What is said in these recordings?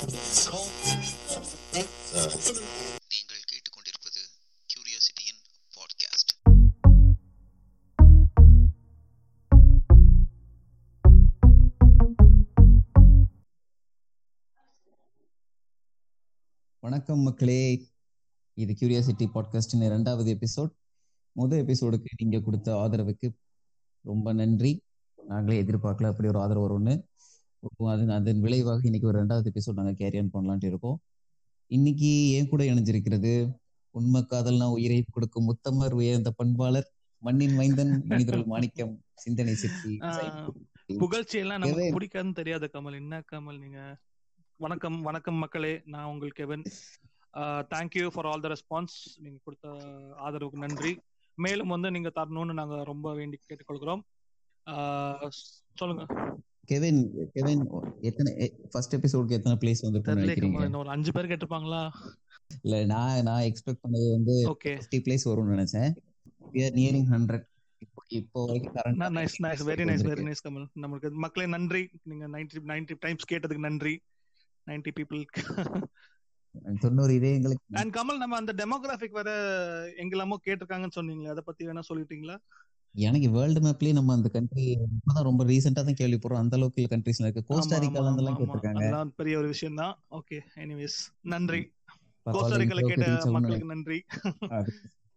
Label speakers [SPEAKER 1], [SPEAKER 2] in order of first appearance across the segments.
[SPEAKER 1] நீங்கள் கேட்டுக்கொண்டிருப்பது கியூரியாசிட்டியின் பாட்காஸ்ட்
[SPEAKER 2] வணக்கம் மக்களே. இது கியூரியாசிட்டி பாட்காஸ்டின் இரண்டாவது எபிசோட். முதல் எபிசோடுக்கு நீங்க கொடுத்த ஆதரவுக்கு ரொம்ப நன்றி. நாங்களே எதிர்பார்க்கல அப்படி ஒரு ஆதரவு வரும்னு. இப்போ அதன் விளைவாக இன்னைக்கு ஒரு ரெண்டாவது எபிசோட் நாங்கள் கேரி ஆன் பண்ணலான்ட்டு இருக்கோம். இன்னைக்கு என் கூட இணைஞ்சிருக்கிறது உண்மை காதல்னா உயிரை கொடுக்கும் முத்தமர் உயர்ந்த பண்பாளர் மண்ணின் மைந்தன் மனிதர்கள் மாணிக்கம் சிந்தனை சிற்பி
[SPEAKER 3] புகழ்ச்சி எல்லாம் நமக்கு. பிடிக்காதுன்னு தெரியாது கமல். என்ன கமல் நீங்க? வணக்கம் வணக்கம் மக்களே. நான் உங்கள் Kevin. Thank you for all the response நீங்க கொடுத்த ஆதரவுக்கு நன்றி. மேலும் வந்து நீங்க தரணும்னு நாங்க ரொம்ப வேண்டி கேட்டுக்கொள்கிறோம். சொல்லுங்க.
[SPEAKER 2] கெவின் கெவின் எத்தனை ஃபர்ஸ்ட் எபிசோடுக்கு எத்தனை பிளேஸ் வந்து
[SPEAKER 3] தெரியல
[SPEAKER 2] நினைக்கிறீங்க?
[SPEAKER 3] கமல் இன்னும் ஒரு அஞ்சு பேர் கேட்டிருப்பாங்களா?
[SPEAKER 2] இல்ல நான் நான் எக்ஸ்பெக்ட் பண்ணது வந்து
[SPEAKER 3] ஓகே
[SPEAKER 2] ஃபிஃப்டி பிளேஸ் வரும்னு நினைச்சேன். நியரிங் ஹண்ட்ரட் இப்போ இப்போ வரைக்கும்
[SPEAKER 3] nice
[SPEAKER 2] 90 nice
[SPEAKER 3] very nice very
[SPEAKER 2] வந்திருக்கு.
[SPEAKER 3] நைஸ் கமல். நம்மளுக்கு மக்களே நன்றி. நீங்க நைன்டி நைன்டி டைம்ஸ் கேட்டதுக்கு நன்றி. நைன்டி பீப்புள்
[SPEAKER 2] தொண்ணூறு இதயங்களுக்கு
[SPEAKER 3] அண்ட் கமல் நம்ம அந்த டெமோகிராபிக் வேற எங்கெல்லாமோ கேட்டிருக்காங்கன்னு சொன்னீங்களே அதை பத்தி வேணா சொல்லிட்டீங்களா?
[SPEAKER 2] எனக்கு வேர்ல்டு மேப்லயே நம்ம அந்த கண்ட்ரி இப்பதான் ரொம்ப ரீசெண்டா தான் கேள்விப்படுறோம். அந்த அளவுக்கு கண்ட்ரீஸ்ல இருக்கு கோஸ்டாரிக்கால
[SPEAKER 3] ஆமா,
[SPEAKER 2] கேட்டிருக்காங்க.
[SPEAKER 3] அதெல்லாம் பெரிய ஒரு விஷயம் தான். ஓகே எனிவேஸ் நன்றி. கோஸ்டாரிக்கால கேட்ட மக்களுக்கு நன்றி.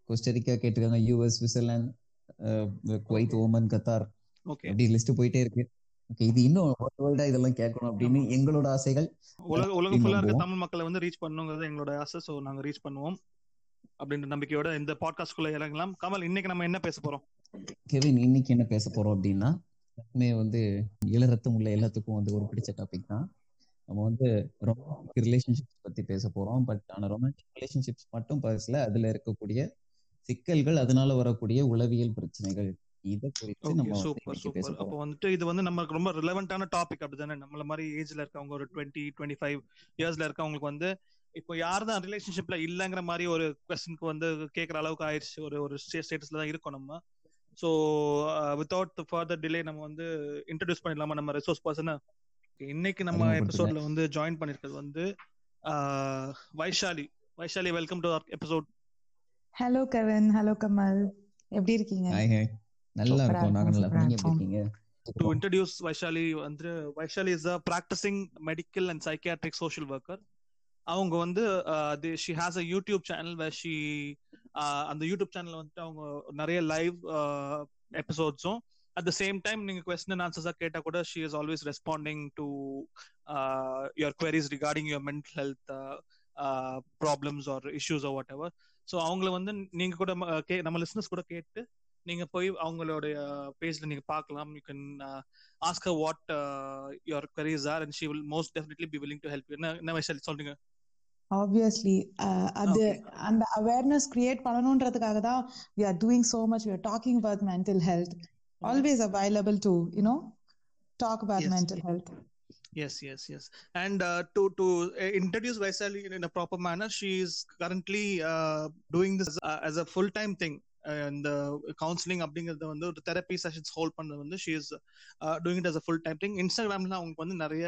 [SPEAKER 2] கோஸ்டாரிக்கா கேட்டிருக்காங்க US Switzerland Kuwait Oman Qatar
[SPEAKER 3] okay
[SPEAKER 2] அப்படி லிஸ்ட் போயிட்டே இருக்கு. ஓகே இது இன்னும் வேர்ல்டா இதெல்லாம் கேட்கணும் அப்படின்னு எங்களோட ஆசைகள்.
[SPEAKER 3] உலக உலகம் ஃபுல்லா இருக்க. தமிழ் மக்களை வந்து ரீச் பண்ணுங்கிறது எங்களோட ஆசை. சோ நாங்க ரீச் பண்ணுவோம் அப்படின்ற நம்பிக்கையோட இந்த பாட்காஸ்ட்குள்ள இறங்கலாம். கமல் இன்னைக்கு நம்ம என்ன பேச போறோம்?
[SPEAKER 2] கெவின் இன்னைக்கு என்ன பேச போறோம் அப்படின்னா எல்லாமே வந்து இளரத்தம் உள்ள எல்லாத்துக்கும் வந்து ஒரு பிடிச்ச டாபிக் தான். நம்ம வந்து ரொமான்டிக் ரிலேஷன்ஷிப்ஸ் பத்தி பேச போறோம். பட் ஆனா ரொமான்டிக் ரிலேஷன்ஷிப்ஸ் மட்டும் பேசல. அதுல இருக்கக்கூடிய சிக்கல்கள் அதனால வரக்கூடிய உளவியல் பிரச்சனைகள் இத குறித்து நம்ம
[SPEAKER 3] சூப்பர் அப்போ வந்துட்டு இது வந்து நமக்கு ரொம்ப ரிலவெண்டான டாபிக் அப்படிதானே? நம்மள மாதிரி ஏஜ்ல இருக்கவங்க ஒரு டுவெண்ட்டி டுவெண்ட்டி ஃபைவ் இயர்ஸ்ல இருக்கவங்களுக்கு வந்து இப்போ யார் தான் ரிலேஷன்ஷிப்ல இல்லங்கிற மாதிரி ஒரு கொஸ்டினுக்கு வந்து கேட்கற அளவுக்கு ஆயிடுச்சு. ஒரு ஒரு ஸ்டேட்டஸ்ல தான் இருக்கோம் நம்ம. ஸோ வித்தவுட் ஃபர்தர் டிலே நம்ம வந்து இன்ட்ரடியூஸ் பண்ணிடலாமா நம்ம ரிசோர்ஸ் பர்சனை இன்னைக்கு நம்ம. எபிசோட்ல வந்து ஜாயின் பண்ணிருக்கிறது வந்து ஆஹ், Vaishali. Vaishali welcome to our episode
[SPEAKER 4] hello Kevin hello Kamal எப்படி இருக்கீங்க?
[SPEAKER 2] நல்லா இருக்கும். நாங்க நல்லா நீங்க எப்படி. இருக்கீங்க?
[SPEAKER 3] டு இன்ட்ரடியூஸ் வைஷாலி வந்து Vaishali is a practising medical and psychiatric social worker அவங்க வந்து she has a YouTube channel where she அந்த யூடியூப் சேனல் வந்துட்டு அவங்க நிறைய லைவ் எபிசோட்ஸும் அட் த சேம் டைம் நீங்க கொஸ்டின் அண்ட் ஆன்சர்ஸா கேட்டா கூட she is always responding to your queries regarding your mental health problems or issues whatever so அவங்கள வந்து நீங்க கூட நம்ம லிஸ்னஸ் கூட கேட்டு நீங்க போய் அவங்களுடைய பேஜ்ல நீங்க பார்க்கலாம். You can ask what your queries are and she will most definitely be willing to help என்ன என்ன சொல்றீங்க?
[SPEAKER 4] ஆப்வியஸ்லி அது
[SPEAKER 3] Okay.
[SPEAKER 4] அந்த அவேர்னஸ் கிரியேட் பண்ணணும்ன்றதுக்காக தான் we are doing so much we are talking about mental health always available to you know talk about
[SPEAKER 3] Yes.
[SPEAKER 4] mental health
[SPEAKER 3] Yes, yes, yes. And uh, to to uh, introduce Vaisali in, in a proper manner, she is currently uh, doing this uh, as a full time thing. இந்த counselling அப்படிங்கறத வந்து ஒரு therapy sessions hold பண்றது வந்து she is doing it as a full time thing இன்ஸ்டாகிராம்ல அவங்களுக்கு வந்து நிறைய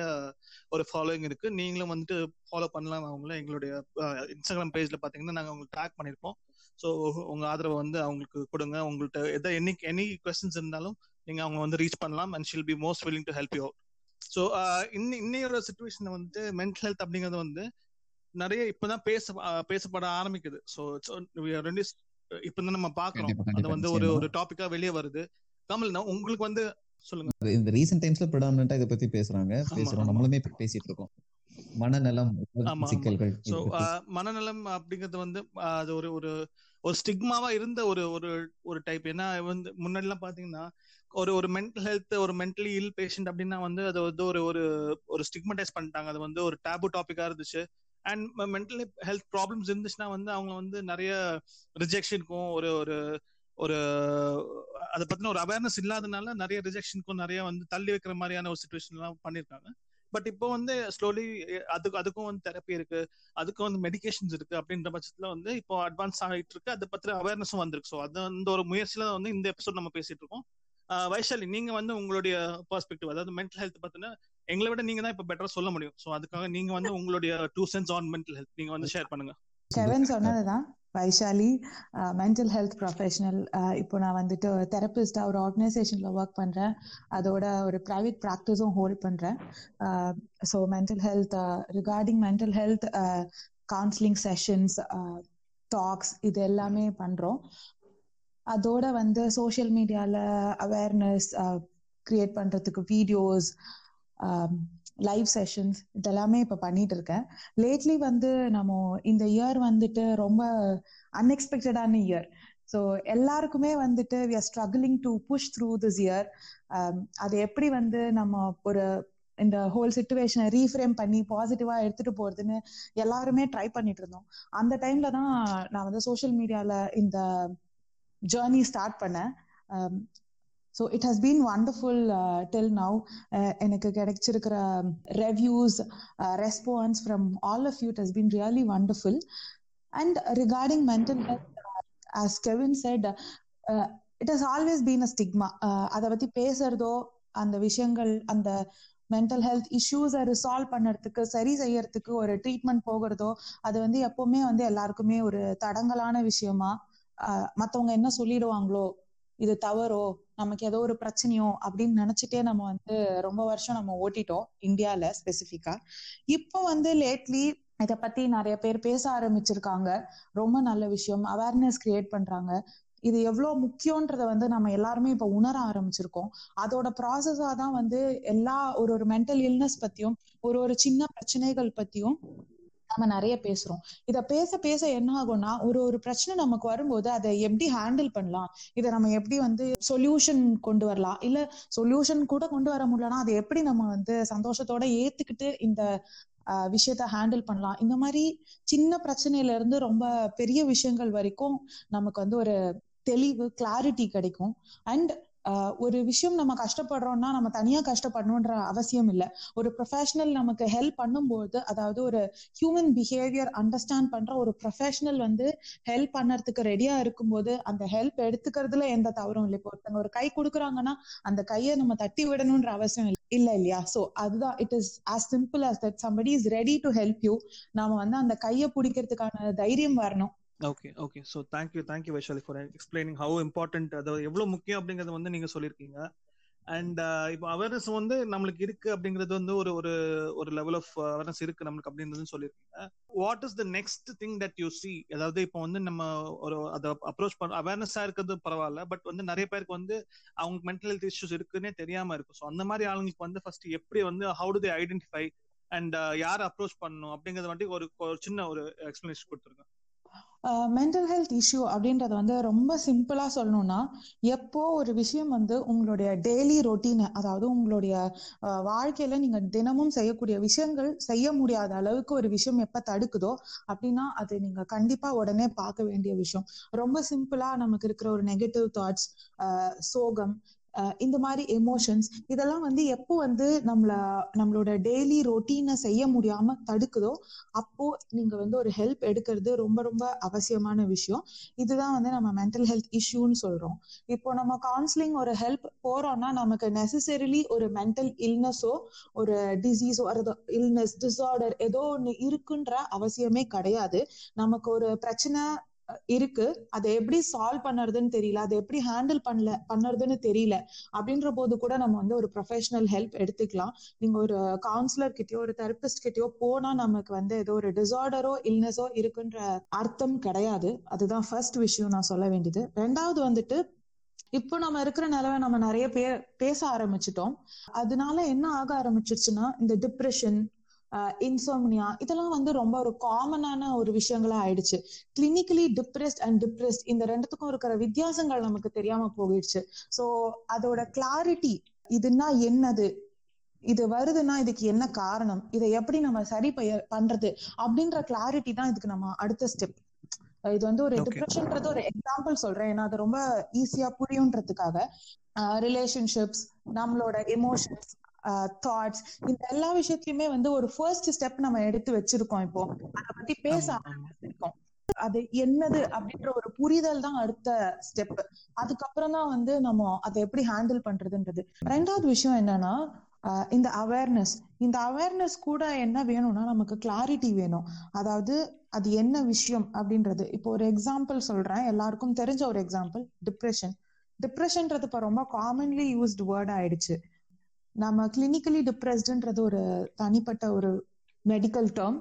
[SPEAKER 3] ஒரு ஃபாலோயிங் இருக்கு. நீங்களும் வந்துட்டு ஃபாலோ பண்ணலாம் அவங்கள. எங்களுடைய uh, இன்ஸ்டாகிராம் பேஜ்ல பாத்தீங்கன்னா நாங்க உங்களுக்கு டேக் பண்ணிருப்போம் ஸோ உங்க ஆதரவை வந்து அவங்களுக்கு கொடுங்க. உங்கள்ட்ட எதை எனி எனி கொஸ்டின்ஸ் இருந்தாலும் நீங்க அவங்க வந்து ரீச் பண்ணலாம் and she'll be most willing to help you so இன்னி இன்னையோட சுச்சுவேஷன் வந்து மென்டல் ஹெல்த் அப்படிங்கிறது வந்து நிறைய இப்பதான் பேச uh, பேசப்பட ஆரம்பிக்குது. ஸோ ரெண்டு இப்பதான் நம்ம பாக்குறோம். அது வந்து ஒரு. ஒரு டாபிக்கா வெளியே வருது. கமல் உங்களுக்கு வந்து சொல்லுங்க.
[SPEAKER 2] இந்த ரீசெண்ட் டைம்ஸ்ல ப்ரிடாமினா இதை பத்தி பேசுறாங்க. பேசுறோம். நம்மளுமே இப்ப பேசிட்டு இருக்கோம். மனநலம். சிக்கல்கள்.
[SPEAKER 3] மனநலம் அப்படிங்கிறது வந்து அது ஒரு ஒரு ஒரு ஸ்டிக்மாவா இருந்த ஒரு ஒரு ஒரு டைப் ஏன்னா வந்து முன்னாடி எல்லாம் பாத்தீங்கன்னா ஒரு ஒரு மென்டல் ஹெல்த் ஒரு மென்டலி இல் பேஷண்ட் அப்படின்னா வந்து அது வந்து ஒரு ஒரு ஒரு ஸ்டிக்மடைஸ் பண்ணிட்டாங்க. அது வந்து ஒரு டேபு டாபிக்கா இருந்துச்சு. அண்ட் மென்டல் ஹெல்த் ப்ராப்ளம்ஸ் இருந்துச்சுன்னா வந்து அவங்க வந்து நிறைய ரிஜெக்ஷனுக்கும் ஒரு ஒரு ஒரு அதை பத்தின ஒரு அவேர்னஸ் இல்லாதனால நிறைய ரிஜெக்ஷனுக்கும் நிறைய வந்து தள்ளி வைக்கிற மாதிரியான ஒரு சுச்சுவேஷன் எல்லாம் பண்ணிருக்காங்க பட் இப்போ வந்து ஸ்லோலி அதுக்கு அதுக்கும் வந்து தெரப்பி இருக்கு. அதுக்கும் வந்து மெடிகேஷன்ஸ் இருக்கு அப்படின்ற பட்சத்துல வந்து இப்போ அட்வான்ஸ் ஆகிட்டு இருக்கு அதை பத்திர அவேர்னஸும் வந்திருக்கு. ஸோ அது அந்த ஒரு முயற்சியில வந்து இந்த எபிசோட் நம்ம பேசிட்டு இருக்கோம். வைஷாலி நீங்க வந்து உங்களுடைய பெர்ஸ்பெக்டிவ் அதாவது மென்டல் ஹெல்த் பத்தின எங்களை விட நீங்க தான் இப்ப பெட்டரா சொல்ல முடியும். சோ அதுக்காக நீங்க வந்து உங்களுடைய two cents on mental health நீங்க வந்து ஷேர் பண்ணுங்க.
[SPEAKER 4] செவன் சொன்னதுதான். வைஷாலி மென்டல் ஹெல்த் ப்ரொஃபஷனல் இப்போ நான் வந்துட்டு தெரபிஸ்டா ஒரு ஆர்கனைசேஷன்ல ஒர்க் பண்றேன். அதோட ஒரு ப்ரைவேட் ப்ராக்டிஸும் ஹோல்ட் பண்றேன். So mental health regarding mental health counselling sessions talks இது எல்லாமே பண்றோம். அதோட வந்து சோஷியல் மீடியால அவேர்னஸ் கிரியேட் பண்றதுக்கு வீடியோஸ் Um, லைவ் செஷன்ஸ் இதெல்லாமே இப்போ பண்ணிட்டு இருக்கேன் லேட்லி வந்து நம்ம இந்த இயர் வந்துட்டு ரொம்ப அன்எக்ஸ்பெக்டடான இயர் ஸோ எல்லாருக்குமே வந்துட்டு we are struggling to push through this year அது எப்படி வந்து நம்ம ஒரு இந்த ஹோல் சுச்சுவேஷனை ரீஃப்ரேம் பண்ணி பாசிட்டிவா எடுத்துட்டு போறதுன்னு எல்லாருமே ட்ரை பண்ணிட்டு இருந்தோம் அந்த டைம்ல தான் நான் வந்து சோஷியல் மீடியால இந்த ஜேர்னி ஸ்டார்ட் பண்ணேன். Um, so it has been wonderful till now எனக்கு கிடைச்சிருக்கிற reviews response from all of you it has been really wonderful and regarding mental health as Kevin said it has always been a stigma அதை பத்தி பேசுறதோ அந்த விஷயங்கள் அந்த mental health இஷ்யூஸை resolve பண்ணுறதுக்கு சரி செய்யறதுக்கு ஒரு ட்ரீட்மெண்ட் போகிறதோ அது வந்து எப்பவுமே வந்து எல்லாருக்குமே ஒரு தடங்கலான விஷயமா மற்றவங்க என்ன சொல்லிடுவாங்களோ இது தவறோ நமக்கு ஏதோ ஒரு பிரச்சனையோ அப்படின்னு நினைச்சிட்டே நம்ம வந்து ரொம்ப வருஷம் நம்ம ஓட்டிட்டோம் இந்தியால ஸ்பெசிஃபிக்கா இப்போ வந்து லேட்லி இத பத்தி நிறைய பேர் பேச ஆரம்பிச்சிருக்காங்க. ரொம்ப நல்ல விஷயம். அவேர்னஸ் கிரியேட் பண்றாங்க. இது எவ்வளவு முக்கியன்றத வந்து நம்ம எல்லாருமே இப்ப உணர ஆரம்பிச்சிருக்கோம். அதோட ப்ராசஸா தான் வந்து எல்லா ஒரு ஒரு மென்டல் இல்னஸ் பத்தியும் ஒரு ஒரு சின்ன பிரச்சனைகள் பத்தியும் நம்ம நிறைய பேசுறோம். இத பேச பேச என்ன ஆகும்னா ஒரு ஒரு பிரச்சனை நமக்கு வரும்போது அதை எப்படி ஹேண்டில் பண்ணலாம்? இதை நம்ம எப்படி வந்து சொல்யூஷன் கொண்டு வரலாம்? இல்ல சொல்யூஷன் கூட கொண்டு வர முடியலன்னா அதை எப்படி நம்ம வந்து சந்தோஷத்தோட ஏத்துக்கிட்டு இந்த விஷயத்த ஹேண்டில் பண்ணலாம்? இந்த மாதிரி சின்ன பிரச்சனையில இருந்து ரொம்ப பெரிய விஷயங்கள் வரைக்கும் நமக்கு வந்து ஒரு தெளிவு கிளாரிட்டி கிடைக்கும். அண்ட் ஒரு விஷயம் நம்ம கஷ்டப்படுறோம்னா நம்ம தனியா கஷ்டப்படணுன்ற அவசியம் இல்லை. ஒரு ப்ரொஃபஷனல் நமக்கு ஹெல்ப் பண்ணும்போது அதாவது ஒரு ஹியூமன் பிஹேவியர் அண்டர்ஸ்டாண்ட் பண்ற ஒரு ப்ரொஃபஷனல் வந்து ஹெல்ப் பண்ணறதுக்கு ரெடியா இருக்கும்போது அந்த ஹெல்ப் எடுத்துக்கிறதுல எந்த தவறும் இல்லை. இப்போ ஒருத்தங்க ஒரு கை கொடுக்குறாங்கன்னா அந்த கையை நம்ம தட்டி விடணும்ன்ற அவசியம் இல்லை. இல்ல இல்லையா? சோ அதுதான். It is as simple as that somebody is ready to help you நாம வந்து அந்த கையை பிடிக்கிறதுக்கான தைரியம் வரணும்.
[SPEAKER 3] Okay okay so thank you thank you Vaishali for explaining how important அது எவ்வளோ முக்கியம் அப்படிங்கறத வந்து நீங்க சொல்லியிருக்கீங்க. அண்ட் uh, இப்போ அவேர்னஸ் வந்து நம்மளுக்கு இருக்கு அப்படிங்கிறது வந்து ஒரு ஒரு ஒரு லெவல் ஆஃப் அவேர்னஸ் இருக்கு நம்மளுக்கு அப்படின்றது சொல்லியிருக்கீங்க. What is the next thing that you see அதாவது இப்போ வந்து நம்ம ஒரு அதை அப்ரோச் பண்ண அவேர்னஸா இருக்கிறது பரவாயில்ல பட் வந்து நிறைய பேருக்கு வந்து அவங்களுக்கு மென்டல் ஹெல்த் இஷ்யூஸ் இருக்குன்னே தெரியாம இருக்கும். ஸோ அந்த மாதிரி ஆளுங்களுக்கு வந்து ஃபர்ஸ்ட் எப்படி வந்து how to they identify and யார் அப்ரோச் பண்ணணும் அப்படிங்கறத வந்து ஒரு ஒரு சின்ன ஒரு எக்ஸ்பிளனேஷன் கொடுத்துருங்க.
[SPEAKER 4] மென்டல் ஹெல்த் இஷ்யூ அப்படின்றத வந்து ரொம்ப சிம்பிளா சொல்லணும்னா எப்போ ஒரு விஷயம் வந்து உங்களுடைய டெய்லி ரொட்டீன் அதாவது உங்களுடைய வாழ்க்கையில நீங்க தினமும் செய்யக்கூடிய விஷயங்கள் செய்ய முடியாத அளவுக்கு ஒரு விஷயம் எப்ப தடுக்குதோ அப்படின்னா அது நீங்க கண்டிப்பா உடனே பார்க்க வேண்டிய விஷயம். ரொம்ப சிம்பிளா நமக்கு இருக்கிற ஒரு நெகட்டிவ் தாட்ஸ் சோகம் இந்த மாதிரி எமோஷன்ஸ் இதெல்லாம் வந்து எப்போ வந்து நம்மள நம்மளோட டெய்லி ரொட்டீனை செய்ய முடியாம தடுக்குதோ அப்போ நீங்க வந்து ஒரு ஹெல்ப் எடுக்கிறது ரொம்ப ரொம்ப அவசியமான விஷயம். இதுதான் வந்து நம்ம மென்டல் ஹெல்த் இஷ்யூன்னு சொல்றோம். இப்போ நம்ம கவுன்சிலிங் ஒரு ஹெல்ப் போறோம்னா நமக்கு நெசசரிலி ஒரு மென்டல் இல்னஸோ ஒரு டிசீஸோ இல்னஸ் டிசார்டர் ஏதோ ஒன்று இருக்குன்ற அவசியமே கிடையாது. நமக்கு ஒரு பிரச்சனை இருக்கு. அதை எப்படி சால்வ் பண்ணுறதுன்னு தெரியல. அதை எப்படி ஹேண்டில் பண்ணல பண்ணுறதுன்னு தெரியல. அப்படின்ற போது கூட நம்ம வந்து ஒரு ப்ரொஃபஷனல் ஹெல்ப் எடுத்துக்கலாம். நீங்க ஒரு கவுன்சிலர் கிட்டயோ ஒரு தெரபிஸ்ட் கிட்டயோ போனா நமக்கு வந்து ஏதோ ஒரு டிசார்டரோ இல்னஸோ இருக்குன்ற அர்த்தம் கிடையாது. அதுதான் ஃபர்ஸ்ட் விஷயம் நான் சொல்ல வேண்டியது. ரெண்டாவது வந்துட்டு இப்போ நம்ம இருக்கிற நிலவை நம்ம நிறைய பேர் பேச ஆரம்பிச்சிட்டோம். அதனால என்ன ஆக ஆரம்பிச்சிருச்சுன்னா இந்த டிப்ரெஷன் இன்சோம்னியா இதெல்லாம் வந்து ரொம்ப ஒரு காமனான ஒரு விஷயங்களா ஆயிடுச்சு. கிளினிக்கலி டிப்ரெஸ்ட் அண்ட் டிப்ரெஸ்ட் இந்த ரெண்டுத்துக்கும் இருக்கிற வித்தியாசங்கள் நமக்கு தெரியாம போயிடுச்சு. சோ அதோட கிளாரிட்டி இதுனா என்னது? இது வருதுன்னா இதுக்கு என்ன காரணம்? இதை எப்படி நம்ம சரி பண்றது? அப்படின்ற கிளாரிட்டி தான் இதுக்கு நம்ம அடுத்த ஸ்டெப் இது வந்து ஒரு டிப்ரெஷன்ன்றது ஒரு எக்ஸாம்பிள் சொல்றேன். ஏன்னா அது ரொம்ப ஈஸியா புரியுன்றதுக்காக ரிலேஷன்ஷிப்ஸ் நம்மளோட எமோஷன்ஸ் தாட்ஸ் இந்த எல்லா விஷயத்தையுமே வந்து ஒரு ஃபர்ஸ்ட் ஸ்டெப் நம்ம எடுத்து வச்சிருக்கோம் இப்போ. அதை பத்தி பேச ஆரம்பிச்சிருக்கோம். அது என்னது அப்படின்ற ஒரு புரிதல் தான் அடுத்த ஸ்டெப் அதுக்கப்புறம் தான் வந்து நம்ம அதை எப்படி ஹேண்டில் பண்றதுன்றது. ரெண்டாவது விஷயம் என்னன்னா இந்த அவேர்னஸ் இந்த அவேர்னஸ் கூட என்ன வேணும்னா நமக்கு கிளாரிட்டி வேணும். அதாவது அது என்ன விஷயம் அப்படின்றது. இப்போ ஒரு எக்ஸாம்பிள் சொல்றேன். எல்லாருக்கும் தெரிஞ்ச ஒரு எக்ஸாம்பிள் டிப்ரெஷன் டிப்ரெஷன்ன்றது இப்போ ரொம்ப காமன்லி யூஸ்டு வேர்ட் ஆயிடுச்சு. நம்ம கிளினிக்கலி டிப்ரெஸ்டுன்றது ஒரு தனிப்பட்ட ஒரு மெடிக்கல் டேர்ம்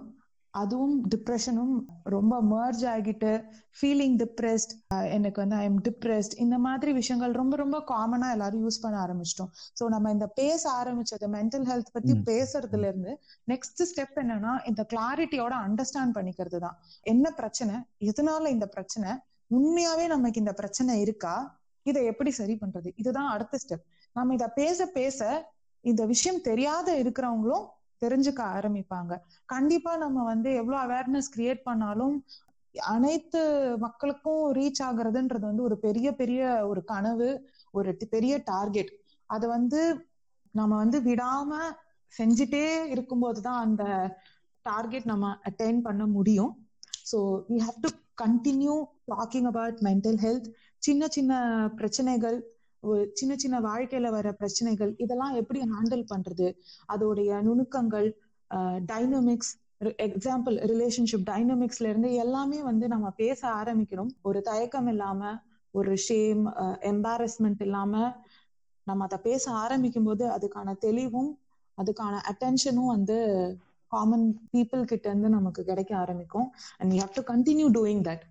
[SPEAKER 4] அதுவும் டிப்ரெஷனும் ரொம்ப மர்ஜ் ஆகிட்டு ஃபீலிங் டிப்ரெஸ்ட் எனக்கு வந்து ஐ எம் டிப்ரெஸ்ட் இந்த மாதிரி விஷயங்கள் ரொம்ப ரொம்ப காமனா எல்லாரும் யூஸ் பண்ண ஆரம்பிச்சிட்டோம். ஸோ நம்ம இந்த பேச ஆரம்பிச்சது மென்டல் ஹெல்த் பத்தி. பேசுறதுல இருந்து நெக்ஸ்ட் ஸ்டெப் என்னன்னா இந்த கிளாரிட்டியோட அண்டர்ஸ்டாண்ட் பண்ணிக்கிறது தான். என்ன பிரச்சனை? எதனால இந்த பிரச்சனை? உண்மையாவே நமக்கு இந்த பிரச்சனை இருக்கா? இதை எப்படி சரி பண்றது? இதுதான் அடுத்த ஸ்டெப் நம்ம இத பேச பேச இந்த விஷயம் தெரியாத இருக்கிறவங்களும் தெரிஞ்சுக்க ஆரம்பிப்பாங்க. கண்டிப்பா நம்ம வந்து எவ்வளவு அவேர்னஸ் கிரியேட் பண்ணாலும் அனைத்து மக்களுக்கும் ரீச் ஆகுறதுன்றது வந்து ஒரு பெரிய பெரிய ஒரு கனவு ஒரு பெரிய டார்கெட் அது வந்து நம்ம வந்து விடாம செஞ்சுட்டே இருக்கும்போது தான் அந்த டார்கெட் நம்ம அட்டைன் பண்ண முடியும். So we have to continue talking about mental health சின்ன சின்ன பிரச்சனைகள் சின்ன சின்ன வாழ்க்கையில வர பிரச்சனைகள் இதெல்லாம் எப்படி ஹேண்டில் பண்றது? அதோடைய நுணுக்கங்கள் டைனமிக்ஸ் எக்ஸாம்பிள் ரிலேஷன்ஷிப் டைனமிக்ஸ்ல இருந்து எல்லாமே வந்து நம்ம பேச ஆரம்பிக்கணும். ஒரு தயக்கம் இல்லாம ஒரு ஷேம் எம்பாரஸ்மெண்ட் இல்லாம நம்ம அதை பேச ஆரம்பிக்கும் போது அதுக்கான தெளிவும் அதுக்கான அட்டென்ஷனும் வந்து காமன் பீப்புள் கிட்ட இருந்து நமக்கு கிடைக்க ஆரம்பிக்கும். And you have to continue doing that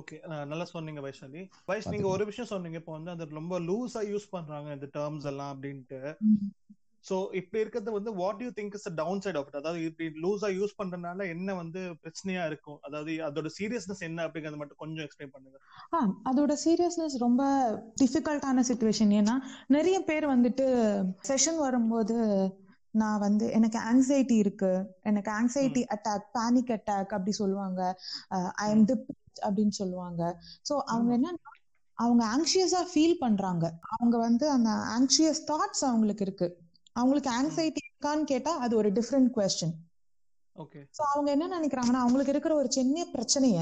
[SPEAKER 3] okay நல்லா சொன்னீங்க வைஷாலி வைஷ் நீங்க ஒரு விஷயம் சொன்னீங்க. இப்போ வந்து அது ரொம்ப லூஸா யூஸ் பண்றாங்க இந்த டேர்ம்ஸ் எல்லாம் அப்படின்ட்டு. சோ இப்படி இருக்கிறது வந்து what you think is down side of it அதாவது இப்படி லூஸா யூஸ் பண்றதுனால என்ன வந்து பிரச்சனையா இருக்கும்? அதாவது அதோட சீரியஸ்னஸ் என்ன அப்படிங்கறத மட்டும் கொஞ்சம் எக்ஸ்பிளைன் பண்ணுங்க.
[SPEAKER 4] ஆ அதோட சீரியஸ்னஸ் ரொம்ப டிஃபிகல்ட்டான சுச்சுவேஷன் ஏன்னா நிறைய பேர் வந்துட்டு செஷன் வரும்போது நான் வந்து எனக்கு ஆங்ஸைட்டி இருக்கு. எனக்கு ஆங்ஸைட்டி அட்டாக் பேனிக் அட்டாக் அப்படி சொல்லுவாங்க. ஐ எம் டிப் அப்படின்னு சொல்லுவாங்க. ஸோ அவங்க என்னன்னா அவங்க ஆங்ஷியஸா ஃபீல் பண்றாங்க. அவங்க வந்து அந்த ஆங்ஷியஸ் தாட்ஸ் அவங்களுக்கு இருக்கு. அவங்களுக்கு ஆங்ஸைட்டி இருக்கான்னு கேட்டா அது ஒரு டிஃப்ரெண்ட் கொஸ்டின் சோ அவங்க என்ன நினைக்கிறாங்கன்னா அவங்களுக்கு இருக்கிற ஒரு சின்ன பிரச்சனைய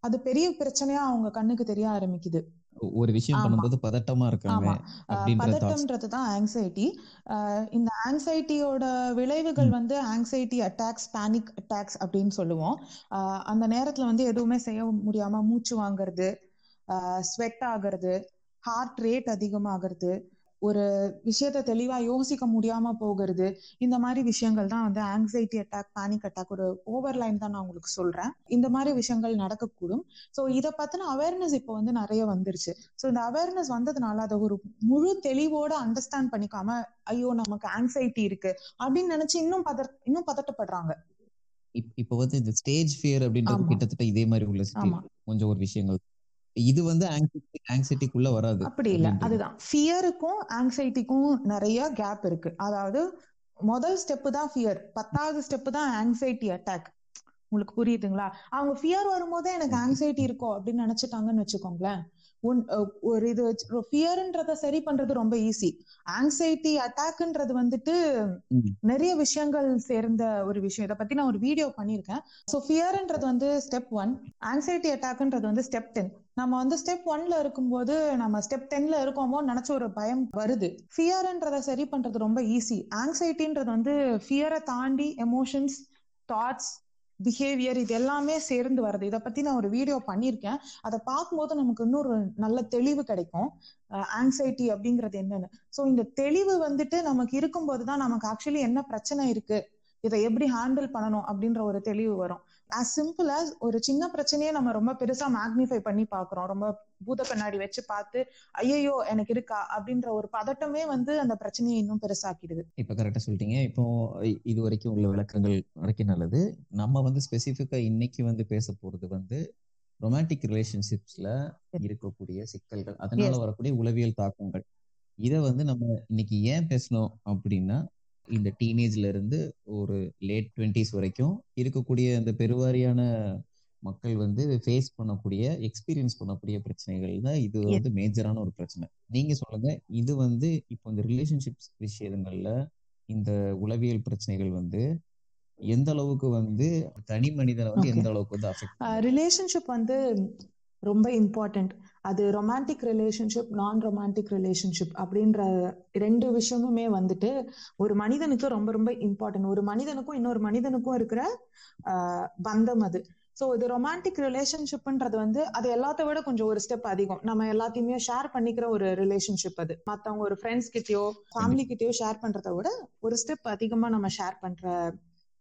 [SPEAKER 4] அது பெரிய பிரச்சனையா அவங்க கண்ணுக்கு தெரிய ஆரம்பிக்குது.
[SPEAKER 2] ஒரு விஷயம். பண்ணும்போது பதட்டமா இருக்காங்க
[SPEAKER 4] பதட்டம்ன்றது தான் ஆங்ஸைட்டி இந்த ஆங்ஸைட்டியோட விளைவுகள். வந்து ஆங்ஸைட்டி அட்டாக்ஸ் பேனிக் அட்டாக்ஸ் அப்படின்னு சொல்லுவோம் அந்த நேரத்துல வந்து எதுவுமே செய்ய முடியாம மூச்சு வாங்குறது ஸ்வெட் ஆகுறது ஹார்ட் ரேட் அதிகமாகிறது ஒரு விஷயத்த தெளிவா யோசிக்க முடியாம போகிறது இந்த மாதிரி விஷயங்கள் தான் வந்து ஆங்ஸைட்டி அட்டாக் பேனிக் அட்டாக் ஒரு ஓவர்லைன் தான் நான் உங்களுக்கு சொல்றேன். இந்த மாதிரி விஷயங்கள் நடக்கக்கூடும். ஸோ இதை பத்தின அவேர்னஸ் இப்போ வந்து நிறைய வந்துருச்சு. ஸோ இந்த அவேர்னஸ் வந்ததுனால அதை ஒரு முழு தெளிவோட அண்டர்ஸ்டாண்ட் பண்ணிக்காம ஐயோ நமக்கு ஆங்ஸைட்டி இருக்கு அப்படின்னு நினைச்சு இன்னும் பதர் இன்னும் பதட்டப்படுறாங்க.
[SPEAKER 2] இப்- இப்ப வந்து இந்த ஸ்டேஜ் ஃபியர் அப்படின்றது. கிட்டத்தட்ட இதே மாதிரி உள்ள கொஞ்சம் ஒரு விஷயங்கள். இது வந்து ஆங்ஸைட்டி ஆங்ஸைட்டிக்குள்ள வராது
[SPEAKER 4] அப்படி இல்ல. அதுதான். ஃபியருக்கும் ஆங்ஸைட்டிக்கும் நிறைய கேப் இருக்கு. அதாவது முதல் ஸ்டெப் தான் ஃபியர் பத்தாவது ஸ்டெப் தான் ஆங்ஸைட்டி அட்டாக் உங்களுக்கு புரியுதுங்களா? அவங்க ஃபியர் வரும்போதே எனக்கு ஆங்ஸைட்டி இருக்கும் அப்படின்னு நினைச்சிட்டாங்கன்னு வச்சுக்கோங்களேன். ஒரு இது ஃபியர்ன்றத சரி பண்றது ரொம்ப ஈஸி ஆங்ஸைட்டி அட்டாக்ன்றது வந்துட்டு. நிறைய விஷயங்கள் சேர்ந்த ஒரு விஷயம். இதை பத்தி நான் ஒரு வீடியோ பண்ணியிருக்கேன். ஸோ ஃபியர்ன்றது வந்து ஸ்டெப் ஒன் ஆங்ஸைட்டி அட்டாக்ன்றது வந்து ஸ்டெப் டென் நம்ம வந்து ஸ்டெப் ஒன்ல இருக்கும்போது நம்ம ஸ்டெப் டென்ல இருக்கோமோ நினைச்ச ஒரு பயம் வருது. ஃபியர்ன்றத சரி பண்றது ரொம்ப ஈஸி ஆங்ஸைட்டின்றது வந்து ஃபியரை தாண்டி எமோஷன்ஸ் தாட்ஸ் பிஹேவியர் இது எல்லாமே சேர்ந்து வருது. இதை பத்தி நான் ஒரு வீடியோ பண்ணியிருக்கேன். அதை பார்க்கும்போது நமக்கு இன்னொரு நல்ல தெளிவு கிடைக்கும். ஆங்ஸைட்டி அப்படிங்கிறது என்னன்னு. ஸோ இந்த தெளிவு வந்துட்டு நமக்கு இருக்கும்போது தான் நமக்கு ஆக்சுவலி என்ன பிரச்சனை இருக்கு? இதை எப்படி ஹேண்டில் பண்ணணும் அப்படின்ற ஒரு தெளிவு வரும். As சிம்பிள் as ஒரு சின்ன பிரச்சனையே நம்ம ரொம்ப பெருசா மேக்னிஃபை பண்ணி பாக்குறோம் ரொம்ப பூத கண்ணாடி வச்சு பார்த்து ஐயையோ எனக்கு இருக்கா? அப்படின்ற ஒரு பதட்டமே வந்து அந்த பிரச்சனையை இன்னும் பெருசாக்கிடுது.
[SPEAKER 2] இப்ப கரெக்டா சொல்லிட்டீங்க. இப்போ இது வரைக்கும் உள்ள விளக்கங்கள் வரைக்கும் நல்லது. நம்ம வந்து ஸ்பெசிஃபிக்கா இன்னைக்கு வந்து பேச போறது வந்து ரொமான்டிக் ரிலேஷன்ஷிப்ஸ்ல இருக்கக்கூடிய சிக்கல்கள் அதனால. வரக்கூடிய உளவியல் தாக்கங்கள். இத வந்து நம்ம இன்னைக்கு ஏன் பேசணும் அப்படின்னா இந்த டீனேஜ்ல இருந்து ஒரு லேட் டுவெண்ட்டிஸ் வரைக்கும் இருக்கக்கூடிய அந்த பெருவாரியான மக்கள் வந்து ஃபேஸ் பண்ணக்கூடிய எக்ஸ்பீரியன்ஸ் பண்ணக்கூடிய பிரச்சனைகள் தான் இது. வந்து மேஜரான ஒரு பிரச்சனை நீங்க சொல்லுங்க இது வந்து இப்போ இந்த ரிலேஷன்ஷிப்ஸ் விஷயங்கள்ல இந்த உளவியல் பிரச்சனைகள் வந்து எந்த அளவுக்கு வந்து தனி மனிதனை வந்து. எந்த அளவுக்கு வந்து
[SPEAKER 4] ரிலேஷன்ஷிப் வந்து ரொம்ப இம்பார்ட்டன்ட் அது ரொமான்டிக் ரிலேஷன்ஷிப் நான் ரொமான்டிக் ரிலேஷன்ஷிப் அப்படின்ற ரெண்டு விஷயமுமே வந்துட்டு ஒரு மனிதனுக்கு ரொம்ப ரொம்ப இம்பார்ட்டன்ட் ஒரு மனிதனுக்கும் இன்னொரு மனிதனுக்கும் இருக்கிற பந்தம் அது. ஸோ இது ரொமான்டிக் ரிலேஷன்ஷிப்ன்றது வந்து அது எல்லாத்த விட கொஞ்சம் ஒரு ஸ்டெப் அதிகம். நம்ம எல்லாத்தையுமே ஷேர் பண்ணிக்கிற ஒரு ரிலேஷன்ஷிப் அது. மத்தவங்க ஒரு ஃப்ரெண்ட்ஸ் கிட்டயோ ஃபேமிலி கிட்டயோ ஷேர் பண்றதை விட ஒரு ஸ்டெப் அதிகமா நம்ம ஷேர் பண்ற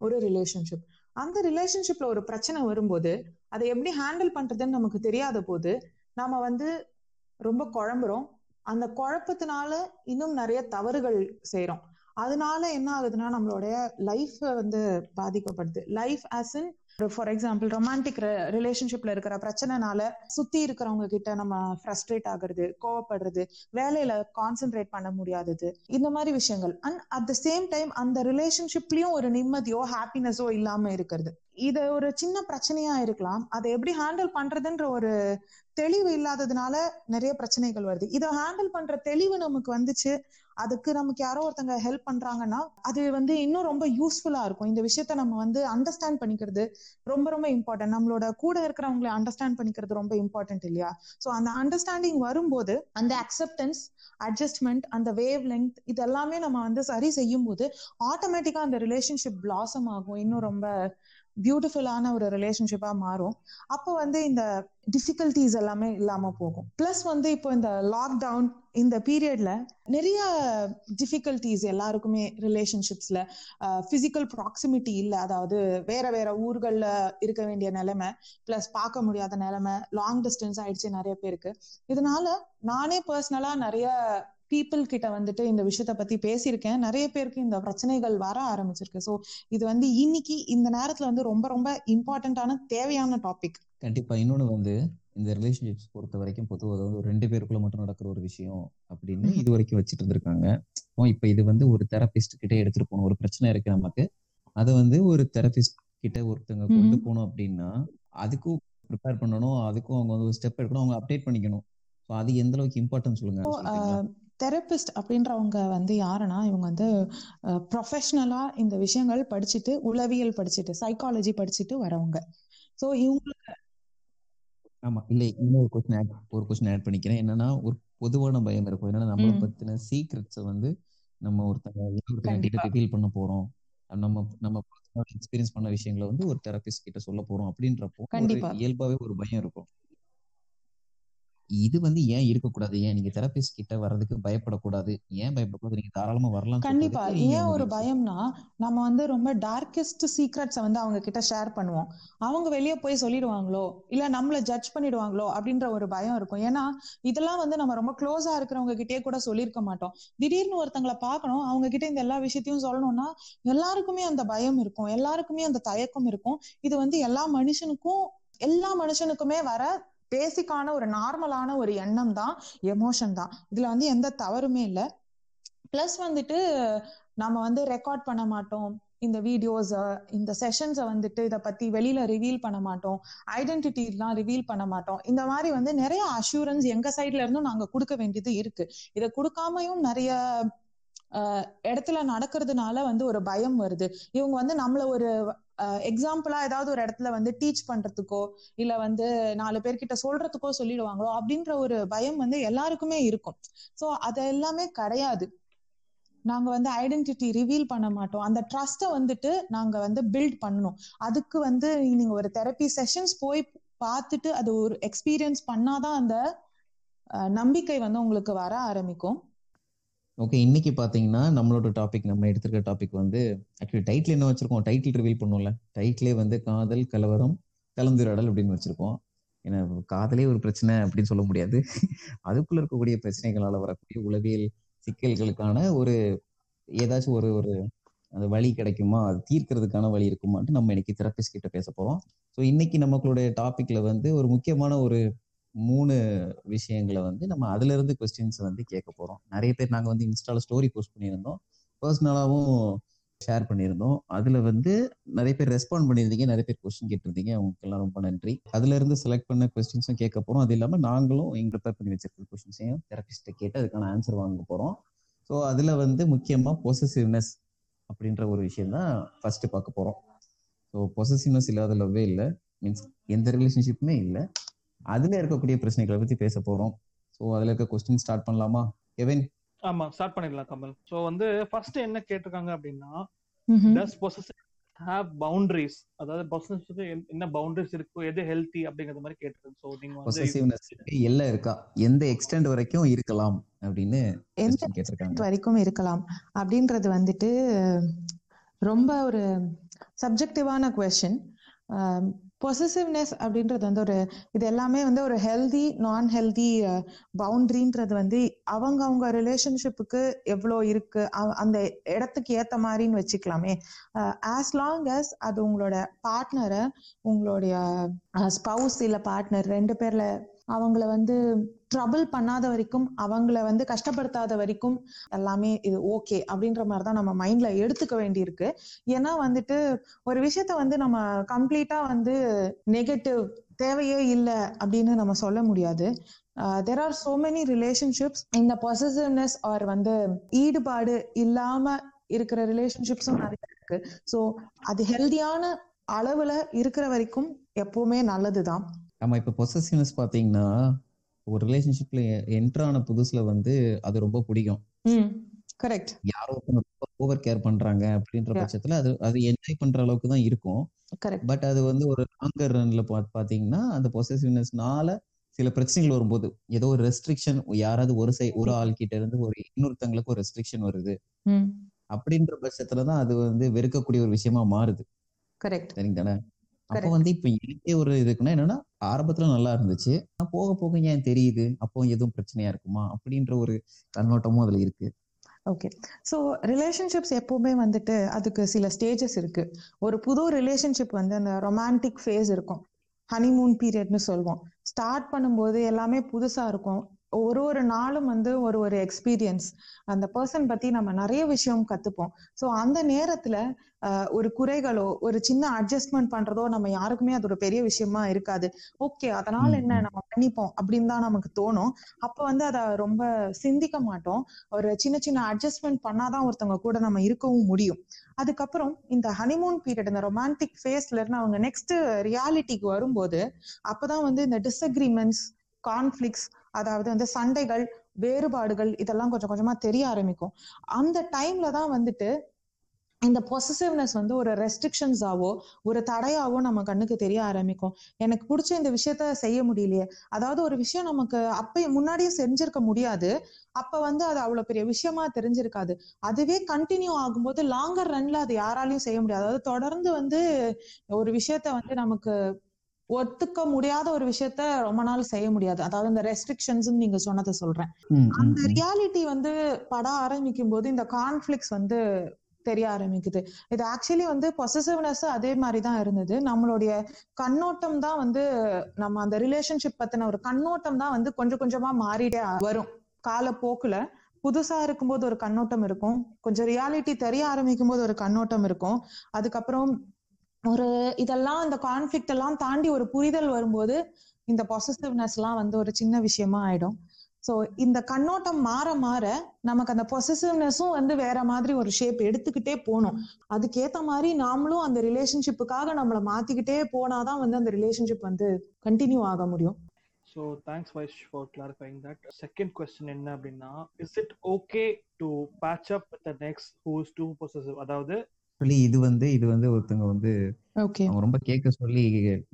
[SPEAKER 4] ஒரு ரிலேஷன்ஷிப் அந்த ரிலேஷன்ஷிப்ல ஒரு பிரச்சனை வரும்போது அதை எப்படி ஹேண்டில் பண்றதுன்னு நமக்கு தெரியாத போது நாம வந்து ரொம்ப குழம்புறோம். அந்த குழப்பத்தினால இன்னும் நிறைய தவறுகள் செய்யறோம் அதனால என்ன ஆகுதுன்னா நம்மளுடைய லைஃப் வந்து பாதிக்கப்படுது. Life as in for example romantic ரிலேஷன்ஷிப்ல இருக்கிற பிரச்சனைனால சுத்தி இருக்கிறவங்க கிட்ட நம்ம ஃப்ரஸ்ட்ரேட் ஆகுறது கோவப்படுறது வேலையில கான்சென்ட்ரேட் பண்ண முடியாதது இந்த மாதிரி விஷயங்கள். And at the same time அந்த ரிலேஷன்ஷிப்லயும் ஒரு நிம்மதியோ ஹாப்பினஸோ இல்லாம இருக்கிறது. இது ஒரு சின்ன பிரச்சனையா இருக்கலாம். அதை எப்படி ஹேண்டில் பண்றதுன்ற ஒரு தெளிவு இல்லாததுனால நிறைய பிரச்சனைகள் வருது. இதை ஹேண்டில் பண்ற தெளிவு நமக்கு வந்துச்சு அதுக்கு நமக்கு யாரோ ஒருத்தங்க ஹெல்ப் பண்றாங்கன்னா அது வந்து இன்னும் ரொம்ப யூஸ்ஃபுல்லா இருக்கும். இந்த விஷயத்த நம்ம வந்து அண்டர்ஸ்டாண்ட் பண்ணிக்கிறது ரொம்ப ரொம்ப இம்பார்ட்டன்ட் நம்மளோட கூட இருக்கிறவங்களை அண்டர்ஸ்டாண்ட் பண்ணிக்கிறது ரொம்ப இம்பார்ட்டன்ட் இல்லையா? ஸோ அந்த அண்டர்ஸ்டாண்டிங் வரும்போது அந்த அக்செப்டன்ஸ் அட்ஜஸ்ட்மெண்ட் அந்த வேவ் லெங்க் இது எல்லாமே நம்ம வந்து சரி செய்யும் போது ஆட்டோமேட்டிக்கா அந்த ரிலேஷன்ஷிப் பிளாசம் ஆகும். இன்னும் ரொம்ப பியூட்டிஃபுல்லான ஒரு ரிலேஷன்ஷிப்பா மாறும். அப்போ வந்து இந்த டிஃபிகல்டிஸ் எல்லாமே இல்லாம போகும். பிளஸ் வந்து இப்போ இந்த லாக்டவுன் இந்த பீரியட்ல நிறைய டிஃபிகல்டிஸ் எல்லாருக்குமே ரிலேஷன்ஷிப்ஸ்ல பிசிக்கல் ப்ராக்சிமிட்டி இல்லை. அதாவது வேற வேற ஊர்கள்ல இருக்க வேண்டிய நிலைமை பிளஸ் பார்க்க முடியாத நிலைமை லாங் டிஸ்டன்ஸ் ஆயிடுச்சு நிறைய பேருக்கு. இதனால நானே பர்சனலா நிறைய பீப்புள் கிட்ட வந்துட்டு இந்த விஷயத்த பத்தி பேசியிருக்கேன். நிறைய பேருக்கு இந்த பிரச்சனைகள் வர ஆரம்பிச்சிருக்கு. ஸோ இது வந்து இன்னைக்கு இந்த நேரத்துல வந்து ரொம்ப ரொம்ப இம்பார்ட்டன்டான தேவையான டாபிக்
[SPEAKER 2] கண்டிப்பா. இன்னொன்னு வந்து இந்த ரிலேஷன்ஷிப்ஸ் பொறுத்த வரைக்கும் பொதுவாக ஒரு ரெண்டு பேருக்குள்ள மட்டும் நடக்கிற ஒரு விஷயம் அப்படின்னு இது வரைக்கும் வச்சுட்டு இருந்திருக்காங்க. இப்ப இது வந்து ஒரு தெரபிஸ்ட் கிட்ட எடுத்துட்டு போகணும். ஒரு பிரச்சனை இருக்கு நமக்கு. அதை வந்து ஒரு தெரபிஸ்ட் கிட்ட ஒருத்தங்க கொண்டு போகணும் அப்படின்னா அதுக்கும் ப்ரிப்பேர் பண்ணணும். அதுக்கும் அவங்க வந்து ஒரு ஸ்டெப் எடுக்கணும். அவங்க அப்டேட் பண்ணிக்கணும். ஸோ அது எந்த அளவுக்கு இம்பார்ட்டன்ட் சொல்லுங்க.
[SPEAKER 4] தெரபிஸ்ட் அப்படின்றவங்க வந்து யாருன்னா இவங்க வந்து ப்ரொஃபஷ்னலா இந்த விஷயங்கள் படிச்சுட்டு உளவியல் படிச்சுட்டு சைக்காலஜி படிச்சுட்டு வரவங்க. ஸோ இவங்களுக்கு
[SPEAKER 2] ஆமா இல்ல இன்னொரு கொஸ்டின் ஆட் ஒரு கொஸ்டின் ஆட் பண்ணிக்கிறேன். என்னன்னா ஒரு பொதுவான பயம் இருக்கும். என்னன்னா நம்மளை பத்தின சீக்ரெட்ஸை வந்து நம்ம ஒருத்தங்க இன்னொருத்தங்க ரிவீல் பண்ண போறோம். நம்ம நம்ம எக்ஸ்பீரியன்ஸ் பண்ண விஷயங்களை வந்து ஒரு தெரபிஸ்ட் கிட்ட சொல்ல போறோம். அப்படின்றப்போ இயல்பாவே ஒரு பயம் இருக்கும். இது வந்து ஏன் இருக்கக்கூடாது? ஏன் நீங்க தெரபிஸ்ட் கிட்ட வர்றதுக்கு பயப்படக்கூடாது? ஏன் பயப்படக்கூடாது? நீங்க தாராளமா வரலாம்
[SPEAKER 4] கண்டிப்பா. ஏன் ஒரு பயம்னா நம்ம வந்து ரொம்ப டார்கெஸ்ட் சீக்ரெட்ஸை வந்து அவங்க கிட்ட ஷேர் பண்ணுவோம். அவங்க வெளியே போய் சொல்லிடுவாங்களோ? இல்ல நம்மள ஜட்ஜ் பண்ணிடுவாங்களோ? அப்படின்ற ஒரு பயம் இருக்கும். ஏன்னா இதெல்லாம் வந்து நம்ம ரொம்ப க்ளோஸா இருக்கிறவங்க கிட்டே கூட சொல்லியிருக்க மாட்டோம். திடீர்னு ஒருத்தங்களை பார்க்கணும். அவங்க கிட்ட இந்த எல்லா விஷயத்தையும் சொல்லணும்னா எல்லாருக்குமே அந்த பயம் இருக்கும். எல்லாருக்குமே அந்த தயக்கம் இருக்கும். இது வந்து எல்லா மனுஷனுக்கும் எல்லா மனுஷனுக்குமே வர பேசிக்கான ஒரு நார்மலான ஒரு எண்ணம் தான் எமோஷன் தான். இதுல வந்து எந்த தவறுமே இல்லை. பிளஸ் வந்துட்டு நம்ம வந்து ரெக்கார்ட் பண்ண மாட்டோம். இந்த வீடியோஸ் இந்த செஷன்ஸை வந்துட்டு இதை பத்தி வெளியில ரிவீல் பண்ண மாட்டோம். ஐடென்டிட்டி எல்லாம் ரிவீல் பண்ண மாட்டோம். இந்த மாதிரி வந்து நிறைய அஷூரன்ஸ் எங்க சைட்ல இருந்தும் நாங்க கொடுக்க வேண்டியது இருக்கு. இதை கொடுக்காமையும் நிறைய இடத்துல நடக்கிறதுனால வந்து ஒரு பயம் வருது. இவங்க வந்து நம்மள ஒரு எக்ஸாம்பிளா ஏதாவது ஒரு இடத்துல வந்து டீச் பண்றதுக்கோ இல்ல வந்து நாலு பேர்கிட்ட சொல்றதுக்கோ சொல்லிடுவாங்களோ அப்படின்ற ஒரு பயம் வந்து எல்லாருக்குமே இருக்கும். சோ அது எல்லாமே கிடையாது. நாங்க வந்து ஐடென்டிட்டி ரிவீல் பண்ண மாட்டோம். அந்த ட்ரஸ்ட்டை வந்துட்டு நாங்க வந்து பில்ட் பண்ணணும். அதுக்கு வந்து நீங்க ஒரு தெரப்பி செஷன்ஸ் போய் பார்த்துட்டு அது ஒரு எக்ஸ்பீரியன்ஸ் பண்ணாதான் அந்த நம்பிக்கை வந்து உங்களுக்கு வர ஆரம்பிக்கும்.
[SPEAKER 2] ஓகே இன்னைக்கு பாத்தீங்கன்னா நம்மளோட டாபிக் நம்ம எடுத்திருக்க டாபிக் வந்து ஆக்சுவலி டைட்டில் என்ன வச்சிருக்கோம்? டைட்டில் ரிவீல் பண்ணுவோம்ல. டைட்டிலே வந்து காதல் கலவரம் கலந்துரையாடல் அப்படின்னு வச்சிருக்கோம். ஏன்னா காதலே ஒரு பிரச்சனை அப்படின்னு சொல்ல முடியாது. அதுக்குள்ள இருக்கக்கூடிய பிரச்சனைகளால வரக்கூடிய உளவியல் சிக்கல்களுக்கான ஒரு ஏதாச்சும் ஒரு ஒரு அந்த வழி கிடைக்குமா? அது தீர்க்கிறதுக்கான வழி இருக்குமான்ட்டு நம்ம இன்னைக்கு தெரப்பிஸ்ட் கிட்ட பேச போறோம். ஸோ இன்னைக்கு நம்மளுடைய டாபிக்ல வந்து ஒரு முக்கியமான ஒரு மூணு விஷயங்களை வந்து நம்ம அதுல இருந்து கொஸ்டின்ஸ் வந்து கேட்க போறோம். நிறைய பேர் நாங்க வந்து இன்ஸ்டால ஸ்டோரி போஸ்ட் பண்ணியிருந்தோம். பர்சனலாவும் ஷேர் பண்ணியிருந்தோம். அதுல வந்து நிறைய பேர் ரெஸ்பாண்ட் பண்ணியிருந்தீங்க. நிறைய பேர் கொஸ்டின் கேட்டிருந்தீங்க. உங்களுக்கு எல்லாம் ரொம்ப நன்றி. அதுல இருந்து செலக்ட் பண்ண கொஸ்டின்ஸும் கேட்க போறோம். அது இல்லாம நாங்களும் எங்க ப்ரிப்பேர் பண்ணி வச்சிருக்க கொஸ்டின்ஸையும் தெரபிஸ்ட்டை கேட்டு அதுக்கான ஆன்சர் வாங்க போறோம். ஸோ அதுல வந்து முக்கியமா பொசசிவ்னஸ் அப்படின்ற ஒரு விஷயம் தான் ஃபர்ஸ்ட் பார்க்க போறோம். ஸோ பொசசிவ்னஸ் இல்லாத லவ்வே இல்லை. மீன்ஸ் எந்த ரிலேஷன்ஷிப்புமே இல்லை. அதுல இருக்கக்கூடிய பிரச்சனைகளை பத்தி பேச போறோம். ஸோ அதுல இருக்க கொஸ்டின் ஸ்டார்ட் பண்ணலாமா? கெவின்
[SPEAKER 3] ஆமா ஸ்டார்ட் பண்ணிடலாம் கமல். சோ வந்து ஃபர்ஸ்ட் என்ன கேட்டிருக்காங்க அப்படின்னா. டஸ் பொசசிவ் ஹேவ் பவுண்டரிஸ் அதாவது பொசசிவ்க்கு என்ன பவுண்டரிஸ் இருக்கு எது ஹெல்த்தி அப்படிங்கறது மாதிரி கேட்டிருக்கேன் சோ நீங்க வந்து
[SPEAKER 2] பொசசிவ்னஸ் எல்லாம் இருக்கா? எந்த எக்ஸ்டெண்ட் வரைக்கும் இருக்கலாம் அப்படின்னு கேட்டிருக்காங்க.
[SPEAKER 4] வரைக்கும் இருக்கலாம் அப்படின்றது வந்துட்டு ரொம்ப ஒரு சப்ஜெக்டிவான கொஸ்டின் பொசசிவ்னஸ் அப்படின்றது வந்து ஒரு இது எல்லாமே வந்து ஒரு ஹெல்தி நான் ஹெல்தி பவுண்டரின்றது வந்து அவங்க அவங்க ரிலேஷன்ஷிப்புக்கு எவ்வளோ இருக்கு அ- அந்த இடத்துக்கு ஏத்த மாதிரின்னு வச்சுக்கலாமே. ஆஸ் லாங் அஸ் அது உங்களோட பார்ட்னரை உங்களுடைய ஸ்பவுஸ் இல்ல பார்ட்னர் ரெண்டு பேர்ல அவங்கள வந்து ட்ரபிள் பண்ணாத வரைக்கும் அவங்கள வந்து கஷ்டப்படுத்தாத வரைக்கும் எல்லாமே இது ஓகே அப்படின்ற மாதிரி தான் நம்ம மைண்ட்ல எடுத்துக்க வேண்டியிருக்கு. ஏன்னா வந்துட்டு ஒரு விஷயத்த வந்து நம்ம கம்ப்ளீட்டா வந்து நெகட்டிவ் தேவையே இல்லை அப்படின்னு நம்ம சொல்ல முடியாது. There are so many relationships இந்த பொசிசிவ்னஸ் ஆர் வந்து ஈடுபாடு இல்லாம இருக்கிற ரிலேஷன்ஷிப்ஸும் நிறைய இருக்கு. ஸோ அது ஹெல்தியான அளவுல இருக்கிற வரைக்கும் எப்பவுமே நல்லதுதான்.
[SPEAKER 2] ஆமா இப்ப பொசசிவ்னஸ் பாத்தீங்கன்னா ஒரு ரிலேஷன்ஷிப்ல என்டர் ஆன புதுசுல வந்து அது ரொம்ப பிடிக்கும்.
[SPEAKER 4] கரெக்ட்
[SPEAKER 2] யாரோ ஓவர் கேர் பண்றாங்க அப்படின்ற. பட்சத்துல அது அது என்ஜாய் பண்ற அளவுக்கு தான் இருக்கும். பட் அது வந்து ஒரு லாங்கர் ரன்ல பாத்தீங்கன்னா அந்த பொசசிவ்னஸ்னால சில பிரச்சனைகள் வரும்போது ஏதோ ஒரு ரெஸ்ட்ரிக்ஷன் யாராவது ஒரு சை ஒரு ஆள் கிட்ட இருந்து ஒரு இன்னொருத்தங்களுக்கு ஒரு ரெஸ்ட்ரிக்ஷன் வருது. அப்படின்ற பட்சத்துல தான் அது வந்து வெறுக்கக்கூடிய ஒரு விஷயமா மாறுது.
[SPEAKER 4] கரெக்ட்
[SPEAKER 2] சரிங்கதானே? அப்போ
[SPEAKER 4] Correct.
[SPEAKER 2] வந்து இப்ப எனக்கே ஒரு இதுக்குன்னா என்னன்னா ஆரம்பத்துல நல்லா இருந்துச்சு. ஆனா போக போக ஏன் தெரியுது? அப்போ எதுவும் பிரச்சனையா இருக்குமா? அப்படின்ற ஒரு கண்ணோட்டமும் அதுல இருக்கு.
[SPEAKER 4] ஓகே. ஸோ ரிலேஷன்ஷிப்ஸ் எப்பவுமே வந்துட்டு அதுக்கு சில ஸ்டேஜஸ் இருக்கு. ஒரு புது ரிலேஷன்ஷிப் வந்து அந்த ரொமான்டிக் ஃபேஸ் இருக்கும். ஹனிமூன் பீரியட்னு சொல்லுவோம் ஸ்டார்ட் பண்ணும்போது எல்லாமே புதுசா இருக்கும். ஒரு ஒரு நாளும் வந்து ஒரு ஒரு எக்ஸ்பீரியன்ஸ் அந்த பர்சன் பத்தி நம்ம நிறைய விஷயம் கத்துப்போம். ஸோ அந்த நேரத்துல ஒரு குறைகளோ ஒரு சின்ன அட்ஜஸ்ட்மெண்ட் பண்றதோ நம்ம யாருக்குமே அது ஒரு பெரிய விஷயமா இருக்காது. ஓகே அதனால என்ன. நம்ம பண்ணிப்போம் அப்படின்னு தான் நமக்கு தோணும். அப்ப வந்து அதை ரொம்ப சிந்திக்க மாட்டோம். ஒரு சின்ன சின்ன அட்ஜஸ்ட்மெண்ட் பண்ணாதான் ஒருத்தவங்க கூட நம்ம இருக்கவும் முடியும். அதுக்கப்புறம் இந்த ஹனிமூன் பீரியட் இந்த ரொமான்டிக் ஃபேஸ்ல இருந்து அவங்க நெக்ஸ்ட் ரியாலிட்டிக்கு வரும்போது அப்பதான் வந்து இந்த டிஸ்அக்ரிமெண்ட்ஸ் கான்ஃபிளிக்ஸ் அதாவது வந்து சண்டைகள் வேறுபாடுகள் இதெல்லாம் கொஞ்சம் கொஞ்சமா தெரிய ஆரம்பிக்கும். அந்த டைம்ல தான் வந்துட்டு இந்த பொசசிவ்னஸ் வந்து ஒரு ரெஸ்ட்ரிக்ஷன்ஸாவோ ஒரு தடையாவோ நம்ம கண்ணுக்கு தெரிய ஆரம்பிக்கும். எனக்கு பிடிச்ச இந்த விஷயத்த செய்ய முடியலையே. அதாவது ஒரு விஷயம் நமக்கு அப்ப முன்னாடியே செஞ்சிருக்க முடியாது. அப்ப வந்து அது அவ்வளவு பெரிய விஷயமா தெரிஞ்சிருக்காது. அதுவே கண்டினியூ ஆகும்போது லாங்கர் ரன்ல அது யாராலையும் செய்ய முடியாது. அதாவது தொடர்ந்து வந்து ஒரு விஷயத்த வந்து நமக்கு ஒத்துக்க முடியாத ஒரு விஷயத்த ரொம்ப நாள் செய்ய முடியாது. அதாவது இந்த ரெஸ்ட்ரிக்ஷன்ஸ் நீங்க சொன்னதை சொல்றேன். அந்த. ரியாலிட்டி வந்து பட ஆரம்பிக்கும் போது இந்த கான்ஃபிளிக்ஸ் வந்து தெரிய ஆரம்பிக்குது. இது ஆக்சுவலி வந்து பொசசிவ்னஸ் அதே மாதிரி தான் இருந்தது. நம்மளுடைய கண்ணோட்டம் தான் வந்து நம்ம அந்த ரிலேஷன்ஷிப் பத்தின ஒரு கண்ணோட்டம் தான் வந்து கொஞ்சம் கொஞ்சமா மாறிட்டே வரும். காலப்போக்குல புதுசா இருக்கும்போது ஒரு கண்ணோட்டம் இருக்கும். கொஞ்சம் ரியாலிட்டி தெரிய ஆரம்பிக்கும் போது ஒரு கண்ணோட்டம் இருக்கும். அதுக்கப்புறம் ஒரு இதெல்லாம் அந்த கான்ஃபிளிக்ட் எல்லாம் தாண்டி ஒரு புரிதல் வரும்போது இந்த பொசசிவ்னஸ் எல்லாம் வந்து ஒரு சின்ன விஷயமா ஆயிடும். சோ இந்த கண்ணோட்டம் மாற மாற நமக்கு அந்த பொசசிவ்னஸும் வந்து வேற மாதிரி ஒரு ஷேப் எடுத்துக்கிட்டே போகணும். அதுக்கேத்த மாதிரி நாமளும் அந்த ரிலேஷன்ஷிப்புக்காக நம்மளை மாத்திக்கிட்டே போனாதான் வந்து அந்த ரிலேஷன்ஷிப் வந்து கண்டினியூ ஆக முடியும்.
[SPEAKER 3] So thanks Vaish for clarifying that second question என்ன அப்படின்னா is it okay to patch up with the next who's too possessive அதாவது
[SPEAKER 2] Actually இது வந்து இது வந்து ஒருத்தவங்க வந்து
[SPEAKER 4] ஓகே.
[SPEAKER 2] அவங்க ரொம்ப கேட்க சொல்லி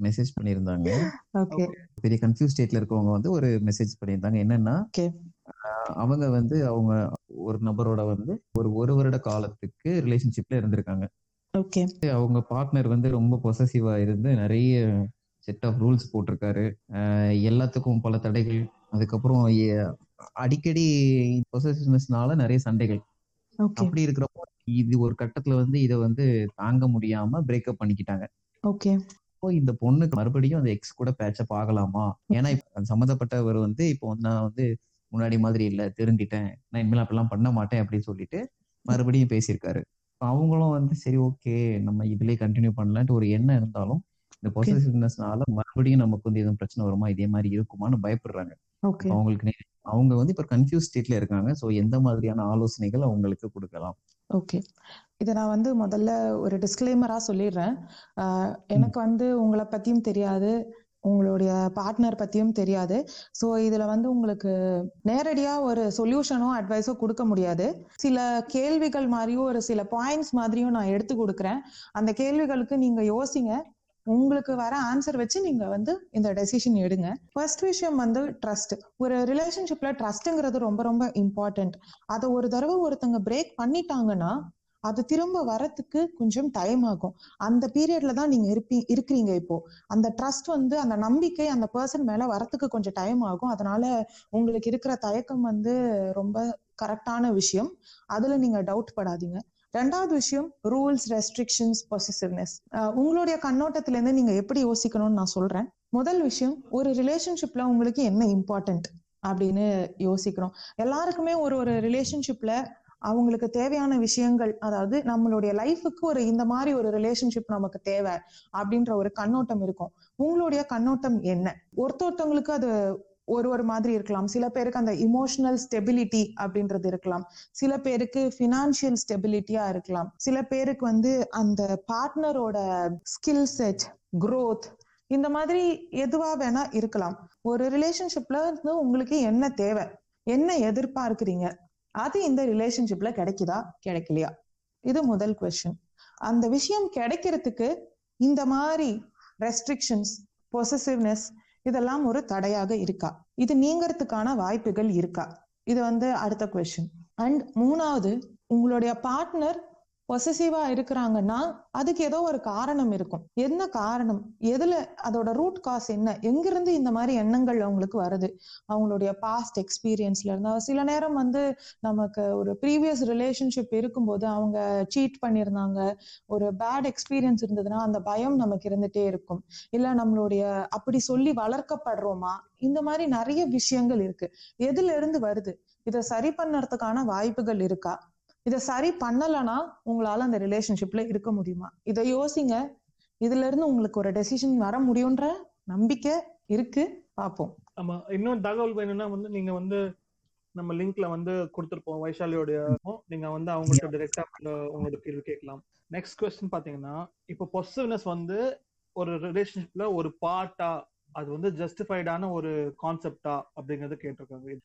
[SPEAKER 2] மெசேஜ் பண்ணியிருந்தாங்க.
[SPEAKER 4] ஓகே.
[SPEAKER 2] பெரிய கன்ஃபியூஸ் ஸ்டேட்ல இருக்கவங்க வந்து ஒரு மெசேஜ் பண்ணியிருந்தாங்க. என்னன்னா அவங்க வந்து அவங்க ஒரு நபரோட வந்து ஒரு ஒரு வருட காலத்துக்கு ரிலேஷன்ஷிப்ல இருந்திருக்காங்க.
[SPEAKER 4] ஓகே.
[SPEAKER 2] அவங்க பார்ட்னர் வந்து ரொம்ப பொசசிவா இருந்து நிறைய செட் ஆஃப் ரூல்ஸ் போட்டிருக்காரு. எல்லாத்துக்கும் பல தடைகள். அதுக்கப்புறம் அடிக்கடி பொசசிவ்னஸ்னால நிறைய சண்டைகள்.
[SPEAKER 4] ஓகே.
[SPEAKER 2] அப்படி இருக்கிறப்போ இது ஒரு கட்டத்துல வந்து இதை வந்து தாங்க முடியாம பிரேக்கப் பண்ணிக்கிட்டாங்க.
[SPEAKER 4] ஓகே.
[SPEAKER 2] இப்போ இந்த பொண்ணுக்கு மறுபடியும் அந்த எக்ஸ் கூட பேச்சப் ஆகலாமா? ஏன்னா சம்மந்தப்பட்டவர் வந்து இப்போ வந்து நான் வந்து முன்னாடி மாதிரி இல்ல திருந்திட்டேன் நான் இனிமேல் அப்படிலாம் பண்ண மாட்டேன் அப்படின்னு சொல்லிட்டு மறுபடியும் பேசியிருக்காரு. அவங்களும் வந்து சரி ஓகே நம்ம இதுலயே கண்டினியூ பண்ணலான்ட்டு ஒரு எண்ணம் இருந்தாலும் இந்த பொசசிவ்னஸ்னால மறுபடியும் நமக்கு வந்து எதுவும் பிரச்சனை வருமா? இதே மாதிரி இருக்குமான்னு பயப்படுறாங்க.
[SPEAKER 4] ஓகே.
[SPEAKER 2] அவங்களுக்கு அவங்க வந்து இப்ப கன்ஃபியூஸ் ஸ்டேட்ல இருக்காங்க. சோ எந்த மாதிரியான ஆலோசனைகள் அவங்களுக்கு கொடுக்கலாம்?
[SPEAKER 4] ஓகே இதை நான் வந்து முதல்ல ஒரு டிஸ்க்ளைமரா சொல்லிடுறேன். ஆஹ் எனக்கு வந்து உங்களை பத்தியும் தெரியாது. உங்களுடைய பார்ட்னர் பத்தியும் தெரியாது. ஸோ இதுல வந்து உங்களுக்கு நேரடியா ஒரு சொல்யூஷனோ அட்வைஸோ கொடுக்க முடியாது. சில கேள்விகள் மாதிரியும் ஒரு சில பாயிண்ட்ஸ் மாதிரியும் நான் எடுத்து கொடுக்குறேன். அந்த கேள்விகளுக்கு நீங்க யோசிங்க. உங்களுக்கு வர ஆன்சர் வச்சு நீங்க வந்து இந்த டெசிஷன் எடுங்க. ஃபர்ஸ்ட் விஷயம் வந்து ட்ரஸ்ட் ஒரு ரிலேஷன்ஷிப்ல ட்ரஸ்ட்ங்கிறது ரொம்ப ரொம்ப இம்பார்ட்டன்ட் அதை ஒரு தடவை ஒருத்தங்க பிரேக் பண்ணிட்டாங்கன்னா அது திரும்ப வரத்துக்கு கொஞ்சம் டைம் ஆகும். அந்த பீரியட்ல தான் நீங்க இருப்பீ இருக்கிறீங்க இப்போ. அந்த ட்ரஸ்ட் வந்து அந்த நம்பிக்கை அந்த பர்சன் மேல வரத்துக்கு கொஞ்சம் டைம் ஆகும். அதனால உங்களுக்கு இருக்கிற தயக்கம் வந்து ரொம்ப கரெக்டான விஷயம். அதுல நீங்க டவுட் படாதீங்க. ரெண்டாவது விஷயம் ரூல்ஸ் ரெஸ்ட்ரிக்ஷன்ஸ் பொசிசிவ்னஸ் உங்களுடைய கண்ணோட்டத்துல இருந்து நீங்க எப்படி யோசிக்கணும்னு நான் சொல்றேன். முதல் விஷயம் ஒரு ரிலேஷன்ஷிப்ல உங்களுக்கு என்ன இம்பார்ட்டன்ட் அப்படின்னு யோசிக்கிறோம். எல்லாருக்குமே ஒரு ஒரு ரிலேஷன்ஷிப்ல அவங்களுக்கு தேவையான விஷயங்கள் அதாவது நம்மளுடைய லைஃபுக்கு ஒரு இந்த மாதிரி ஒரு ரிலேஷன்ஷிப் நமக்கு தேவை அப்படின்ற ஒரு கண்ணோட்டம் இருக்கும். உங்களுடைய கண்ணோட்டம் என்ன? ஒருத்தொருத்தவங்களுக்கு அது ஒரு ஒரு மாதிரி இருக்கலாம். சில பேருக்கு அந்த இமோஷனல் ஸ்டெபிலிட்டி அப்படின்றது இருக்கலாம். சில பேருக்கு ஃபினான்ஷியல் ஸ்டெபிலிட்டியா இருக்கலாம். சில பேருக்கு வந்து அந்த பார்ட்னரோட ஸ்கில் செட் க்ரோத் இந்த மாதிரி எதுவா வேணா இருக்கலாம். ஒரு ரிலேஷன்ஷிப்ல இருந்து உங்களுக்கு என்ன தேவை? என்ன எதிர்பார்க்கிறீங்க? அது இந்த ரிலேஷன்ஷிப்ல கிடைக்குதா? கிடைக்கலையா? இது முதல் கொஸ்டின் அந்த விஷயம் கிடைக்கிறதுக்கு இந்த மாதிரி ரெஸ்ட்ரிக்ஷன்ஸ் பொசசிவ்னஸ் இதெல்லாம் ஒரு தடையாக இருக்கா? இது நீங்கிறதுக்கான வாய்ப்புகள் இருக்கா? இது வந்து அடுத்த கொஸ்டின் அண்ட் மூணாவது உங்களுடைய பார்ட்னர் பொசசிவா இருக்கிறாங்கன்னா அதுக்கு ஏதோ ஒரு காரணம் இருக்கும். என்ன காரணம்? எதுல அதோட ரூட் காஸ் என்ன? எங்கிருந்து இந்த மாதிரி எண்ணங்கள் அவங்களுக்கு வருது? அவங்களுடைய பாஸ்ட் எக்ஸ்பீரியன்ஸ்ல இருந்தா. சில நேரம் வந்து நமக்கு ஒரு ப்ரீவியஸ் ரிலேஷன்ஷிப் இருக்கும்போது அவங்க சீட் பண்ணியிருந்தாங்க. ஒரு பேட் எக்ஸ்பீரியன்ஸ் இருந்ததுன்னா அந்த பயம் நமக்கு இருந்துட்டே இருக்கும். இல்ல நம்மளுடைய அப்படி சொல்லி வளர்க்கப்படுறோமா? இந்த மாதிரி நிறைய விஷயங்கள் இருக்கு. எதுல இருந்து வருது? இதை சரி பண்ணறதுக்கான வாய்ப்புகள் இருக்கா? இதை சரி பண்ணலனா உங்களால அந்த ரிலேஷன்ஷிப்ல இருக்க முடியுமா? இதை யோசிங்க. இதுல இருந்து உங்களுக்கு ஒரு டெசிஷன் வர முடியும்ன்ற நம்பிக்கை இருக்கு. பார்ப்போம்.
[SPEAKER 3] ஆமா இன்னொரு தகவல் வேணும்னா வந்து நீங்க வந்து நம்ம லிங்க்ல வந்து கொடுத்துருப்போம் வைஷாலியோடைய நீங்க வந்து அவங்கள்ட்ட டைரக்டா உங்களோட கேள்வி கேட்கலாம். நெக்ஸ்ட் கொஸ்டின் பாத்தீங்கன்னா இப்போ பொசிவ்னஸ் வந்து ஒரு ரிலேஷன்ஷிப்ல ஒரு பார்ட்டா அது வந்து ஜஸ்டிஃபைடான ஒரு கான்செப்டா அப்படிங்கறது கேட்டிருக்காங்க.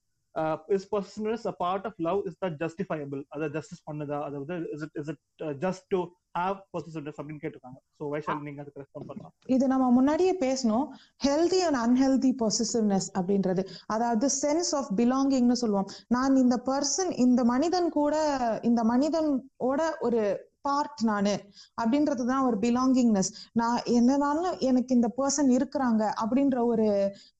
[SPEAKER 3] Is possessiveness a part of love is that justifiable அதை ஜஸ்டிஸ் பண்ணுதா? அதாவது is it is it just to have possessiveness அப்படின்னு கேட்டிருக்காங்க. ஸோ வைஷால் நீங்க அதுக்கு ரெஸ்பாண்ட் பண்ணலாம்?
[SPEAKER 4] இது நம்ம முன்னாடியே பேசணும். ஹெல்தி அண்ட் அன்ஹெல்தி பொசிசிவ்னஸ் அப்படின்றது. அதாவது சென்ஸ் ஆஃப் பிலாங்கிங்னு சொல்லுவோம். நான் இந்த பர்சன் இந்த மனிதன் கூட இந்த மனிதனோட ஒரு பார்ட் நானு அப்படின்றது தான் ஒரு பிலாங்கிங்னஸ் நான் என்னனாலும் எனக்கு இந்த பர்சன் இருக்கிறாங்க அப்படின்ற ஒரு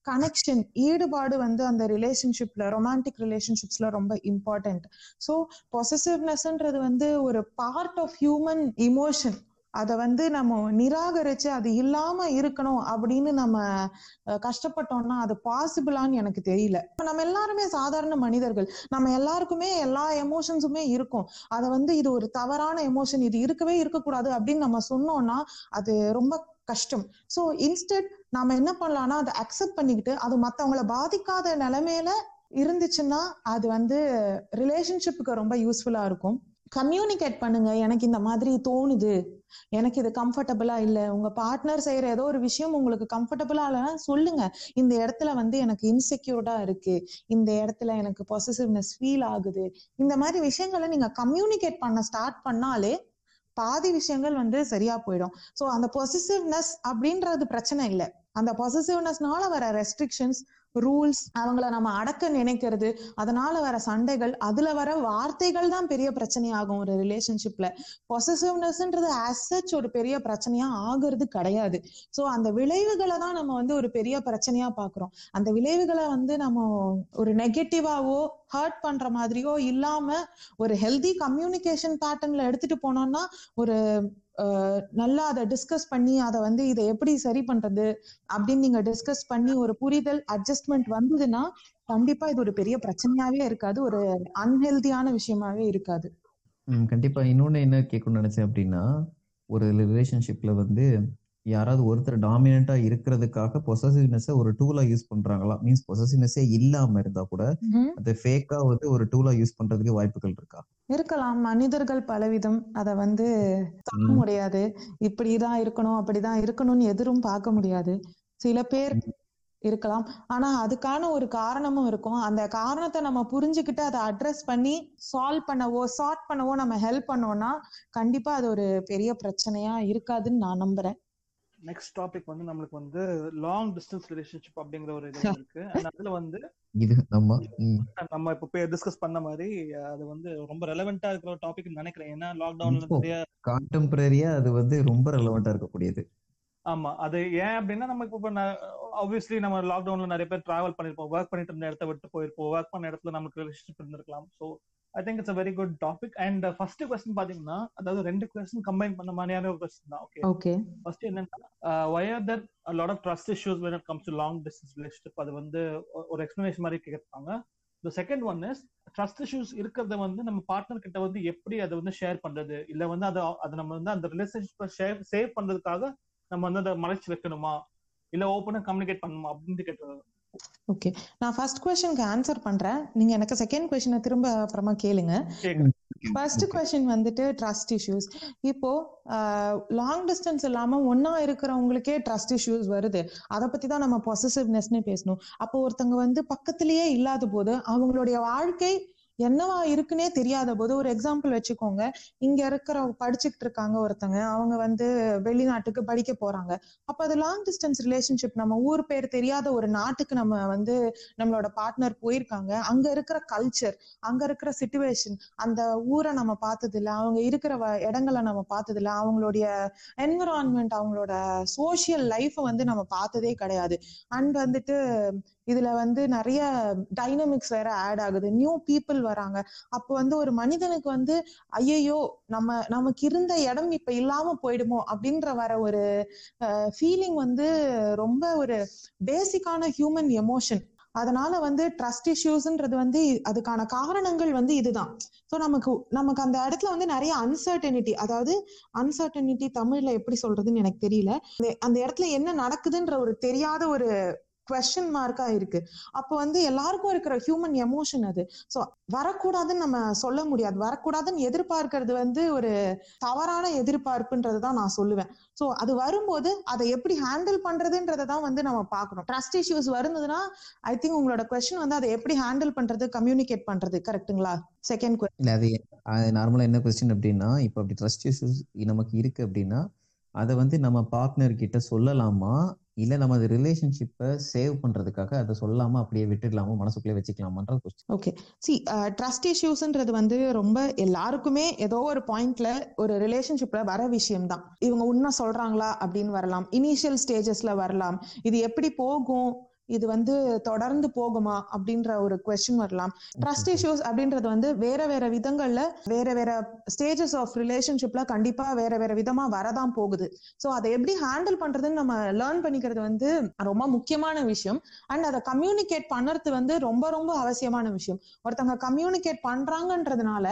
[SPEAKER 4] கனெக்ஷன் ஈடுபாடு வந்து அந்த ரிலேஷன்ஷிப்ல ரொமான்டிக் ரிலேஷன்ஷிப்ஸ்ல ரொம்ப இம்பார்ட்டன்ட் ஸோ பொசசிவ்னஸ்ன்றது வந்து ஒரு பார்ட் ஆஃப் ஹியூமன் இமோஷன் அதை வந்து நம்ம நிராகரிச்சு அது இல்லாம இருக்கணும் அப்படின்னு நம்ம கஷ்டப்பட்டோம்னா அது பாசிபிளான்னு எனக்கு தெரியல. நம்ம எல்லாருமே சாதாரண மனிதர்கள். நம்ம எல்லாருக்குமே எல்லா எமோஷன்ஸுமே இருக்கும். அதை வந்து இது ஒரு தவறான எமோஷன் இது இருக்கவே இருக்கக்கூடாது அப்படின்னு நம்ம சொன்னோம்னா அது ரொம்ப கஷ்டம். ஸோ இன்ஸ்டெட் நாம என்ன பண்ணலாம்னா அதை அக்செப்ட் பண்ணிக்கிட்டு அது மத்தவங்கள பாதிக்காத நிலைமையில இருந்துச்சுன்னா அது வந்து ரிலேஷன்ஷிப்புக்கு ரொம்ப யூஸ்ஃபுல்லா இருக்கும். கம்யூனிகேட் பண்ணுங்க. எனக்கு இந்த மாதிரி தோணுது. எனக்கு இது கம்ஃபர்டபுளா இல்ல. உங்க பார்ட்னர் செய்யற ஏதோ ஒரு விஷயம் உங்களுக்கு கம்ஃபர்டபுளா இல்லைன்னா சொல்லுங்க. இந்த இடத்துல வந்து எனக்கு இன்செக்யூர்டா இருக்கு. இந்த இடத்துல எனக்கு பொசிசிவ்னஸ் ஃபீல் ஆகுது. இந்த மாதிரி விஷயங்களை நீங்க கம்யூனிகேட் பண்ண ஸ்டார்ட் பண்ணாலே பாதி விஷயங்கள் வந்து சரியா போயிடும். ஸோ அந்த பொசிசிவ்னஸ் அப்படின்றது பிரச்சனை இல்லை. அந்த பொசிசிவ்னஸ்னால வர ரெஸ்ட்ரிக்ஷன்ஸ் ரூல்ஸ் அவங்கள நம்ம அடக்க நினைக்கிறது அதனால வர சண்டைகள் அதுல வர வார்த்தைகள் தான் பெரிய பிரச்சனையாகும் ஒரு ரிலேஷன்ஷிப்ல பொசசிவ்னஸ்ன்றது அசச் ஒரு பெரிய பிரச்சனையா ஆகுறது கிடையாது. ஸோ அந்த விளைவுகளை தான் நம்ம வந்து ஒரு பெரிய பிரச்சனையா பாக்குறோம் அந்த விளைவுகளை வந்து நம்ம ஒரு நெகட்டிவாவோ ஹர்ட் பண்ற மாதிரியோ இல்லாம ஒரு ஹெல்தி கம்யூனிகேஷன் பேட்டர்ன்ல எடுத்துட்டு போனோம்னா ஒரு நல்லா அதை டிஸ்கஸ் பண்ணி அதை வந்து இதை எப்படி சரி பண்றது அப்படின்னு நீங்க டிஸ்கஸ் பண்ணி ஒரு புரிதல் அட்ஜஸ்ட்மெண்ட் வந்ததுன்னா கண்டிப்பா இது ஒரு பெரிய பிரச்சனையாவே இருக்காது. ஒரு அன்ஹெல்தியான விஷயமாவே இருக்காது.
[SPEAKER 2] கண்டிப்பா. இன்னொன்னு என்ன கேட்கணும்னு நினைச்சேன் அப்படின்னா ஒரு ரிலேஷன்ஷிப்ல வந்து யாராவது ஒருத்தர் டாமினண்டா இருக்கிறதுக்காக பொசசிவ்னஸ் ஒரு டூலா யூஸ் பண்றாங்களா? மீன்ஸ் பொசசிவ்னஸே இல்லாம இருந்தா கூட அது ஃபேக்கா வந்து ஒரு டூலா யூஸ் பண்றதுக்கு வாய்ப்புகள் இருக்கா?
[SPEAKER 4] இருக்கலாம். மனிதர்கள் பலவிதம். அத வந்து சொல்ல முடியாது. இப்படிதான் இருக்கணும் அப்படிதான் இருக்கணும்னு எதிரும் பார்க்க முடியாது. சில பேர் இருக்கலாம். ஆனா அதுக்கான ஒரு காரணமும் இருக்கும். அந்த காரணத்தை நம்ம புரிஞ்சுக்கிட்டு அதை அட்ரஸ் பண்ணி சால்வ் பண்ணவோ சார்ட் பண்ணவோ நம்ம ஹெல்ப் பண்ணோம்னா கண்டிப்பா அது ஒரு பெரிய பிரச்சனையா இருக்காதுன்னு நான் நம்புறேன்.
[SPEAKER 3] நெக்ஸ்ட் டாபிக் வந்து நம்மளுக்கு வந்து லாங் டிஸ்டன்ஸ் ரிலேஷன்ஷிப் அப்படிங்கிற ஒரு இது இருக்கு. அதுல வந்து
[SPEAKER 2] இது நம்ம
[SPEAKER 3] நம்ம இப்போ டிஸ்கஸ் பண்ண மாதிரி அது வந்து ரொம்ப ரெலவெண்டா இருக்கிற ஒரு டாபிக் நினைக்கிறேன். ஏன்னா லாக்டவுன்ல
[SPEAKER 2] இப்போ
[SPEAKER 3] நிறைய
[SPEAKER 2] கான்டெம்பரரியா அது வந்து ரொம்ப ரெலவெண்டா இருக்கக்கூடியது.
[SPEAKER 3] ஆமா அது ஏன் அப்படின்னா நம்ம இப்போ ஆப்வியஸ்லி நம்ம லாக்டவுன்ல நிறைய பேர் டிராவல் பண்ணிருப்போம். ஒர்க் பண்ணிட்டு இருந்த இடத்த விட்டு போயிருப்போம். ஒர்க் பண்ண இடத்துல நமக்கு ரிலேஷன்ஷிப் இருந்திருக்கலாம். So I think it's a very good topic and first question பாத்தீங்கன்னா அதாவது ரெண்டு கொஸ்டின் கம்பைன் பண்ண மாதிரியான ஒரு கொஸ்டின் தான். ஓகே
[SPEAKER 4] ஓகே
[SPEAKER 3] ஃபர்ஸ்ட் என்னன்னா why are there lot of trust issues when it comes to long distance relationship அது வந்து ஒரு எக்ஸ்பிளனேஷன் மாதிரி கேட்பாங்க. The second one is trust issues இருக்கிறத வந்து நம்ம பார்ட்னர் கிட்ட வந்து எப்படி அதை வந்து ஷேர் பண்றது? இல்ல வந்து அதை அதை நம்ம வந்து அந்த ரிலேஷன்ஷிப்பை ஷேர் சேவ் பண்றதுக்காக நம்ம வந்து அதை மறைச்சு வைக்கணுமா? இல்ல ஓப்பனா கம்யூனிகேட் பண்ணணுமா? அப்படின்னு கேட்டது
[SPEAKER 4] ஓகே நான் ஃபர்ஸ்ட் கொஸ்டினுக்கு ஆன்சர் பண்றேன். நீங்க எனக்கு செகண்ட் கொஸ்டினை திரும்ப அப்புறமா கேளுங்க. ஃபர்ஸ்ட் கொஸ்டின் வந்துட்டு ட்ரஸ்ட் இஷ்யூஸ் இப்போ லாங் டிஸ்டன்ஸ் இல்லாம ஒன்னா இருக்கிறவங்களுக்கே ட்ரஸ்ட் இஷ்யூஸ் வருது. அதை பத்தி தான் நம்ம பொசசிவ்னஸ்னு பேசணும். அப்போ ஒருத்தங்க வந்து பக்கத்திலேயே இல்லாத போது அவங்களுடைய வாழ்க்கை என்னவா இருக்குன்னே தெரியாத போது ஒரு எக்ஸாம்பிள் வச்சுக்கோங்க. இங்க இருக்கிற படிச்சுக்கிட்டு இருக்காங்க ஒருத்தங்க. அவங்க வந்து வெளிநாட்டுக்கு படிக்க போறாங்க. அப்ப அது லாங் டிஸ்டன்ஸ் ரிலேஷன்ஷிப் நம்ம ஊர் பேர் தெரியாத ஒரு நாட்டுக்கு நம்ம வந்து நம்மளோட பார்ட்னர் போயிருக்காங்க. அங்க இருக்கிற கல்ச்சர் அங்க இருக்கிற சுச்சுவேஷன் அந்த ஊரை நம்ம பார்த்தது இல்லை அவங்க இருக்கிற வ- இடங்களை நம்ம பார்த்தது இல்ல அவங்களுடைய என்விரான்மெண்ட் அவங்களோட சோசியல் லைஃப் வந்து நம்ம பார்த்ததே கிடையாது. அண்ட் வந்துட்டு இதுல வந்து நிறைய டைனமிக்ஸ் வேற ஆட் ஆகுது. நியூ பீப்புள் வராங்க. அப்போ வந்து ஒரு மனிதனுக்கு வந்து ஐயையோ நம்ம நமக்கு இருந்த இடம் இப்ப இல்லாம போயிடுமோ அப்படின்ற வர ஒரு ஃபீலிங் வந்து ரொம்ப ஒரு பேசிக்கான ஹியூமன் எமோஷன் அதனால வந்து ட்ரஸ்ட் இஷ்யூஸ்ன்றது வந்து அதுக்கான காரணங்கள் வந்து இதுதான். ஸோ நமக்கு நமக்கு அந்த இடத்துல வந்து நிறைய அன்சர்டனிட்டி அதாவது அன்சர்டனிட்டி தமிழ்ல எப்படி சொல்றதுன்னு எனக்கு தெரியல. அந்த- அந்த இடத்துல என்ன நடக்குதுன்ற ஒரு தெரியாத ஒரு கொஸ்டின் மார்க்கா இருக்கு. அப்போ வந்து எல்லாருக்கும் இருக்கிற ஹியூமன் எமோஷன் அது. ஸோ வரக்கூடாதுன்னு நம்ம சொல்ல முடியாது. வரக்கூடாதுன்னு எதிர்பார்க்கறது வந்து ஒரு தவறான எதிர்பார்ப்புன்றது தான் நான் சொல்லுவேன். ஸோ அது வரும்போது அதை எப்படி ஹேண்டில் பண்றதுன்றதை தான் வந்து நம்ம பார்க்கணும். ட்ரஸ்ட் இஷ்யூஸ் வருதுன்னா ஐ திங்க் உங்களோட கொஸ்டின் வந்து அதை எப்படி ஹேண்டில் பண்றது கம்யூனிகேட் பண்றது கரெக்ட்டுங்களா செகண்ட் கொஸ்டின்
[SPEAKER 2] அது நார்மலா என்ன கொஸ்டின் அப்படின்னா இப்போ அப்படி ட்ரஸ்ட் இஷ்யூஸ் நமக்கு இருக்கு அப்படின்னா அதை வந்து நம்ம பார்ட்னர் கிட்ட சொல்லலாமா? இல்ல நம்ம அது ரிலேஷன்ஷிப்பை சேவ் பண்றதுக்காக அதை சொல்லாம அப்படியே விட்டுடலாமா மனசுக்குள்ளே வச்சுக்கலாமான்ற கொஸ்டின்
[SPEAKER 4] ஓகே சி ட்ரஸ்ட் இஷ்யூஸ்ன்றது வந்து ரொம்ப எல்லாருக்குமே ஏதோ ஒரு பாயிண்ட்ல ஒரு ரிலேஷன்ஷிப்ல வர விஷயம் தான் இவங்க உண்மை சொல்றாங்களா அப்படின்னு வரலாம். இனிஷியல் ஸ்டேஜஸ்ல வரலாம். இது எப்படி போகும்? இது வந்து தொடர்ந்து போகுமா அப்படின்ற ஒரு கொஸ்டின் வரலாம். ட்ரஸ்ட் இஷ்யூஸ் அப்படின்றது வந்து வேற வேற விதங்கள்ல வேற வேற ஸ்டேஜஸ் ஆஃப் ரிலேஷன்ஷிப்ல கண்டிப்பா வேற வேற விதமா வரதான் போகுது. சோ அதை எப்படி ஹேண்டில் பண்றதுன்னு நம்ம லேர்ன் பண்ணிக்கிறது வந்து ரொம்ப முக்கியமான விஷயம். அண்ட் அதை கம்யூனிகேட் பண்ணுறது வந்து ரொம்ப ரொம்ப அவசியமான விஷயம். ஒருத்தவங்க கம்யூனிகேட் பண்றாங்கன்றதுனால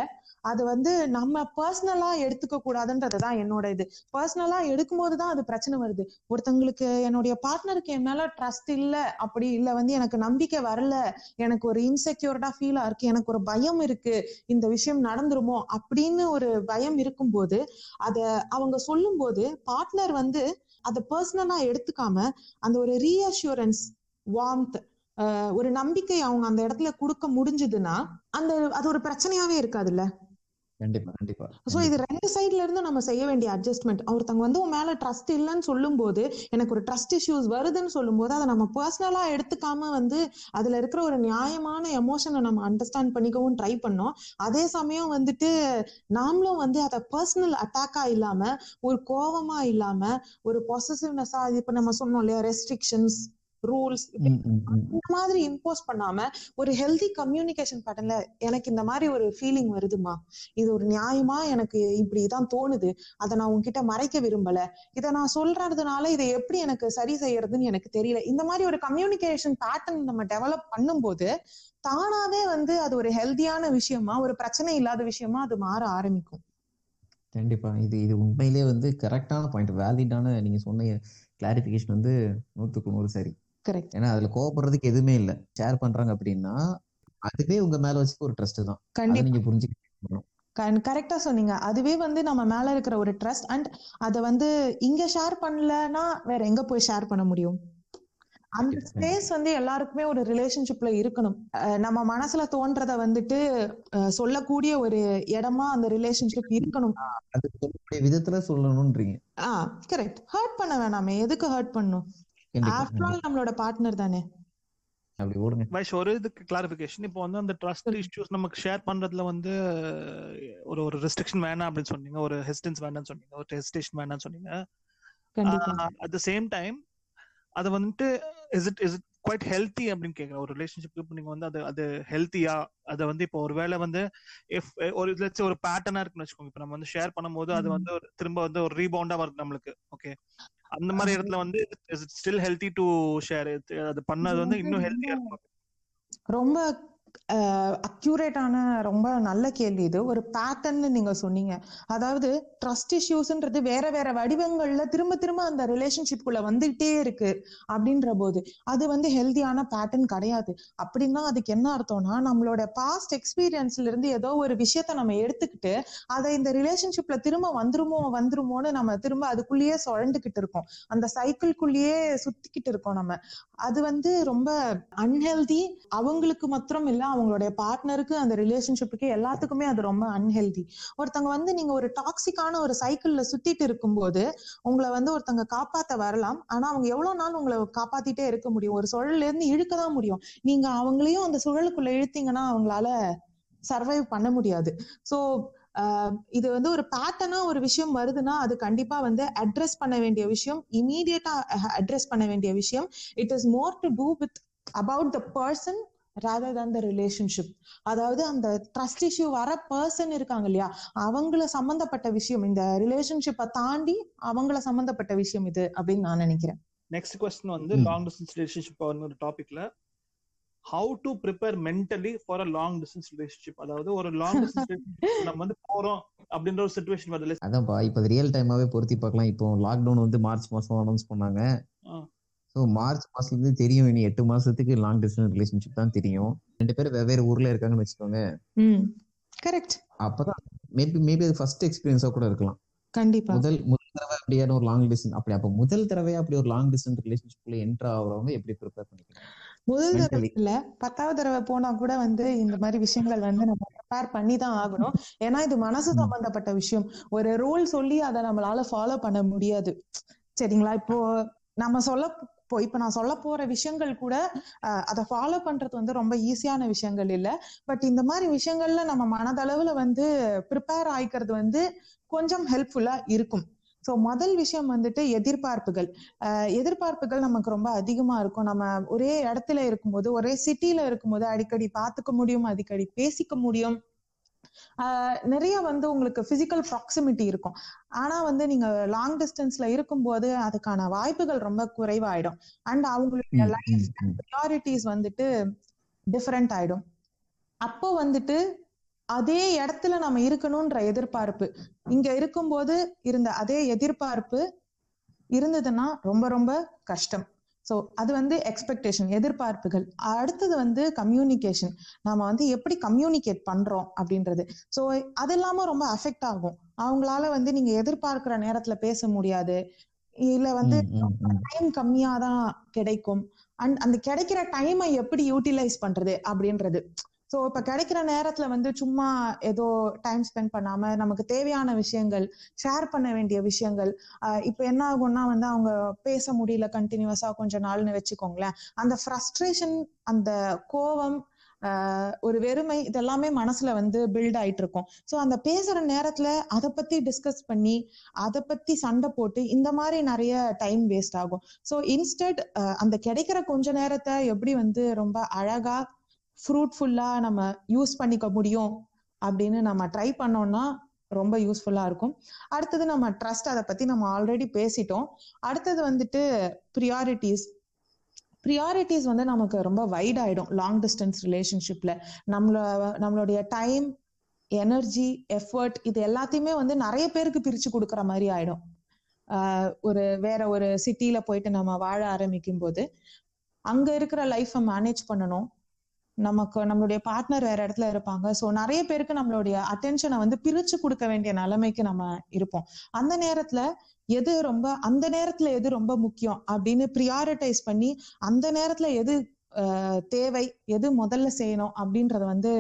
[SPEAKER 4] அது வந்து நம்ம பர்சனலா எடுத்துக்க கூடாதுன்றது தான் என்னோட இது. பர்சனலா எடுக்கும்போது தான் அது பிரச்சனை வருது. ஒருத்தங்களுக்கு என்னுடைய பார்ட்னருக்கு என் மேல ட்ரஸ்ட் இல்ல அப்படி இல்ல வந்து எனக்கு நம்பிக்கை வரல எனக்கு ஒரு இன்செக்யூர்டா ஃபீலா இருக்கு எனக்கு ஒரு பயம் இருக்கு இந்த விஷயம் நடந்துருமோ அப்படின்னு ஒரு பயம் இருக்கும்போது அத அவங்க சொல்லும்போது பார்ட்னர் வந்து அதை பர்சனலா எடுத்துக்காம அந்த ஒரு ரீஅஷூரன்ஸ் வார்ம்த் ஒரு நம்பிக்கை அவங்க அந்த இடத்துல கொடுக்க முடிஞ்சதுன்னா அந்த அது ஒரு பிரச்சனையாவே இருக்காதுல்ல?
[SPEAKER 2] கண்டிப்பா கண்டிப்பா.
[SPEAKER 4] சோ இது ரெண்டு சைடுல இருந்து நம்ம செய்ய வேண்டிய அட்ஜஸ்ட்மெண்ட் ஒருத்தவங்க வந்து உன் மேல ட்ரஸ்ட் இல்லைன்னு சொல்லும்போது எனக்கு ஒரு ட்ரஸ்ட் இஷ்யூஸ் வருதுன்னு சொல்லும்போது அதை நம்ம பர்சனலா எடுத்துக்காம வந்து அதுல இருக்கிற ஒரு நியாயமான எமோஷனை நம்ம அண்டர்ஸ்டாண்ட் பண்ணிக்கவும் ட்ரை பண்ணோம். அதே சமயம் வந்துட்டு நாமளும் வந்து அதை பர்சனல் அட்டாக்கா இல்லாம ஒரு கோவமா இல்லாம ஒரு பொசசிவ்னஸா இப்ப நம்ம சொன்னோம் இல்லையா ரெஸ்ட்ரிக்ஷன்ஸ் ரூல்ஸ். இந்த மாதிரி இம்போஸ் பண்ணாம ஒரு ஹெல்தி கம்யூனிகேஷன் பேட்டர்ன்ல எனக்கு இந்த மாதிரி ஒரு ஃபீலிங் வருதுமா இது ஒரு நியாயமா எனக்கு இப்படிதான் தோணுது. அதை நான் உன்கிட்ட மறைக்க விரும்பல. இதை நான் சொல்றதுனால இதை எப்படி எனக்கு சரி செய்யறதுன்னு எனக்கு தெரியல. இந்த மாதிரி ஒரு கம்யூனிகேஷன் பேட்டர்ன் நம்ம டெவலப் பண்ணும்போது தானாவே வந்து அது ஒரு ஹெல்தியான விஷயமா ஒரு பிரச்சனை இல்லாத விஷயமா அது மாற ஆரம்பிக்கும்.
[SPEAKER 2] கண்டிப்பா. இது இது உண்மையிலே வந்து கரெக்டான பாயிண்ட் வேலிடான நீங்க சொன்ன கிளாரிபிகேஷன் வந்து நூத்துக்கு நூறு சரி.
[SPEAKER 4] கரெக்ட்
[SPEAKER 2] ஏன்னா அதுல கோவப்படுறதுக்கு எதுவுமே இல்ல. ஷேர் பண்றாங்க அப்படின்னா அதுவே உங்க மேல வச்சுக்க ஒரு ட்ரஸ்ட் தான்.
[SPEAKER 4] கண்டிப்பா.
[SPEAKER 2] நீங்க புரிஞ்சுக்கணும்
[SPEAKER 4] கரெக்டா சொன்னீங்க. அதுவே வந்து நம்ம மேல இருக்கிற ஒரு ட்ரஸ்ட் அண்ட் அதை வந்து இங்க ஷேர் பண்ணலன்னா வேற எங்க போய் ஷேர் பண்ண முடியும்? அந்த. ஸ்பேஸ் வந்து எல்லாருக்குமே ஒரு ரிலேஷன்ஷிப்ல இருக்கணும். நம்ம மனசுல தோன்றத வந்துட்டு சொல்லக்கூடிய ஒரு இடமா அந்த ரிலேஷன்ஷிப் இருக்கணும்.
[SPEAKER 2] விதத்துல சொல்லணும்ன்றீங்க.
[SPEAKER 4] ஆ கரெக்ட் ஹர்ட் பண்ண வேணாமே. எதுக்கு ஹர்ட் பண்ணும் ஆஃப்டர் ஆல் நம்மளோட பார்ட்னர் தானே.
[SPEAKER 2] அப்படி ஓடுங்க.
[SPEAKER 3] வைஷ் ஒரு இதுக்கு கிளாரிபிகேஷன் இப்போ வந்து அந்த ட்ரஸ்ட் இஷ்யூஸ் நமக்கு ஷேர் பண்றதுல வந்து ஒரு ஒரு ரெஸ்ட்ரிக்ஷன் வேணாம் அப்படின்னு சொன்னீங்க. ஒரு ஹெசிடன்ஸ் வேணாம்னு சொன்னீங்க. ஒரு ஹெசிடேஷன் வேணாம்னு சொன்னீங்க.
[SPEAKER 4] கண்டிப்பா.
[SPEAKER 3] அட் த சேம் டைம் அது வந்துட்டு is it is it quite healthy அப்படின்னு கேக்குறேன். ஒரு ரிலேஷன்ஷிப் இப்போ நீங்க வந்து அது அது ஹெல்த்தியா அதை வந்து இப்போ ஒரு வேளை வந்து இஃப் ஒரு இதுல ஒரு பேட்டர்னா இருக்குன்னு வச்சுக்கோங்க. இப்போ நம்ம வந்து ஷேர் பண்ணும்போது அது. வந்து ஒரு திரும்ப வந்து ஒரு ரீபவுண்டா வருது நம்மளுக்கு. ஓகே அந்த மாதிரி இடத்துல வந்து ஸ்டில் ஹெல்த்தி டு ஷேர் அது பண்ணது வந்து இன்னும் ஹெல்த்தியா இருக்கும்
[SPEAKER 4] ரொம்ப அக்யூரேட்டான ரொம்ப நல்ல கேள்வி இது. ஒரு பேட்டர்ன் நீங்க சொன்னீங்க. அதாவது ட்ரஸ்ட் இஷ்யூஸ்ன்றது வேற வேற வடிவங்கள்ல திரும்ப திரும்ப அந்த ரிலேஷன்ஷிப் குள்ள வந்துகிட்டே இருக்கு அப்படின்ற போது அது வந்து ஹெல்தியான பேட்டர்ன் கிடையாது. அப்படின்னா அதுக்கு என்ன அர்த்தம்னா நம்மளோட பாஸ்ட் எக்ஸ்பீரியன்ஸ்ல இருந்து ஏதோ ஒரு விஷயத்த நம்ம எடுத்துக்கிட்டு அதை இந்த ரிலேஷன்ஷிப்ல திரும்ப வந்துருமோ வந்துருமோன்னு நம்ம திரும்ப அதுக்குள்ளேயே சுழண்டுகிட்டு இருக்கோம். அந்த சைக்கிள்குள்ளேயே சுத்திக்கிட்டு இருக்கோம் நம்ம. அது வந்து ரொம்ப அன்ஹெல்தி அவங்களுக்கு மாத்திரம் இல்ல அவங்களுடைய பார்ட்னருக்கு அந்த ரிலேஷன்ஷிப்புக்கு எல்லாத்துக்குமே அது ரொம்ப அன்ஹெல்தி ஒருத்தங்க வந்து நீங்க ஒரு டாக்ஸிக்கான ஒரு சைக்கிள்ல சுத்திட்டு இருக்கும்போது உங்களை வந்து ஒருத்தங்க காப்பாத்த வரலாம். ஆனா அவங்க எவ்வளவு நாள் உங்களை காப்பாத்திட்டே இருக்க முடியும்? ஒரு சுழல்ல இருந்து இழுக்க தான் முடியும். நீங்க அவங்களையும் அந்த சுழலுக்குள்ள இழுத்தீங்கன்னா அவங்களால சர்வைவ் பண்ண முடியாது. சோ இது வந்து ஒரு பேட்டர்னா ஒரு விஷயம் வருதுன்னா அது கண்டிப்பா வந்து அட்ரஸ் பண்ண வேண்டிய விஷயம். இமீடியட்டா அட்ரஸ் பண்ண வேண்டிய விஷயம். It is more to do with about the person rather than the relationship அதாவது அந்த ட்ரஸ்ட் இஷ்யூ வர பர்சன் இருக்காங்க இல்லையா? அவங்கள சம்பந்தப்பட்ட விஷயம் இந்த ரிலேஷன்ஷிப்பை தாண்டி அவங்கள சம்பந்தப்பட்ட விஷயம் இது அப்படின்னு நான் நினைக்கிறேன்.
[SPEAKER 3] நெக்ஸ்ட் கொஸ்டின் வந்து. லாங் டிஸ்டன்ஸ் ரிலேஷன்ஷிப் ஒரு டாபிக்ல how to prepare mentally for a long distance relationship அதாவது ஒரு லாங் டிஸ்டன்ஸ் நம்ம வந்து போறோம் அப்படின்ற ஒரு சுச்சுவேஷன் வருது
[SPEAKER 2] அதான்ப்பா இப்போ ரியல் டைமாவே பொருத்தி பார்க்கலாம். இப்போ லாக்டவுன் வந்து மார்ச் மாசம் அனௌன்ஸ் பண்ணாங்க. ஸோ மார்ச் மாசத்துல இருந்து தெரியும் இனி எட்டு மாசத்துக்கு லாங் டிஸ்டன்ஸ் ரிலேஷன்ஷிப் தான் தெரியும். ரெண்டு பேரும் வெவ்வேறு ஊர்ல இருக்காங்கன்னு வச்சுக்கோங்க.
[SPEAKER 4] கரெக்ட்
[SPEAKER 2] அப்பதான் மேபி மேபி அது ஃபர்ஸ்ட் எக்ஸ்பீரியன்ஸா கூட இருக்கலாம்.
[SPEAKER 4] கண்டிப்பா.
[SPEAKER 2] முதல் முதல் தடவை அப்படியான ஒரு லாங் டிஸ்டன்ஸ் அப்படி அப்ப முதல் தடவையா அப்படி ஒரு லாங் டிஸ்டன்ஸ் ரிலேஷன்ஷிப்ல என்டர் ஆகுறவங்க எப்படி ப்ரிப்பேர் பண்ணிக்கலாம்?
[SPEAKER 4] முதல் தடவை. இல்ல பத்தாவது தடவை போனா கூட வந்து இந்த மாதிரி விஷயங்கள் வந்து நம்ம ப்ரிப்பேர் பண்ணி தான் ஆகணும். ஏன்னா இது மனசு. சம்பந்தப்பட்ட விஷயம். ஒரு ரூல் சொல்லி அதை நம்மளால ஃபாலோ பண்ண முடியாது. சரிங்களா? இப்போ நம்ம சொல்ல இப்போ இப்ப நான் சொல்ல போற விஷயங்கள் கூட அதை ஃபாலோ பண்றது வந்து ரொம்ப ஈஸியான விஷயங்கள் இல்ல. பட் இந்த மாதிரி விஷயங்கள்ல நம்ம மனதளவுல வந்து ப்ரிப்பேர் ஆயிக்கிறது வந்து கொஞ்சம் ஹெல்ப்ஃபுல்லா இருக்கும். சோ முதல் விஷயம் வந்துட்டு எதிர்பார்ப்புகள். அஹ், எதிர்பார்ப்புகள் நமக்கு ரொம்ப அதிகமா இருக்கும். நம்ம ஒரே இடத்துல இருக்கும்போது ஒரே சிட்டில இருக்கும்போது அடிக்கடி பார்த்துக்க முடியும் அடிக்கடி பேசிக்க முடியும். நிறைய வந்து உங்களுக்கு பிசிக்கல் ப்ராக்சிமிட்டி இருக்கும். ஆனா வந்து நீங்க லாங் டிஸ்டன்ஸ்ல இருக்கும்போது அதுக்கான வாய்ப்புகள் ரொம்ப குறைவாயிடும். அண்ட் அவங்களுடைய லைஃப். ப்ரியாரிட்டிஸ் வந்துட்டு டிஃபரெண்ட் ஆயிடும். அப்போ வந்துட்டு அதே இடத்துல நம்ம இருக்கணும்ன்ற எதிர்பார்ப்பு இங்க இருக்கும்போது இருந்த அதே எதிர்பார்ப்பு இருந்ததுன்னா ரொம்ப ரொம்ப கஷ்டம். ஸோ அது வந்து எக்ஸ்பெக்டேஷன் எதிர்பார்ப்புகள். அடுத்தது வந்து கம்யூனிகேஷன் நாம வந்து எப்படி கம்யூனிகேட் பண்றோம் அப்படின்றது. ஸோ அது இல்லாம ரொம்ப அஃபெக்ட் ஆகும். அவங்களால வந்து நீங்க எதிர்பார்க்கிற நேரத்துல பேச முடியாது. இல்ல வந்து. டைம் கம்மியா தான் கிடைக்கும். அண்ட் அந்த கிடைக்கிற டைமை எப்படி யூட்டிலைஸ் பண்றது அப்படின்றது. சோ இப்ப கிடைக்கிற நேரத்துல வந்து சும்மா ஏதோ டைம் ஸ்பெண்ட் பண்ணாம நமக்கு தேவையான விஷயங்கள் ஷேர் பண்ண வேண்டிய விஷயங்கள் ஆஹ் இப்ப என்ன ஆகும்னா வந்து அவங்க பேச முடியல கண்டினியூஸா கொஞ்ச நாள்னு வச்சுக்கோங்களேன். அந்த ஃப்ரஸ்ட்ரேஷன் அந்த கோவம் ஆஹ் ஒரு வெறுமை இதெல்லாமே மனசுல வந்து பில்ட் ஆயிட்டு இருக்கும். சோ அந்த பேசுற நேரத்துல அதை பத்தி டிஸ்கஸ் பண்ணி அதை பத்தி சண்டை போட்டு இந்த மாதிரி நிறைய டைம் வேஸ்ட் ஆகும். ஸோ இன்ஸ்டட் அந்த கிடைக்கிற கொஞ்ச நேரத்தை எப்படி வந்து ரொம்ப அழகா ஃப்ரூட்ஃபுல்லாக நம்ம யூஸ் பண்ணிக்க முடியும் அப்படின்னு நம்ம ட்ரை பண்ணோம்னா ரொம்ப யூஸ்ஃபுல்லா இருக்கும். அடுத்தது நம்ம ட்ரஸ்ட் அதை பத்தி நம்ம ஆல்ரெடி பேசிட்டோம். அடுத்தது வந்துட்டு ப்ரியாரிட்டிஸ் ப்ரியாரிட்டிஸ் வந்து நமக்கு ரொம்ப வைட் ஆயிடும். லாங் டிஸ்டன்ஸ் ரிலேஷன்ஷிப்ல நம்மள நம்மளுடைய டைம் எனர்ஜி எஃபர்ட் இது எல்லாத்தையுமே வந்து நிறைய பேருக்கு பிரிச்சு கொடுக்குற மாதிரி ஆயிடும். ஒரு வேற ஒரு சிட்டில போயிட்டு நம்ம வாழ ஆரம்பிக்கும் போது அங்க இருக்கிற லைஃப்பை மேனேஜ் பண்ணணும். நமக்கு நம்மளுடைய பார்ட்னர் வேற இடத்துல இருப்பாங்க. ஸோ நிறைய பேருக்கு நம்மளுடைய அட்டென்ஷனை வந்து பிரிச்சு கொடுக்க வேண்டிய நிலைமைக்கு நம்ம இருப்போம். அந்த நேரத்துல எது ரொம்ப அந்த நேரத்துல எது ரொம்ப முக்கியம் அப்படின்னு ப்ரியாரிட்டைஸ் பண்ணி அந்த நேரத்துல எது ஆஹ் தேவை எது முதல்ல செய்யணும் அப்படின்றத வந்து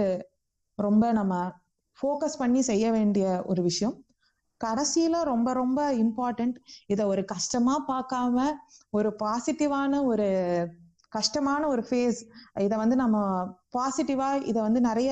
[SPEAKER 4] ரொம்ப நம்ம ஃபோக்கஸ் பண்ணி செய்ய வேண்டிய ஒரு விஷயம். கடைசியில ரொம்ப ரொம்ப இம்பார்ட்டன்ட் இத ஒரு கஷ்டமா பார்க்காம ஒரு பாசிட்டிவான ஒரு கஷ்டமான ஒரு ஃபேஸ் இதை வந்து நம்ம பாசிட்டிவா இதை வந்து நிறைய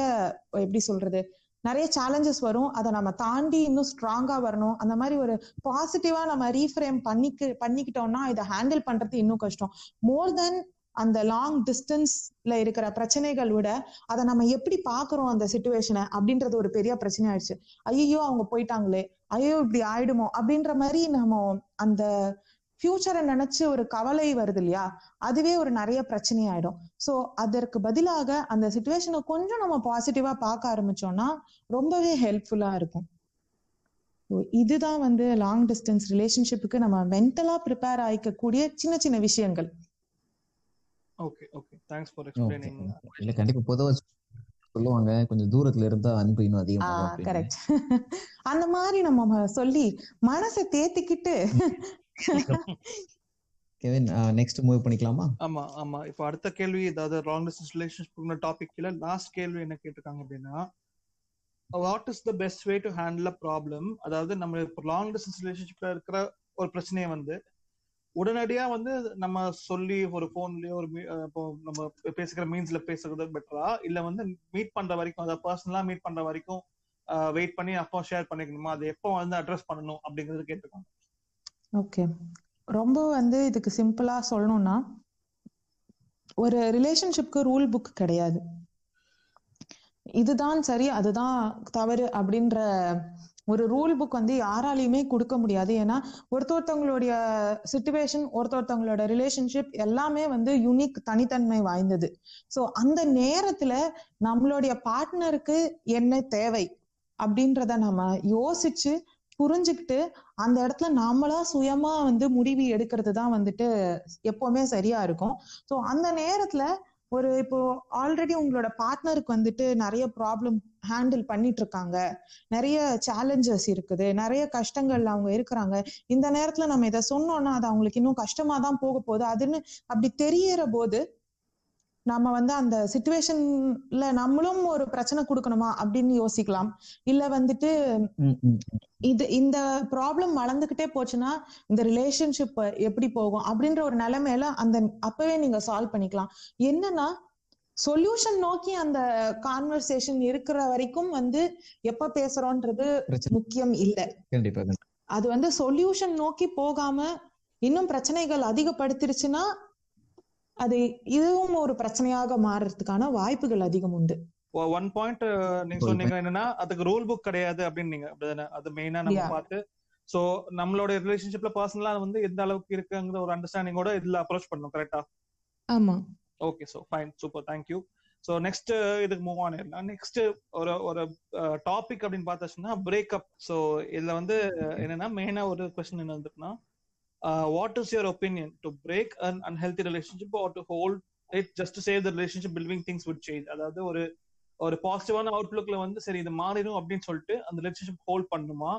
[SPEAKER 4] எப்படி சொல்றது நிறைய சேலஞ்சஸ் வரும். அதை நம்ம தாண்டி இன்னும் ஸ்ட்ராங்கா வரணும். அந்த மாதிரி ஒரு பாசிட்டிவா நம்ம ரீஃப்ரேம் பண்ணிக்கு பண்ணிக்கிட்டோம்னா இதை ஹேண்டில் பண்றது இன்னும் கஷ்டம். மோர் தென் அந்த லாங் டிஸ்டன்ஸ்ல இருக்கிற பிரச்சனைகள் விட அதை நம்ம எப்படி பாக்குறோம் அந்த சுச்சுவேஷனை அப்படின்றது ஒரு பெரிய பிரச்சனை ஆயிடுச்சு. ஐயோ அவங்க போயிட்டாங்களே. ஐயோ இப்படி ஆயிடுமோ அப்படின்ற மாதிரி நம்ம அந்த ஃபியூச்சரை நினைச்சு ஒரு கவலை வருது இல்லையா? அதுவே ஒரு நிறைய பிரச்சனை ஆயிடும் சோ அதற்கு பதிலாக அந்த சுச்சுவேஷனை கொஞ்சம் நம்ம பாசிட்டிவா பார்க்க ஆரம்பிச்சோம்னா ரொம்பவே ஹெல்ப்ஃபுல்லா இருக்கும். இதுதான் வந்து லாங் டிஸ்டன்ஸ் ரிலேஷன்ஷிப்புக்கு நம்ம மென்டலா ப்ரிப்பேர் ஆயிக்கக்கூடிய சின்ன சின்ன விஷயங்கள்.
[SPEAKER 3] Okay okay thanks for
[SPEAKER 2] Okay.
[SPEAKER 3] Explaining
[SPEAKER 2] இல்ல கண்டிப்பா பொதுவா சொல்லுவாங்க கொஞ்சம் தூரத்துல இருந்தா அன்பு இன்னும் அப்படின்னு.
[SPEAKER 4] கரெக்ட் அந்த மாதிரி நம்ம சொல்லி மனசை தேத்திக்கிட்டு
[SPEAKER 2] கெவின் நெக்ஸ்ட் மூவ் பண்ணிக்கலாமா?
[SPEAKER 3] ஆமா ஆமா. இப்போ அடுத்த கேள்வி ஏதாவது லாங் டிஸ்டன்ஸ் ரிலேஷன்ஷிப் டாபிக் கீழ லாஸ்ட் கேள்வி என்ன கேட்டிருக்காங்க அப்படின்னா what is the best way to handle a problem அதாவது நம்ம இப்போ லாங் டிஸ்டன்ஸ் ரிலேஷன்ஷிப்ல இருக்கிற ஒரு பிரச்சனையை வந்து உடனடியா வந்து நம்ம சொல்லி ஒரு போன்லயோ ஒரு இப்போ நம்ம பேசுகிற மீன்ஸ்ல பேசுறது பெட்டரா இல்ல வந்து மீட் பண்ற வரைக்கும் அதாவது பர்சனலா மீட் பண்ற வரைக்கும் வெயிட் பண்ணி அப்போ ஷேர் பண்ணிக்கணுமா? அது எப்போ வந்து அட்ரஸ் பண்ணணும் அப்படிங்கறது கேட்டிருக்காங்க.
[SPEAKER 4] ஓகே ரொம்ப வந்து இதுக்கு சிம்பிளா சொல்லணும்னா ஒரு ரிலேஷன்ஷிப்க்கு ரூல் புக் கிடையாது. இதுதான் சரி அதுதான் தவறு அப்படின்ற ஒரு ரூல் புக் வந்து யாராலையுமே கொடுக்க முடியாது. ஏன்னா ஒருத்தொருத்தவங்களுடைய சுச்சுவேஷன் ஒருத்தொருத்தவங்களோட ரிலேஷன்ஷிப் எல்லாமே வந்து யூனிக் தனித்தன்மை வாய்ந்தது. சோ அந்த நேரத்துல நம்மளுடைய பார்ட்னருக்கு என்ன தேவை அப்படின்றத நம்ம யோசிச்சு புரிஞ்சுக்கிட்டு அந்த இடத்துல நாமளா சுயமா வந்து முடிவு எடுக்கிறது தான் வந்துட்டு எப்பவுமே சரியா இருக்கும். ஸோ அந்த நேரத்துல ஒரு இப்போ ஆல்ரெடி உங்களோட பார்ட்னருக்கு வந்துட்டு நிறைய ப்ராப்ளம் ஹேண்டில் பண்ணிட்டு இருக்காங்க நிறைய சேலஞ்சஸ் இருக்குது. நிறைய கஷ்டங்கள்ல அவங்க இருக்கிறாங்க. இந்த நேரத்துல நம்ம இதை சொன்னோம்னா அது அவங்களுக்கு இன்னும் கஷ்டமா தான் போக போகுது. அதுன்னு அப்படி தெரியற போது நம்ம வந்து அந்த சுச்சுவேஷன்ல நம்மளும் ஒரு பிரச்சனை கொடுக்கணுமா அப்படின்னு யோசிக்கலாம் இல்ல வந்துட்டு. இது இந்த ப்ராப்ளம் வளர்ந்துகிட்டே போச்சுன்னா இந்த ரிலேஷன்ஷிப் எப்படி போகும் அப்படின்ற ஒரு நிலைமையில அந்த அப்பவே நீங்க சால்வ் பண்ணிக்கலாம் என்னன்னா சொல்யூஷன் நோக்கி அந்த கான்வர்சேஷன் இருக்கிற வரைக்கும் வந்து எப்ப பேசுறோன்றது முக்கியம் இல்ல
[SPEAKER 2] கண்டிப்பா.
[SPEAKER 4] அது வந்து சொல்யூஷன் நோக்கி போகாம இன்னும் பிரச்சனைகள் அதிகப்படுத்திருச்சுன்னா அது இதுவும் ஒரு பிரச்சனையாக மாறுறதுக்கான வாய்ப்புகள் அதிகம் உண்டு.
[SPEAKER 3] ஒன் பாயிண்ட் நீங்க சொன்னீங்க என்னன்னா அதுக்கு ரூல் புக் கிடையாது அப்படின்னு நீங்க அப்படிதானே அது மெயினா நம்ம. பார்த்து சோ நம்மளோட ரிலேஷன்ஷிப்ல பர்சனலா வந்து எந்த அளவுக்கு இருக்குங்கிற ஒரு அண்டர்ஸ்டாண்டிங்கோட இதுல அப்ரோச் பண்ணணும் கரெக்டா
[SPEAKER 4] ஆமா.
[SPEAKER 3] Okay so fine super thank you so next இதுக்கு மூவ் ஆனிடலாம் நெக்ஸ்ட் ஒரு ஒரு டாபிக் அப்படின்னு பார்த்தாச்சுன்னா பிரேக்கப் ஸோ இதுல வந்து என்னன்னா மெயினா ஒரு கொஸ்டின் என்ன வந்துருக்குன்னா what is your opinion to break an unhealthy relationship or to hold it just save the relationship believing things would change அதாவது ஒரு ஒரு பாசிட்டிவான அவுட்லுக்ல வந்து சரி இது மாறிடும் அப்படின்னு சொல்லிட்டு அந்த ரிலேஷன்ஷிப் ஹோல்ட் பண்ணுமா?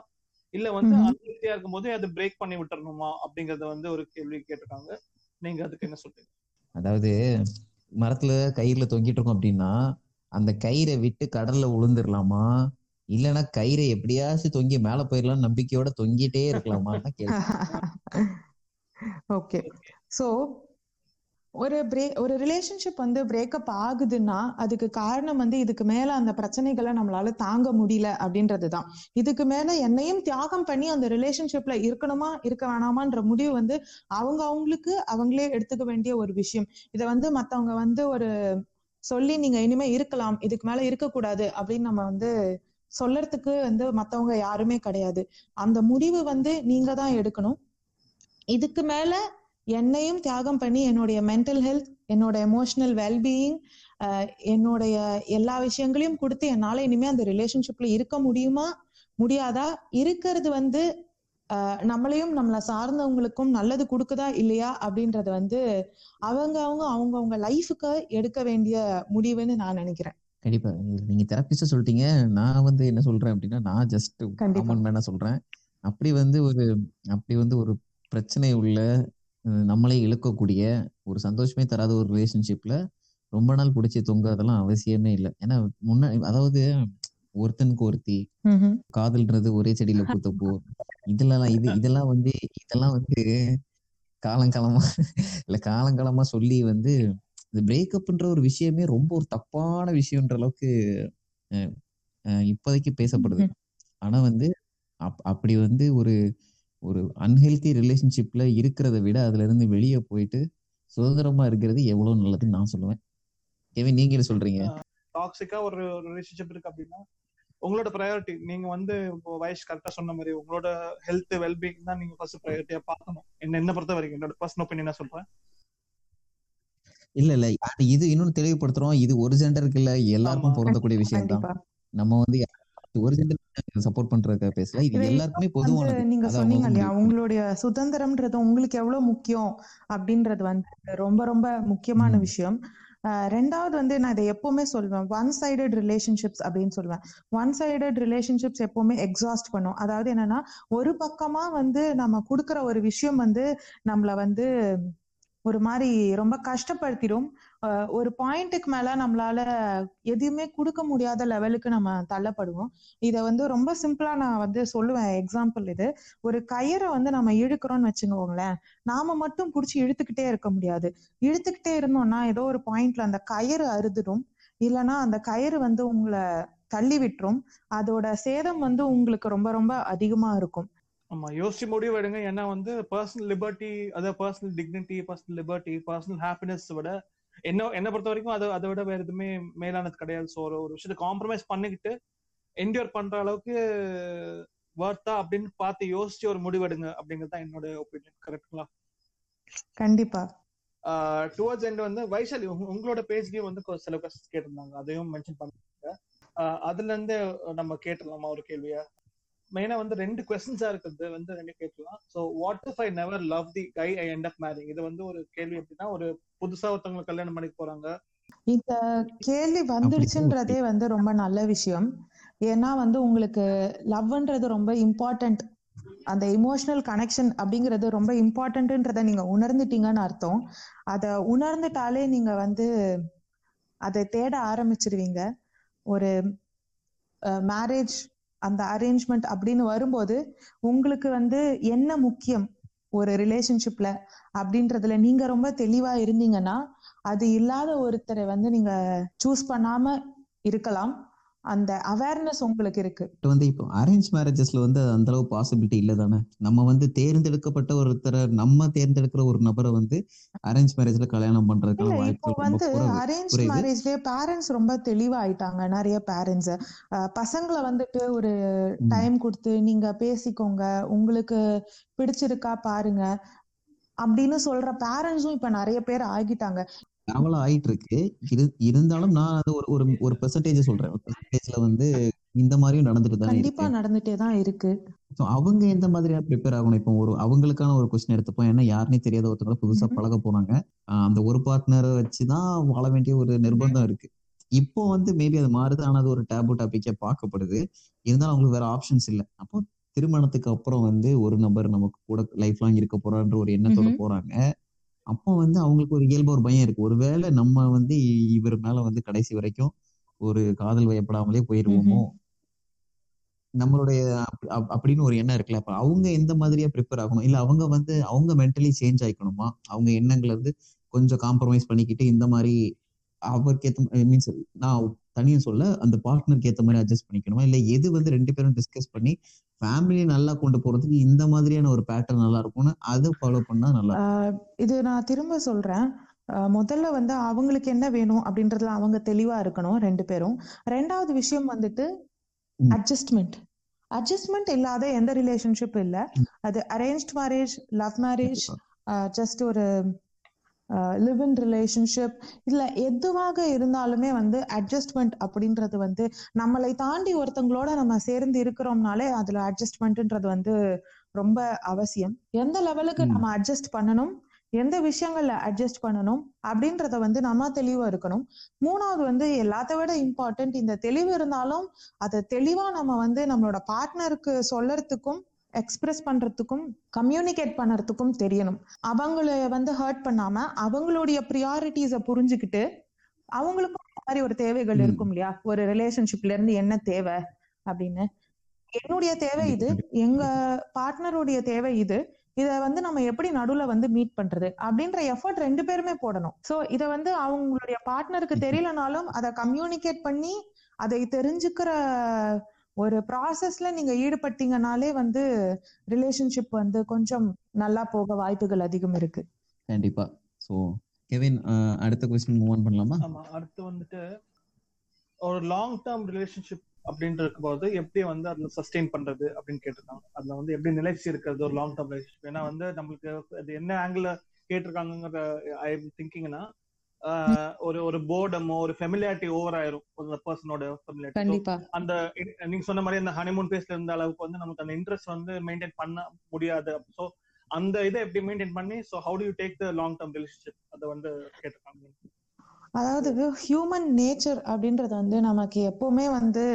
[SPEAKER 3] இல்ல வந்து. அன்ஹெல்தியா இருக்கும் போது அதை பிரேக் பண்ணி விட்டுறணுமா? அப்படிங்கறத வந்து ஒரு கேள்வி கேட்டிருக்காங்க. நீங்க அதுக்கு என்ன சொல்றீங்க?
[SPEAKER 2] அதாவது மரத்துல கயிறுல தொங்கிட்டு இருக்கோம் அப்படின்னா அந்த கயிறை விட்டு கடல்ல விழுந்துடலாமா இல்லைன்னா கயிறை எப்படியாச்சும் தொங்கி மேல போயிடலாம் நம்பிக்கையோட தொங்கிட்டே இருக்கலாமா கேள்வி.
[SPEAKER 4] ஓகே சோ ஒரு பிரே ஒரு ரிலேஷன்ஷிப் வந்து பிரேக்கப் ஆகுதுன்னா அதுக்கு காரணம் வந்து இதுக்கு மேல அந்த பிரச்சனைகளை நம்மளால தாங்க முடியல அப்படின்றதுதான். இதுக்கு மேல என்னையும் தியாகம் பண்ணி அந்த ரிலேஷன்ஷிப்ல இருக்கணுமா இருக்க வேணாமான்ற முடிவு வந்து அவங்க அவங்களுக்கு அவங்களே எடுத்துக்க வேண்டிய ஒரு விஷயம். இதை வந்து மத்தவங்க வந்து ஒரு சொல்லி நீங்க இனிமே இருக்கலாம் இதுக்கு மேல இருக்கக்கூடாது அப்படின்னு நம்ம வந்து சொல்லறதுக்கு வந்து மத்தவங்க யாருமே கிடையாது. அந்த முடிவு வந்து நீங்க தான் எடுக்கணும். இதுக்கு மேல என்னையும் தியாகம் பண்ணி என்னுடைய மென்டல் ஹெல்த் என்னோட எமோஷனல் வெல்பீயிங் என்னுடைய எல்லா விஷயங்களையும் கொடுத்து என்னால இனிமே அந்த ரிலேஷன்ஷிப்ல இருக்க முடியுமா? முடியாதா? இருக்கிறது வந்து நம்மளையும் நம்மளை சார்ந்தவங்களுக்கும் நல்லது கொடுக்குதா இல்லையா? அப்படின்றது வந்து அவங்க அவங்க அவங்க அவங்க லைஃபுக்கு எடுக்க வேண்டிய முடிவுன்னு நான் நினைக்கிறேன்.
[SPEAKER 2] கண்டிப்பா. நீங்க தெரபிஸ்ட் சொல்லிட்டீங்க. நான் வந்து என்ன சொல்றேன் அப்படின்னா நான் ஜஸ்ட். காமன் மேனா சொல்றேன். அப்படி வந்து ஒரு அப்படி வந்து ஒரு பிரச்சனை உள்ள நம்மளே இழுக்கக்கூடிய ஒரு சந்தோஷமே தராத ஒரு ரிலேஷன்ஷிப்ல ரொம்ப நாள் பிடிச்சி தொங்காதெல்லாம் அவசியமே இல்லை. ஏன்னா முன்ன அதாவது ஒருத்தனுக்கு ஒருத்தி. காதல்ன்றது ஒரே செடியில பூத்த பூ இதெல்லாம் இது இதெல்லாம் வந்து இதெல்லாம் வந்து காலங்காலமா இல்ல காலங்காலமா சொல்லி வந்து இந்த பிரேக்கப்ன்ற ஒரு விஷயமே ரொம்ப ஒரு தப்பான விஷயம்ன்ற அளவுக்கு இப்போதைக்கு பேசப்படுது. ஆனா வந்து அப்- அப்படி வந்து ஒரு ஒரு அன்ஹெல்தி ரிலேஷன்ஷிப்ல இருக்கிறத விட அதுல இருந்து வெளியே போயிட்டு சுதந்திரமா இருக்கிறது எவ்வளவு நல்லதுன்னு நான் சொல்லுவேன். கேவி நீங்க என்ன சொல்றீங்க?
[SPEAKER 3] டாக்ஸிக்கா ஒரு ரிலேஷன்ஷிப் இருக்கு அப்படின்னா உங்களோட ப்ரையாரிட்டி நீங்க வந்து இப்போ வயசு கரெக்டா சொன்ன மாதிரி உங்களோட ஹெல்த் வெல்பீங் தான் நீங்க ஃபர்ஸ்ட் ப்ரையாரிட்டியா பார்க்கணும். என்ன என்ன பொறுத்த வரைக்கும் என்னோட பர்சனல் ஒப்பீனியன் சொல்றேன்.
[SPEAKER 2] இல்ல இல்ல இது இன்னொன்னு தெளிவுபடுத்துறோம். இது ஒரு ஜெண்டருக்கு இல்ல எல்லாருக்கும். பொருந்தக்கூடிய விஷயம் தான் நம்ம வந்து ஒரு ஜெண்டர் சப்போர்ட் பண்றதுக்காக பேசல இது எல்லாருக்குமே பொதுவானது
[SPEAKER 4] நீங்க சொன்னீங்க இல்லையா உங்களுடைய சுதந்திரம்ன்றது உங்களுக்கு எவ்வளவு முக்கியம் அப்படின்றது வந்து ரொம்ப ரொம்ப முக்கியமான. விஷயம். ரெண்டாவது வந்து நான் இதை எப்பவுமே சொல்வேன் ஒன் சைடட் ரிலேஷன்ஷிப்ஸ் அப்படின்னு சொல்லுவேன் ஒன் சைடட் ரிலேஷன்ஷிப்ஸ் எப்பவுமே எக்ஸாஸ்ட் பண்ணும். அதாவது என்னன்னா ஒரு பக்கமா வந்து நம்ம கொடுக்குற ஒரு விஷயம் வந்து நம்மள வந்து ஒரு மாதிரி ரொம்ப கஷ்டப்படுத்திடும். ஒரு பாயிண்ட்டுக்கு மேல நம்மளால எதுவுமே கொடுக்க முடியாத லெவலுக்கு நம்ம தள்ளப்படுவோம். இதை வந்து ரொம்ப சிம்பிளா நான் வந்து சொல்லுவேன். எக்ஸாம்பிள் இது. ஒரு கயிறை வந்து நம்ம இழுக்கிறோம்னு வச்சுக்கோங்களேன். நாம மட்டும் புடிச்சு இழுத்துக்கிட்டே இருக்க முடியாது. இழுத்துக்கிட்டே இருந்தோம்னா ஏதோ ஒரு பாயிண்ட்ல அந்த கயிறு அறுதிடும். இல்லைன்னா அந்த கயிறு வந்து உங்களை தள்ளி விட்டுரும் அதோட சேதம் வந்து உங்களுக்கு ரொம்ப ரொம்ப அதிகமா இருக்கும்.
[SPEAKER 3] ஆமா. யோசிச்சு முடிவு எடுங்க. ஏன்னா வந்து பர்சனல் லிபர்ட்டி அதாவது personal dignity personal liberty personal happiness விட என்ன என்ன பொறுத்த வரைக்கும் அதை அதை விட வேற எதுவுமே மேலானது கிடையாது. ஸோ ஒரு விஷயத்தை காம்ப்ரமைஸ் பண்ணிக்கிட்டு என்ஜாய் பண்ற அளவுக்கு வர்த்தா அப்படின்னு பார்த்து யோசிச்சு ஒரு முடிவெடுங்க அப்படிங்கிறது தான் என்னோட ஒப்பீனியன் கரெக்ட்டுங்களா
[SPEAKER 4] கண்டிப்பா.
[SPEAKER 3] டுவர்ட்ஸ் எண்ட் வந்து வைஷாலி உங்க- உங்களோட பேஜ்லயும் வந்து சில கொஸ்டின்ஸ் கேட்டிருந்தாங்க. அதையும் மென்ஷன் பண்ணுங்க அதுல இருந்து நம்ம கேட்டுடலாமா ஒரு கேள்வியா? மெயினா வந்து ரெண்டு கொஸ்டின்ஸா இருக்குது வந்து ரெண்டு கேட்கலாம் so what if I never love the guy I end up marrying இது வந்து ஒரு கேள்வி எப்படின்னா ஒரு புதுசா ஒருத்தவங்க கல்யாணம் பண்ணிக்க போறாங்க.
[SPEAKER 4] இந்த கேள்வி வந்துருச்சுன்றதே வந்து ரொம்ப நல்ல விஷயம். ஏன்னா வந்து உங்களுக்கு லவ்ன்றது ரொம்ப இம்பார்ட்டன்ட் அந்த இமோஷனல் கனெக்ஷன் அப்படிங்கிறது ரொம்ப இம்பார்ட்டன்ட்ன்றத நீங்க உணர்ந்துட்டீங்கன்னு அர்த்தம். அதை உணர்ந்துட்டாலே நீங்க வந்து அதை தேட ஆரம்பிச்சிருவீங்க. ஒரு மேரேஜ் அந்த அரேஞ்ச்மெண்ட் அப்படின்னு வரும்போது உங்களுக்கு வந்து என்ன முக்கியம் ஒரு ரிலேஷன்ஷிப்ல அப்படின்றதுல நீங்க ரொம்ப தெளிவா இருந்தீங்கன்னா அது இல்லாத ஒருத்தரை வந்து நீங்க சூஸ் பண்ணாம இருக்கலாம். அந்த அவேர்னஸ் உங்களுக்கு இருக்கு.
[SPEAKER 2] வந்து இப்போ அரேஞ்ச் மேரேஜஸ்ல வந்து அந்த அளவு பாசிபிலிட்டி இல்லை தானே? நம்ம வந்து தேர்ந்தெடுக்கப்பட்ட ஒருத்தரை நம்ம தேர்ந்தெடுக்கிற ஒரு நபரை வந்து அரேஞ்ச் மேரேஜ்ல கல்யாணம் பண்றதுக்கான
[SPEAKER 4] இல்ல இப்போ வந்து அரேஞ்ச். மேரேஜ்லயே பேரண்ட்ஸ் ரொம்ப தெளிவாயிட்டாங்க நிறைய பேரண்ட்ஸ் பசங்களை வந்துட்டு ஒரு. டைம் கொடுத்து நீங்க பேசிக்கோங்க உங்களுக்கு பிடிச்சிருக்கா பாருங்க அப்படின்னு சொல்ற பேரண்ட்ஸும் இப்ப நிறைய பேர் ஆகிட்டாங்க.
[SPEAKER 2] பரவலா ஆயிட்டு இருக்கு இரு இருந்தாலும் நான் அது ஒரு ஒரு ஒரு பெர்சன்டேஜ் சொல்றேன். பெர்சன்டேஜ்ல வந்து இந்த மாதிரியும் நடந்துட்டு தானே
[SPEAKER 4] கண்டிப்பா நடந்துட்டே தான் இருக்கு.
[SPEAKER 2] So, அவங்க எந்த மாதிரியா ப்ரிப்பேர் ஆகணும்? இப்போ ஒரு அவங்களுக்கான ஒரு கொஸ்டின் எடுத்துப்போம். ஏன்னா யாருனே தெரியாத ஒருத்தவங்க புதுசா. பழக போனாங்க அந்த ஒரு பார்ட்னரை வச்சுதான் வாழ வேண்டிய ஒரு நிர்பந்தம் இருக்கு. இப்போ வந்து மேபி அது மாறுது. ஆனா அது ஒரு டேபு டாபிக்கா பார்க்கப்படுது. இருந்தாலும் அவங்களுக்கு வேற ஆப்ஷன்ஸ் இல்லை. அப்போ திருமணத்துக்கு அப்புறம் வந்து ஒரு நபர் நமக்கு கூட லைஃப் லாங் இருக்க போறான்ற ஒரு எண்ணத்தோட. போறாங்க. அப்போ வந்து அவங்களுக்கு ஒரு இயல்பா ஒரு பயம் இருக்கு. ஒருவேளை நம்ம வந்து இவர் மேல வந்து கடைசி வரைக்கும் ஒரு காதல் வயப்படாமலே போயிருவோமோ. நம்மளுடைய அப்- அப்- அப்படின்னு ஒரு எண்ணம் இருக்குல்ல. அப்ப அவங்க எந்த மாதிரியா ப்ரிப்பேர் ஆகணும்? இல்ல அவங்க வந்து அவங்க மென்டலி சேஞ்ச் ஆயிக்கணுமா? அவங்க எண்ணங்களை வந்து கொஞ்சம் காம்ப்ரமைஸ் பண்ணிக்கிட்டு இந்த மாதிரி அவருக்கு ஏத்த மீன்ஸ் நான் தனியா சொல்ல அந்த பார்ட்னருக்கு ஏத்த மாதிரி அட்ஜஸ்ட் பண்ணிக்கணுமா இல்ல எது வந்து ரெண்டு பேரும் டிஸ்கஸ் பண்ணி ஃபேமிலி நல்லா கொண்டு போறதுக்கு இந்த மாதிரியான ஒரு பேட்டர்ன் நல்லா இருக்கும்னு அதை ஃபாலோ பண்ணா நல்லா
[SPEAKER 4] இது நான் திரும்ப சொல்றேன் முதல்ல வந்து அவங்களுக்கு என்ன வேணும் அப்படின்றதுல அவங்க தெளிவா இருக்கணும் ரெண்டு பேரும் ரெண்டாவது விஷயம் வந்துட்டு. அட்ஜஸ்ட்மெண்ட் அட்ஜஸ்ட்மெண்ட் இல்லாத எந்த ரிலேஷன்ஷிப் இல்ல. அது arranged marriage love
[SPEAKER 2] marriage.
[SPEAKER 4] Just ஒரு லிவ் இன் ரிலேஷன்ஷிப் இல்ல எதுவாக இருந்தாலுமே வந்து அட்ஜஸ்ட்மெண்ட் அப்படின்றது வந்து நம்மளை தாண்டி ஒருத்தங்களோட நம்ம சேர்ந்து இருக்கிறோம்னாலே அதுல அட்ஜஸ்ட்மெண்ட்ன்றது வந்து ரொம்ப அவசியம். எந்த லெவலுக்கு. நம்ம அட்ஜஸ்ட் பண்ணணும்? எந்த விஷயங்கள்ல அட்ஜஸ்ட் பண்ணணும்? அப்படின்றத வந்து நம்ம தெளிவா இருக்கணும். மூணாவது வந்து எல்லாத்த விட இம்பார்ட்டன்ட் இந்த தெளிவு இருந்தாலும் அதை தெளிவா நம்ம வந்து நம்மளோட பார்ட்னருக்கு சொல்லறதுக்கும் எக்ஸ்பிரஸ் பண்றதுக்கும் கம்யூனிகேட் பண்றதுக்கும் தெரியணும். அவங்கள வந்து ஹர்ட் பண்ணாம அவங்களுடைய ப்ரியாரிட்டிஸை புரிஞ்சுக்கிட்டு அவங்களுக்கும் இந்த மாதிரி ஒரு தேவைகள். இருக்கும் இல்லையா? ஒரு ரிலேஷன்ஷிப்ல இருந்து என்ன தேவை அப்படின்னு. என்னுடைய தேவை இது எங்க பார்ட்னருடைய தேவை இது இத வந்து நம்ம எப்படி நடுவுல வந்து மீட் பண்றது அப்படின்ற எஃபர்ட் ரெண்டு பேருமே போடணும். சோ இத வந்து அவங்களுடைய பார்ட்னருக்கு தெரியலனாலும் அதை கம்யூனிகேட் பண்ணி அதை தெரிஞ்சுக்கிற ஒரு ப்ராசஸ்ல நீங்க ஈடுபட்டீங்கனாலே வந்து ரிலேஷன்ஷிப் வந்து கொஞ்சம் நல்லா போக வாய்ப்புகள் அதிகம் இருக்கு.
[SPEAKER 2] கண்டிப்பா. சோ கெவின் அடுத்த கொஸ்டின் மூவ் ஆன் பண்ணலாமா?
[SPEAKER 3] ஆமா அடுத்து வந்துட்டு ஒரு லாங் டேர்ம் ரிலேஷன்ஷிப் அப்படின்னு இருக்கும்போது எப்படி வந்து அதுல சஸ்டெயின் பண்றது அப்படின்னு கேட்டிருக்காங்க. அதுல வந்து எப்படி நிலைச்சி இருக்கிறது ஒரு லாங் டேர்ம் ரிலேஷன்ஷிப் ஏன்னா வந்து நம்மளுக்கு அது என்ன ஆங்கிள் கேட்டிருக்காங்கிற ஐ எம் திங்கிங்னா ஒரு ஒரு போர்டமோ ஒரு ஃபெமிலியாரிட்டி ஓவர் ஆயிரும். ஒரு பர்சனோட ஃபெமிலியாரிட்டி அந்த நீங்க சொன்ன மாதிரி அந்த ஹனிமூன் பேஸ்ல இருந்த அளவுக்கு வந்து நமக்கு அந்த இன்ட்ரெஸ்ட் வந்து மெயின்டைன் பண்ண முடியாது. சோ அந்த இதை எப்படி மெயின்டைன் பண்ணி so how do you take the long term relationship அதை வந்து கேட்டிருக்காங்க.
[SPEAKER 4] அதாவது ஹியூமன் நேச்சர் அப்படின்றது வந்து நமக்கு எப்பவுமே வந்து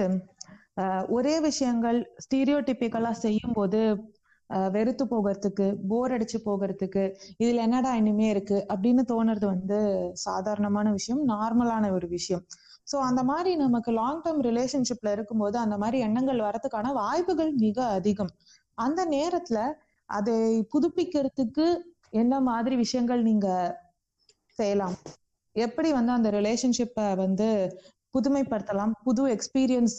[SPEAKER 4] ஒரே விஷயங்கள் ஸ்டீரியோடிபிக்கலா செய்யும் போது வெறுத்து போகிறதுக்கு போர் அடிச்சு போகிறதுக்கு இதுல என்னடா இனிமே இருக்கு? அப்படின்னு தோணுறது வந்து சாதாரணமான விஷயம் நார்மலான ஒரு விஷயம். சோ அந்த மாதிரி நமக்கு லாங் டேர்ம் ரிலேஷன்ஷிப்ல இருக்கும்போது அந்த மாதிரி எண்ணங்கள் வரதுக்கான வாய்ப்புகள் மிக அதிகம். அந்த நேரத்துல அதை புதுப்பிக்கிறதுக்கு என்ன மாதிரி விஷயங்கள் நீங்க செய்யலாம்? எப்படி வந்து அந்த ரிலேஷன்ஷிப்பை வந்து புதுமைப்படுத்தலாம்? புது எக்ஸ்பீரியன்ஸ்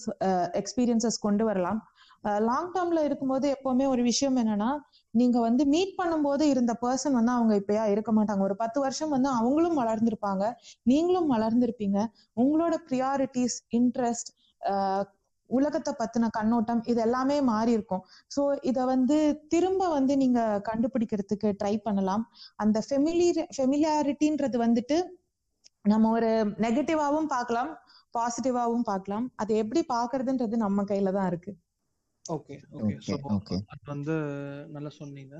[SPEAKER 4] எக்ஸ்பீரியன்சஸ் கொண்டு வரலாம்? லாங் டேர்ம்ல இருக்கும்போது எப்பவுமே ஒரு விஷயம் என்னன்னா நீங்க வந்து மீட் பண்ணும்போது இருந்த பர்சன் வந்து அவங்க இப்பயா இருக்க மாட்டாங்க. ஒரு பத்து வருஷம் வந்து அவங்களும் வளர்ந்திருப்பாங்க. நீங்களும் வளர்ந்திருப்பீங்க. உங்களோட ப்ரியாரிட்டிஸ் இன்ட்ரெஸ்ட் உலகத்தை பத்தின கண்ணோட்டம் இது எல்லாமே மாறி இருக்கும். ஸோ இதை வந்து திரும்ப வந்து நீங்க கண்டுபிடிக்கிறதுக்கு ட்ரை பண்ணலாம். அந்த ஃபெமிலி ஃபெமிலியாரிட்டின்றது வந்துட்டு நம்ம ஒரு நெகட்டிவாவும் பார்க்கலாம் பாசிட்டிவாவும் பார்க்கலாம். அதை எப்படி பாக்குறதுன்றது நம்ம கையில தான் இருக்கு.
[SPEAKER 3] Okay
[SPEAKER 2] okay.
[SPEAKER 3] ஸோ. அது வந்து நல்லா சொன்னீங்க.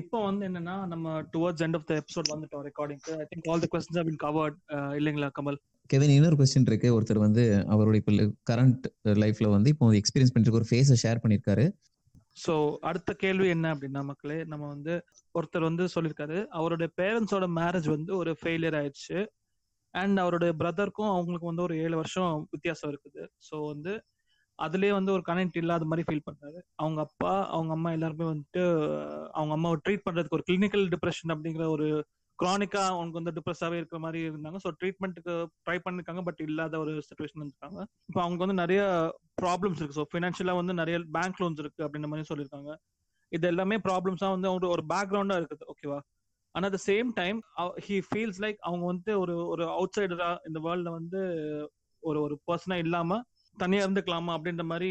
[SPEAKER 3] இப்போ வந்து என்னன்னா நம்ம towards end of the episode வந்துட்டோம் ரெக்கார்டிங்க்கு I think all the questions have been covered இல்லைங்களா கமல்?
[SPEAKER 2] கெவின் இன்னொரு கொஸ்டின் இருக்கு. ஒருத்தர் வந்து அவருடைய இப்போ கரண்ட் லைஃப்ல வந்து இப்போ எக்ஸ்பீரியன்ஸ் பண்ணிட்டு ஒரு ஃபேஸை ஷேர் பண்ணிருக்காரு.
[SPEAKER 3] ஸோ அடுத்த கேள்வி என்ன அப்படின்னா மக்களே நம்ம வந்து ஒருத்தர் வந்து சொல்லியிருக்காரு அவருடைய பேரண்ட்ஸோட மேரேஜ் வந்து ஒரு ஃபெயிலியர் ஆயிடுச்சு. அண்ட் அவருடைய பிரதருக்கும் அவங்களுக்கு வந்து ஒரு ஏழு வருஷம் வித்தியாசம் இருக்குது. ஸோ வந்து அதுலயே வந்து ஒரு கனெக்ட் இல்லாத மாதிரி ஃபீல் பண்றாரு. அவங்க அப்பா அவங்க அம்மா எல்லாருமே வந்துட்டு அவங்க அம்மாவை ட்ரீட் பண்றதுக்கு ஒரு கிளினிக்கல் டிப்ரெஷன் அப்படிங்கிற ஒரு க்ரானிக்கா அவங்களுக்கு வந்து டிப்ரெஸ்ஸாவே இருக்கிற மாதிரி இருந்தாங்க. ஸோ ட்ரீட்மெண்ட்டுக்கு ட்ரை பண்ணிருக்காங்க பட் இல்லாத ஒரு சுச்சுவேஷன் இருந்திருக்காங்க இப்போ அவங்க வந்து நிறைய ப்ராப்ளம்ஸ் இருக்கு. ஸோ ஃபினான்ஷியலா வந்து நிறைய பேங்க் லோன்ஸ் இருக்கு அப்படின்ற மாதிரி சொல்லியிருக்காங்க. இது எல்லாமே ப்ராப்ளம்ஸா வந்து அவங்க ஒரு பேக்ரவுண்டா இருக்குது. ஓகேவா ஆனா at same time he feels like அவங்க வந்து ஒரு ஒரு அவுட் சைடரா இந்த வேர்ல்ட்ல வந்து ஒரு ஒரு பர்சனா இல்லாம தனியா இருந்துக்கலாமா அப்படின்ற மாதிரி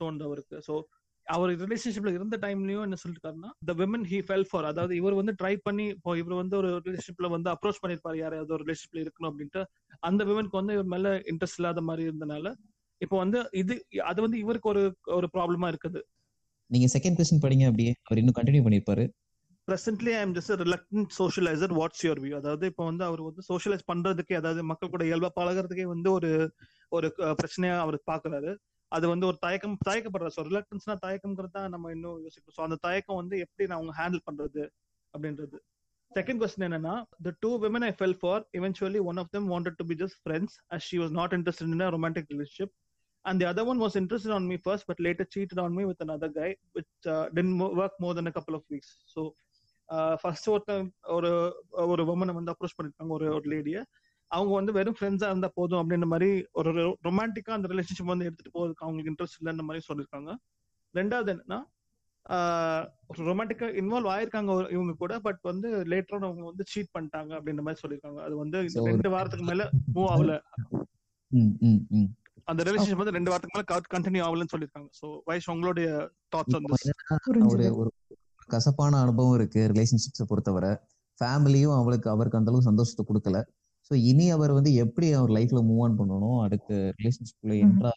[SPEAKER 3] தோணுது அவருக்கு. ஸோ அவர் ரிலேஷன்ஷிப்ல இருந்த டைம்லயும் என்ன சொல்லிருக்காருன்னா the women he fell for அதாவது இவர் வந்து ட்ரை பண்ணி இப்போ இவர் வந்து ஒரு ரிலேஷன்ஷிப்ல வந்து அப்ரோச் பண்ணிருப்பாரு யாரையாவது ஒரு ரிலேஷன்ஷிப்ல இருக்கணும் அப்படின்ட்டு. அந்த விமனுக்கு வந்து இவர் மேல இன்ட்ரெஸ்ட் இல்லாத மாதிரி இருந்தனால இப்போ வந்து இது அது வந்து இவருக்கு ஒரு ஒரு ப்ராப்ளமா இருக்குது.
[SPEAKER 2] நீங்க செகண்ட் கொஸ்டின் படிங்க அப்படியே. அவர் இன்னும் கண்டினியூ பண்ணிருப்பாரு
[SPEAKER 3] presently I am just reluctant socialiser what's your view அதாவது இப்போ வந்து அவர் வந்து சோஷியலைஸ் பண்றதுக்கே அதாவது மக்கள் கூட இயல்பா பழகுறதுக்கே வந்து ஒரு ஒரு பிரச்சனையா அவர் பாக்குறாரு அது வந்து ஒரு தயக்கம் தயக்கப்படுற ஸோ ரிலக்டன்ஸ்னா தயக்கம்ங்கிறது தான் நம்ம இன்னும் யோசிக்கணும் ஸோ அந்த தயக்கம் வந்து எப்படி நான் அவங்க ஹேண்டில் பண்றது அப்படின்றது செகண்ட் கொஸ்டின் என்னன்னா the two women I fell for eventually one of them wanted to be just friends as she was not interest in a romantic relationship and the other one was interest on me first but later cheat on me with other guy with ten work more then couple of weeks so first ஒருத்தன் ஒரு ஒரு உமனை வந்து approach பண்ணிருக்காங்க ஒரு ஒரு லேடியை அவங்க வந்து வெறும் ஃப்ரெண்ட்ஸா இருந்தா போதும் அப்படின்ற மாதிரி ஒரு ரொமான்டிக்கா அந்த ரிலேஷன்ஷிப் வந்து எடுத்துட்டு போறதுக்கு அவங்களுக்கு இன்ட்ரெஸ்ட் இல்லைன்ற மாதிரி சொல்லியிருக்காங்க. ரெண்டாவது என்னன்னா ரொமான்டிக்கா இன்வால்வ் ஆயிருக்காங்க இவங்க கூட பட் வந்து லேட்டர் அவங்க வந்து சீட் பண்ணிட்டாங்க அப்படின்ற மாதிரி சொல்லியிருக்காங்க. அது வந்து ரெண்டு வாரத்துக்கு மேல மூவ் ஆகல. அந்த ரிலேஷன்ஷிப் வந்து ரெண்டு வாரத்துக்கு மேல கண்டினியூ ஆகலன்னு சொல்லியிருக்காங்க. ஸோ வைஷ் உங்களுடைய தாட்ஸ் வந்து
[SPEAKER 2] ஒரு கசப்பான அனுபவம் இருக்கு ரிலேஷன்ஷிப்ஸை பொறுத்தவரை. ஃபேமிலியும் அவளுக்கு அவருக்கு அந்த அளவுக்கு சந்தோஷத்தை கொடுக்கல. ஸோ இனி அவர் வந்து எப்படி அவர் லைஃப்ல மூவ் ஆன் பண்ணணும் அடுத்த ரிலேஷன்ஷிப்ல. என்ட்ரா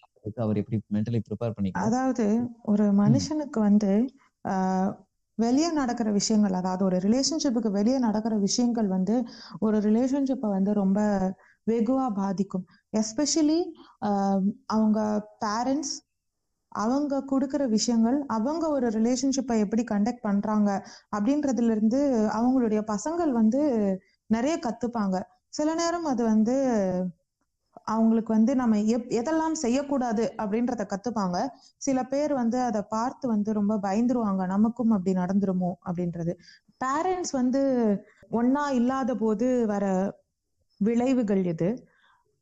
[SPEAKER 2] அவர் எப்படி மென்டலி ப்ரிப்பேர் பண்ணிக்கலாம்?
[SPEAKER 4] அதாவது ஒரு மனுஷனுக்கு வந்து வெளியே நடக்கிற விஷயங்கள் அதாவது ஒரு ரிலேஷன்ஷிப்புக்கு வெளியே நடக்கிற விஷயங்கள் வந்து ஒரு ரிலேஷன்ஷிப்பை வந்து ரொம்ப வெகுவா பாதிக்கும். எஸ்பெஷலி அவங்க பேரண்ட்ஸ் அவங்க கொடுக்குற விஷயங்கள் அவங்க ஒரு ரிலேஷன்ஷிப்பை எப்படி கண்டக்ட் பண்றாங்க அப்படின்றதுல இருந்து அவங்களுடைய பசங்கள் வந்து நிறைய கத்துப்பாங்க. சில நேரம் அது வந்து அவங்களுக்கு வந்து நம்ம எப் எதெல்லாம் செய்யக்கூடாது அப்படின்றத கத்துப்பாங்க. சில பேர் வந்து அதை பார்த்து வந்து ரொம்ப பயந்துருவாங்க. நமக்கும் அப்படி நடந்துருமோ அப்படின்றது. பேரண்ட்ஸ் வந்து ஒன்னா இல்லாத போது வர விளைவுகள் இது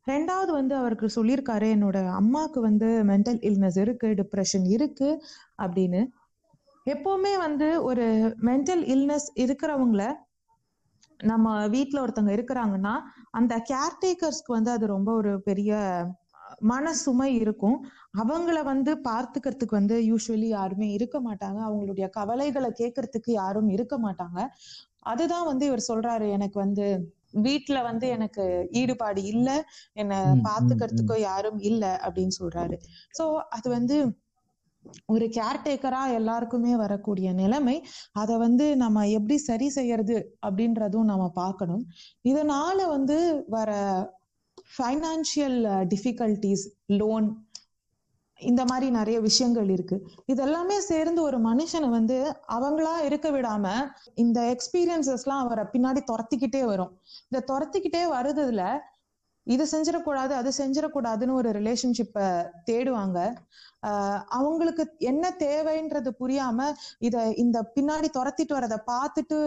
[SPEAKER 4] ரெண்டாவது வந்து அவருக்கு சொல்லியிருக்காரு என்னோட அம்மாவுக்கு வந்து மென்டல் இல்னஸ் இருக்கு டிப்ரெஷன் இருக்கு அப்படின்னு. எப்பவுமே வந்து ஒரு மென்டல் இல்னஸ் இருக்கிறவங்கள நம்ம வீட்ல ஒருத்தவங்க இருக்கிறாங்கன்னா அந்த கேர்டேக்கர்ஸ்க்கு வந்து அது ரொம்ப ஒரு பெரிய மன சுமை இருக்கும். அவங்கள வந்து பார்த்துக்கிறதுக்கு வந்து யூஸ்வலி யாருமே இருக்க மாட்டாங்க. அவங்களுடைய கவலைகளை கேட்கறதுக்கு யாரும் இருக்க மாட்டாங்க. அதுதான் வந்து இவர் சொல்றாரு எனக்கு வந்து வீட்ல வந்து எனக்கு ஈடுபாடு இல்ல என்ன பாத்துக்கிறதுக்கோ யாரும் இல்ல அப்படின்னு சொல்றாரு. சோ அது வந்து ஒரு கேர்டேக்கரா எல்லாருக்குமே வரக்கூடிய நிலைமை அதை வந்து நம்ம எப்படி சரி செய்யறது அப்படின்றதும் நம்ம பார்க்கணும். இதனால வந்து வர ஃபைனான்சியல் டிஃபிகல்டிஸ் லோன் இந்த மாதிரி நிறைய விஷயங்கள் இருக்கு. இதெல்லாமே சேர்ந்து ஒரு மனுஷனை வந்து அவங்களா இருக்க விடாம இந்த எக்ஸ்பீரியன்சஸ்லாம் அவரை பின்னாடி துரத்திக்கிட்டே வரும். இந்த துரத்திக்கிட்டே வருதுல இது செஞ்சிடக்கூடாது அது செஞ்சிடக்கூடாதுன்னு ஒரு ரிலேஷன்ஷிப்பை தேடுவாங்க. அவங்களுக்கு என்ன தேவைன்றது புரியாம இத இந்த பின்னாடி துரத்திட்டு வரதை பார்த்துட்டு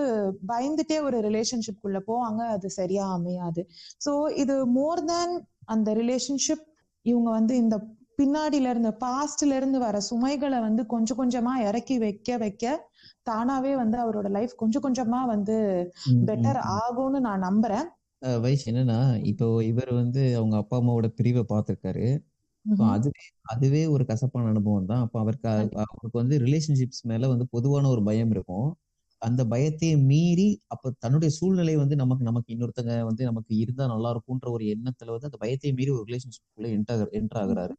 [SPEAKER 4] பயந்துட்டே ஒரு ரிலேஷன்ஷிப் குள்ள போவாங்க அது சரியா அமையாது. சோ இது மோர் தேன் அந்த ரிலேஷன்ஷிப் இவங்க வந்து இந்த பின்னாடில இருந்து பாஸ்ட்ல இருந்து வர சுமைகளை வந்து கொஞ்சம் கொஞ்சமா இறக்கி வைக்க வைக்க தானாவே வந்து அவரோட லைஃப் கொஞ்சம் கொஞ்சமா வந்து பெட்டர். ஆகும்னு நான் நம்புறேன்.
[SPEAKER 2] அஹ் வைஷ் என்னன்னா இப்போ இவர் வந்து அவங்க அப்பா அம்மாவோட பிரிவை பார்த்திருக்காரு
[SPEAKER 4] ம்ஹும்.
[SPEAKER 2] அதுவே அதுவே ஒரு கசப்பான அனுபவம் தான். அப்போ அவருக்கு அ-
[SPEAKER 4] கண்டிப்பா.
[SPEAKER 2] அவருக்கு வந்து ரிலேஷன்ஷிப்ஸ் மேல வந்து பொதுவான ஒரு பயம் இருக்கும். அந்த பயத்தை மீறி அப்ப தன்னுடைய சூழ்நிலை வந்து நமக்கு நமக்கு இன்னொருத்தங்க வந்து நமக்கு இருந்தா நல்லா இருக்கும்ன்ற ஒரு எண்ணத்துல வந்து அந்த பயத்தை மீறி ஒரு ரிலேஷன்ஷிப்குள்ள என்டர் என்டர் ஆகுறாரு.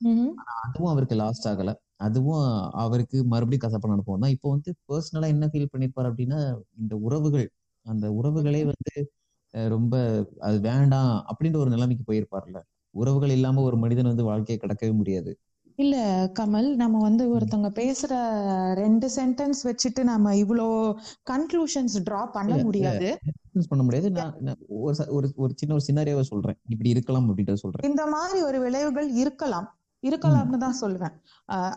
[SPEAKER 4] ம்ஹும்.
[SPEAKER 2] அதுவும் அவருக்கு லாஸ்ட் ஆகல. அதுவும் அவருக்கு மறுபடியும் கசப்பான அனுபவம் தான். இப்போ வந்து பர்சனலா என்ன ஃபீல் பண்ணிருப்பாரு அப்படின்னா இந்த உறவுகள் அந்த உறவுகளே வந்து ரொம்ப அது வேண்டாம் அப்படின்ற ஒரு நிலைமைக்கு போயிருப்பார்ல. உறவுகள் இல்லாம ஒரு மனிதன் வந்து வாழ்க்கையை கடக்கவே முடியாது.
[SPEAKER 4] இல்ல கமல் நம்ம வந்து ஒருத்தவங்க பேசுற ரெண்டு சென்டென்ஸ் வச்சுட்டு நம்ம இவ்வளோ கன்க்ளூஷன்ஸ் டிரா பண்ண. முடியாது.
[SPEAKER 2] பண்ண முடியாது. நான் ஒரு ஒரு ஒரு சின்ன ஒரு சின்னாரியாவை சொல்றேன். இப்படி இருக்கலாம் அப்படின்றத சொல்றேன்.
[SPEAKER 4] இந்த மாதிரி ஒரு விளைவுகள் இருக்கலாம். இருக்கலாம்னு தான் சொல்லுவேன்.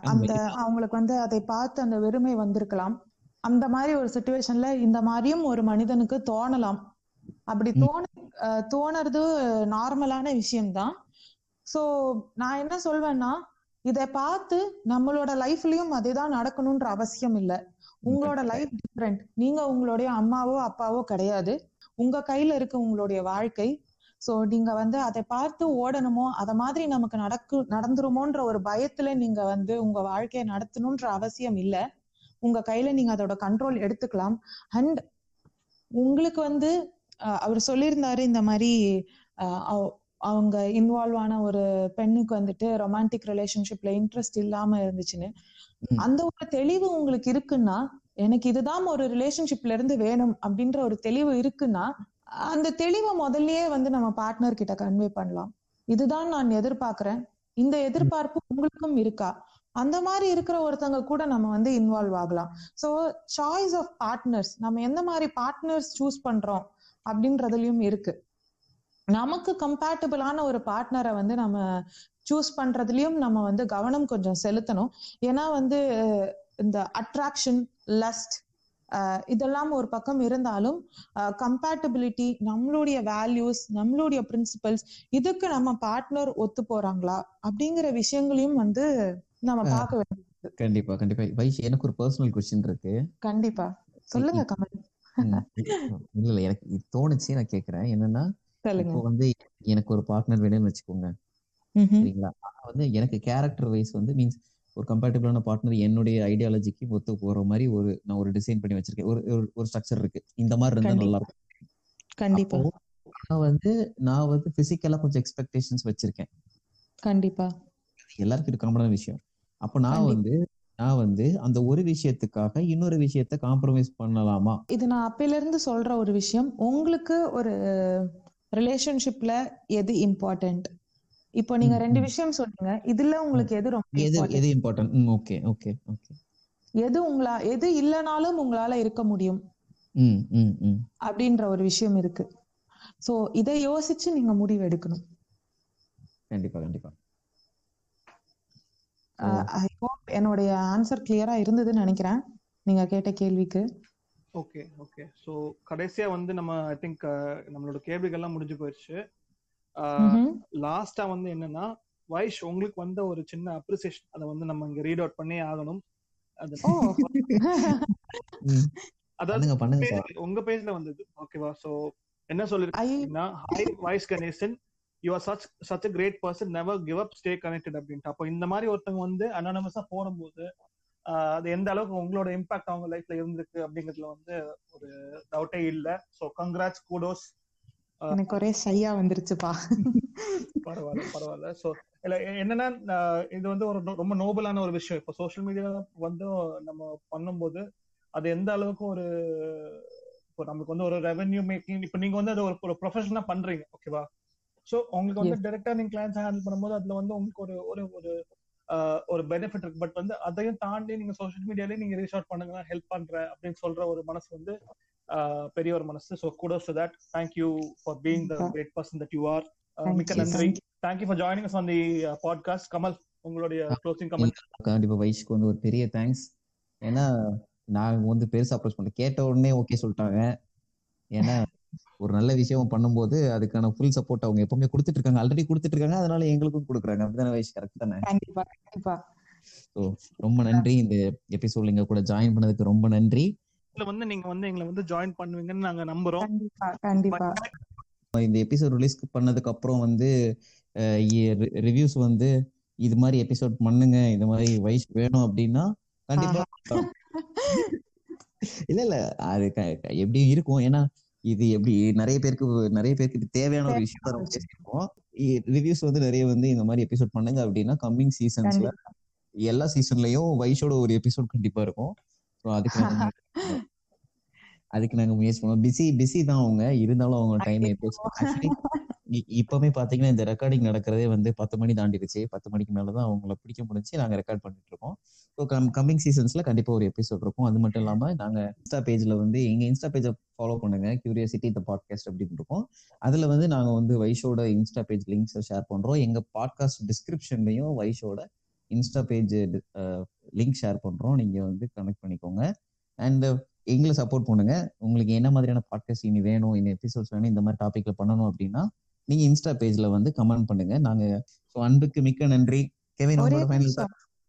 [SPEAKER 4] அந்த. அவங்களுக்கு வந்து அதை பார்த்து அந்த வெறுமை வந்திருக்கலாம். அந்த மாதிரி ஒரு சுச்சுவேஷன்ல இந்த மாதிரியும் ஒரு மனிதனுக்கு தோணலாம். அப்படி. தோண தோணுறது நார்மலான விஷயம்தான். சோ நான் என்ன சொல்வேன்னா இதை பார்த்து நம்மளோட லைஃப்லயும் அதேதான் நடக்கணும்ன்ற அவசியம் இல்ல. உங்களோட லைஃப் டிஃப்ரெண்ட். நீங்க உங்களுடைய அம்மாவோ அப்பாவோ கிடையாது. உங்க கையில இருக்கு உங்களுடைய வாழ்க்கை. சோ நீங்க வந்து அதை பார்த்து ஓடணுமோ அத மாதிரி நமக்கு நடக்கு நடந்துருமோன்ற ஒரு பயத்துல நீங்க வந்து உங்க வாழ்க்கையை நடத்தணும்ன்ற அவசியம் இல்ல. உங்க கையில நீங்க அதோட கண்ட்ரோல் எடுத்துக்கலாம். அண்ட் உங்களுக்கு வந்து அவர் சொல்லியிருந்தாரு இந்த மாதிரி அவங்க இன்வால்வ் ஆன ஒரு பெண்ணுக்கு வந்துட்டு ரொமான்டிக் ரிலேஷன்ஷிப்ல இன்ட்ரெஸ்ட் இல்லாம இருந்துச்சுன்னு. அந்த ஒரு தெளிவு உங்களுக்கு இருக்குன்னா எனக்கு இதுதான் ஒரு ரிலேஷன்ஷிப்ல இருந்து வேணும் அப்படின்ற ஒரு தெளிவு இருக்குன்னா அந்த தெளிவை முதல்லயே வந்து நம்ம பார்ட்னர் கிட்ட கன்வே பண்ணலாம். இதுதான் நான் எதிர்பார்க்கிறேன். இந்த எதிர்பார்ப்பு உங்களுக்கும் இருக்கா? அந்த மாதிரி இருக்கிற ஒருத்தங்க கூட நம்ம வந்து இன்வால்வ் ஆகலாம். சோ சாய்ஸ் ஆஃப் பார்ட்னர்ஸ் நம்ம எந்த மாதிரி பார்ட்னர்ஸ் சூஸ் பண்றோம்? அப்படின்றதுலயும் இருக்கு. நமக்கு கம்பேட்டபிளான ஒரு பார்ட்னரை வந்து நம்ம சூஸ் பண்றதுலயும் நம்ம வந்து கவனம் கொஞ்சம் செலுத்தணும். ஏன்னா வந்து இந்த அட்ராக்ஷன் லஸ்ட் இதெல்லாம் ஒரு பக்கம் இருந்தாலும் கம்பேட்டபிலிட்டி நம்மளுடைய வேல்யூஸ் நம்மளுடைய பிரின்சிபல்ஸ் இதுக்கு நம்ம பார்ட்னர் ஒத்து போறாங்களா? அப்படிங்கிற விஷயங்களையும் வந்து நம்ம பார்க்க வேண்டியது
[SPEAKER 2] கண்டிப்பா கண்டிப்பா. வைஷ் எனக்கு ஒரு பர்சனல் கொஸ்டின் இருக்கு.
[SPEAKER 4] கண்டிப்பா. சொல்லுங்க கமல்.
[SPEAKER 2] இல்ல இல்ல எனக்கு தோணுச்சு நான் கேக்குறேன். என்னன்னா இப்போ வந்து எனக்கு ஒரு பார்ட்னர் வேணும்னு வச்சுக்கோங்க. சரிங்களா? ஆனா வந்து எனக்கு கேரக்டர் வைஸ் வந்து மீன்ஸ் ஒரு கம்பேட்டபிளான பார்ட்னர் என்னுடைய ஐடியாலஜிக்கு ஒத்து போற மாதிரி ஒரு நான் ஒரு டிசைன் பண்ணி வச்சிருக்கேன். ஒரு ஒரு- ஸ்ட்ரக்சர் இருக்கு. இந்த மாதிரி இருந்தா நல்லா இருக்கும்.
[SPEAKER 4] கண்டிப்பா.
[SPEAKER 2] நான் வந்து நான் வந்து பிசிக்கலா கொஞ்சம் எக்ஸ்பெக்டேஷன்ஸ் வச்சிருக்கேன்.
[SPEAKER 4] கண்டிப்பா.
[SPEAKER 2] எல்லாருக்கும் இது காமனான விஷயம். அப்ப நான். வந்து நான் வந்து அந்த ஒரு விஷயத்துக்காக இன்னொரு விஷயத்த காம்ப்ரமைஸ் பண்ணலாமா?
[SPEAKER 4] இது நான் அப்பையில இருந்து சொல்ற ஒரு விஷயம். உங்களுக்கு ஒரு ரிலேஷன்ஷிப்ல எது இம்பார்ட்டன்ட் இப்போ நீங்க ரெண்டு. விஷயம் சொன்னீங்க இதுல உங்களுக்கு எது ரொம்ப
[SPEAKER 2] எது? எது இம்பார்ட்டன்ட் ஓகே ஓகே ஓகே
[SPEAKER 4] எது உங்களா எது இல்லைனாலும் உங்களால இருக்க முடியும். அப்படின்ற ஒரு விஷயம் இருக்கு. சோ இதை யோசிச்சு நீங்க முடிவு எடுக்கணும்.
[SPEAKER 2] கண்டிப்பா கண்டிப்பா.
[SPEAKER 4] ஐ ஹோப் என்னுடைய ஆன்சர் கிளியரா இருந்ததுன்னு நினைக்கிறேன். நீங்க கேட்ட கேள்விக்கு.
[SPEAKER 3] Okay okay. ஸோ கடைசியா வந்து நம்ம ஐ திங்க் நம்மளோட கேள்விகள்லாம் முடிஞ்சு போயிடுச்சு. லாஸ்டா வந்து என்னன்னா வைஷ் உங்களுக்கு வந்த ஒரு சின்ன அப்ரிசியேஷன் அதை வந்து நம்ம இங்க ரீட் அவுட் பண்ணி ஆகணும். அதாவது உங்க பேஜ்ல வந்தது. ஓகேவா? சோ என்ன சொல்லிருக்கீங்கன்னா hi Vaish Ganesan. You are such such a great person never give up stay connected அப்படின்ட்டு. அப்போ இந்த மாதிரி ஒருத்தவங்க வந்து அனானமஸா போடும்போது அது எந்த அளவுக்கு உங்களோட இம்பாக்ட் அவங்க லைஃப்ல இருந்திருக்கு அப்படிங்கிறதுல வந்து ஒரு டவுட்டே இல்ல. சோ கங்க்ராட்ஸ் கூடோஸ்
[SPEAKER 4] எனக்கு ஒரே சையா வந்துருச்சுப்பா.
[SPEAKER 3] பரவாயில்ல பரவாயில்ல. சோ இல்ல என்னன்னா இது வந்து ஒரு ரொம்ப நோபலான ஒரு விஷயம். இப்போ சோஷியல் மீடியா வந்து நம்ம பண்ணும்போது அது எந்த அளவுக்கு ஒரு இப்போ நமக்கு வந்து ஒரு ரெவென்யூ மேக்கிங் இப்போ நீங்க வந்து அது ஒரு ப்ரொஃபஷனா பண்றீங்க ஓகேவா சோ உங்களுக்கு வந்து டைரக்டா நீங்க கிளைண்ட்ஸ் ஹேண்டில் பண்ணும்போது அதுல வந்து உங்களுக்கு ஒரு ஒரு ஒரு ஒரு பெனிஃபிட் இருக்கு. பட் வந்து அதையும் தாண்டி நீங்க சோஷியல் மீடியாலயே நீங்க ரீச் அவுட் பண்ணுங்க ஹெல்ப் பண்றேன் அப்படின்னு சொல்ற ஒரு மனசு வந்து பெரிய ஒரு மனசு. So kudos to that thank you for
[SPEAKER 4] being
[SPEAKER 3] the. Great person that you
[SPEAKER 4] are
[SPEAKER 3] மிக்க நன்றி.
[SPEAKER 4] Thank you
[SPEAKER 3] for joining on the podcast Kamal உங்களுடைய க்ளோசிங் கமெண்ட்
[SPEAKER 2] கண்டிப்பா வைஷ்க்கு வந்து ஒரு பெரிய தேங்க்ஸ் ஏன்னா நான் வந்து பெருசா அப்ரோச் பண்ணல. கேட்ட உடனே ஓகே சொல்லிட்டாங்க. ஏன்னா ஒரு நல்ல விஷயம் பண்ணும்போது அதுக்கான ஃபுல் சப்போர்ட் அவங்க எப்பவுமே கொடுத்துட்டு இருக்காங்க ஆல்ரெடி கொடுத்துட்டு இருக்காங்க அதனால எங்களுக்கும் கொடுக்குறாங்க. அப்படிதானே வைஷ் கரெக்ட் தானே?
[SPEAKER 4] கண்டிப்பா கண்டிப்பா.
[SPEAKER 2] ஸோ ரொம்ப நன்றி. இந்த எபிசோட்ல எங்க கூட ஜாயின் பண்ணதுக்கு ரொம்ப நன்றி.
[SPEAKER 3] இதுல வந்து நீங்க வந்து எங்களை வந்து ஜாயின் பண்ணுவீங்கன்னு நாங்க நம்புறோம்.
[SPEAKER 4] கண்டிப்பா
[SPEAKER 2] இந்த எபிசோட் ரிலீஸ் பண்ணதுக்கு அப்புறம் வந்து ரிவ்யூஸ் வந்து இது மாதிரி எபிசோட் பண்ணுங்க. இது மாதிரி வைஸ் வேணும் அப்படின்னா கண்டிப்பா இல்ல இல்ல. அது க- க- எப்படி இருக்கும். ஏன்னா இது எப்படி நிறைய பேருக்கு நிறைய பேருக்கு தேவையான ஒரு விஷயம் நம்ம பேசியிருக்கோம் ரிவ்யூஸ் வந்து நிறைய வந்து இந்த மாதிரி எபிசோட் பண்ணுங்க. அப்படின்னா கம்மிங் சீசன்ஸ்ல எல்லா சீசன்லயும் வைஷோட ஒரு எபிசோட் கண்டிப்பா இருக்கும். ஸோ அதுக்கு அதுக்கு நாங்க முயற்சி பண்ணுவோம். பிஸி பிஸி தான் அவங்க. இருந்தாலும் அவங்க டைம் ஆக்சுவலி இப்பவுமே பாத்தீங்கன்னா இந்த ரெக்கார்டிங் நடக்கிறதே வந்து பத்து மணி தாண்டிடுச்சு. பத்து மணிக்கு மேலதான் அவங்கள பிடிக்க முடிஞ்சு நாங்க ரெக்கார்ட் பண்ணிட்டு இருக்கோம் ஸோ கம்மிங் சீசன்ஸ்ல கண்டிப்பா ஒரு எபிசோட் இருக்கும். அது மட்டும் இல்லாம நாங்க இன்ஸ்டா பேஜ்ல வந்து எங்க இன்ஸ்டா பேஜை ஃபாலோ பண்ணுங்க. கியூரியாசிட்டி த பாட்காஸ்ட் அப்படின்னு இருக்கும். அதுல வந்து நாங்க வந்து வைஷோட இன்ஸ்டா பேஜ் லிங்க்ஸ் ஷேர் பண்றோம். எங்க பாட்காஸ்ட் டிஸ்கிரிப்ஷன்லயும் வைஷோட இன்ஸ்டா பேஜ் லிங்க் ஷேர் பண்றோம். நீங்க வந்து கனெக்ட் பண்ணிக்கோங்க. அண்ட் எங்களை சப்போர்ட் பண்ணுங்க. உங்களுக்கு என்ன மாதிரியான பாட்காஸ்ட் இனி வேணும்? இந்த எபிசோட்ஸ் வேணும்? இந்த மாதிரி டாபிக்ல பண்ணணும் அப்படின்னா நீங்க இன்ஸ்டா பேஜ்ல வந்து கமெண்ட் பண்ணுங்க. நாங்க அன்புக்கு மிக்க நன்றி. கெவின் உங்களோட final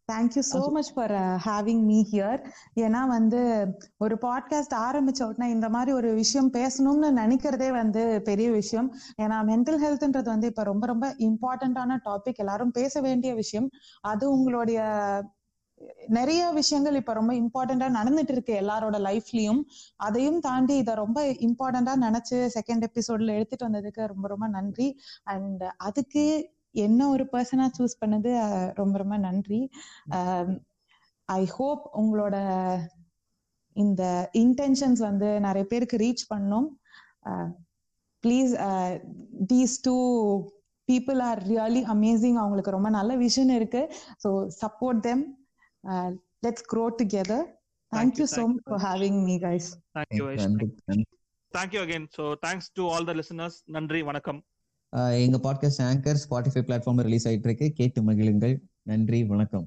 [SPEAKER 4] thank you so much for having me here ஏன்னா வந்து ஒரு பாட்காஸ்ட் ஆரம்பிச்ச உடனே இந்த மாதிரி ஒரு விஷயம் பேசணும்னு நினைக்கிறதே வந்து பெரிய விஷயம். ஏன்னா மென்டல் ஹெல்த்ன்றது வந்து இப்ப ரொம்ப ரொம்ப இம்பார்ட்டன்டான டாபிக் எல்லாரும் பேச வேண்டிய விஷயம். அது உங்களுடைய நிறைய விஷயங்கள் இப்ப ரொம்ப இம்பார்ட்டண்டா நடந்துட்டு இருக்கு எல்லாரோட லைஃப்லயும் அதையும் தாண்டி இதை ரொம்ப இம்பார்ட்டண்டா நினைச்சு செகண்ட் எபிசோட்ல எடுத்துட்டு வந்ததுக்கு ரொம்ப ரொம்ப நன்றி. அண்ட் அதுக்கு என்ன ஒரு பர்சனா சூஸ் பண்ணது ரொம்ப ரொம்ப நன்றி. ஐ ஹோப் உங்களோட இந்த இன்டென்ஷன்ஸ் வந்து நிறைய பேருக்கு ரீச் பண்ணும். Please these two people are really amazing அவங்களுக்கு ரொம்ப நல்ல விஷன் இருக்கு. So support them let's grow together thank you so much for having me
[SPEAKER 3] guys thank you
[SPEAKER 2] நன்றி நன்றி.
[SPEAKER 3] Thank you again so thanks to all the listeners நன்றி வணக்கம்
[SPEAKER 2] எங்க podcast anchor Spotify பிளாட்ஃபார்ம்ல ரிலீஸ் ஆயிட்டு இருக்கு கேட்டு மகிழுங்கள். நன்றி வணக்கம்.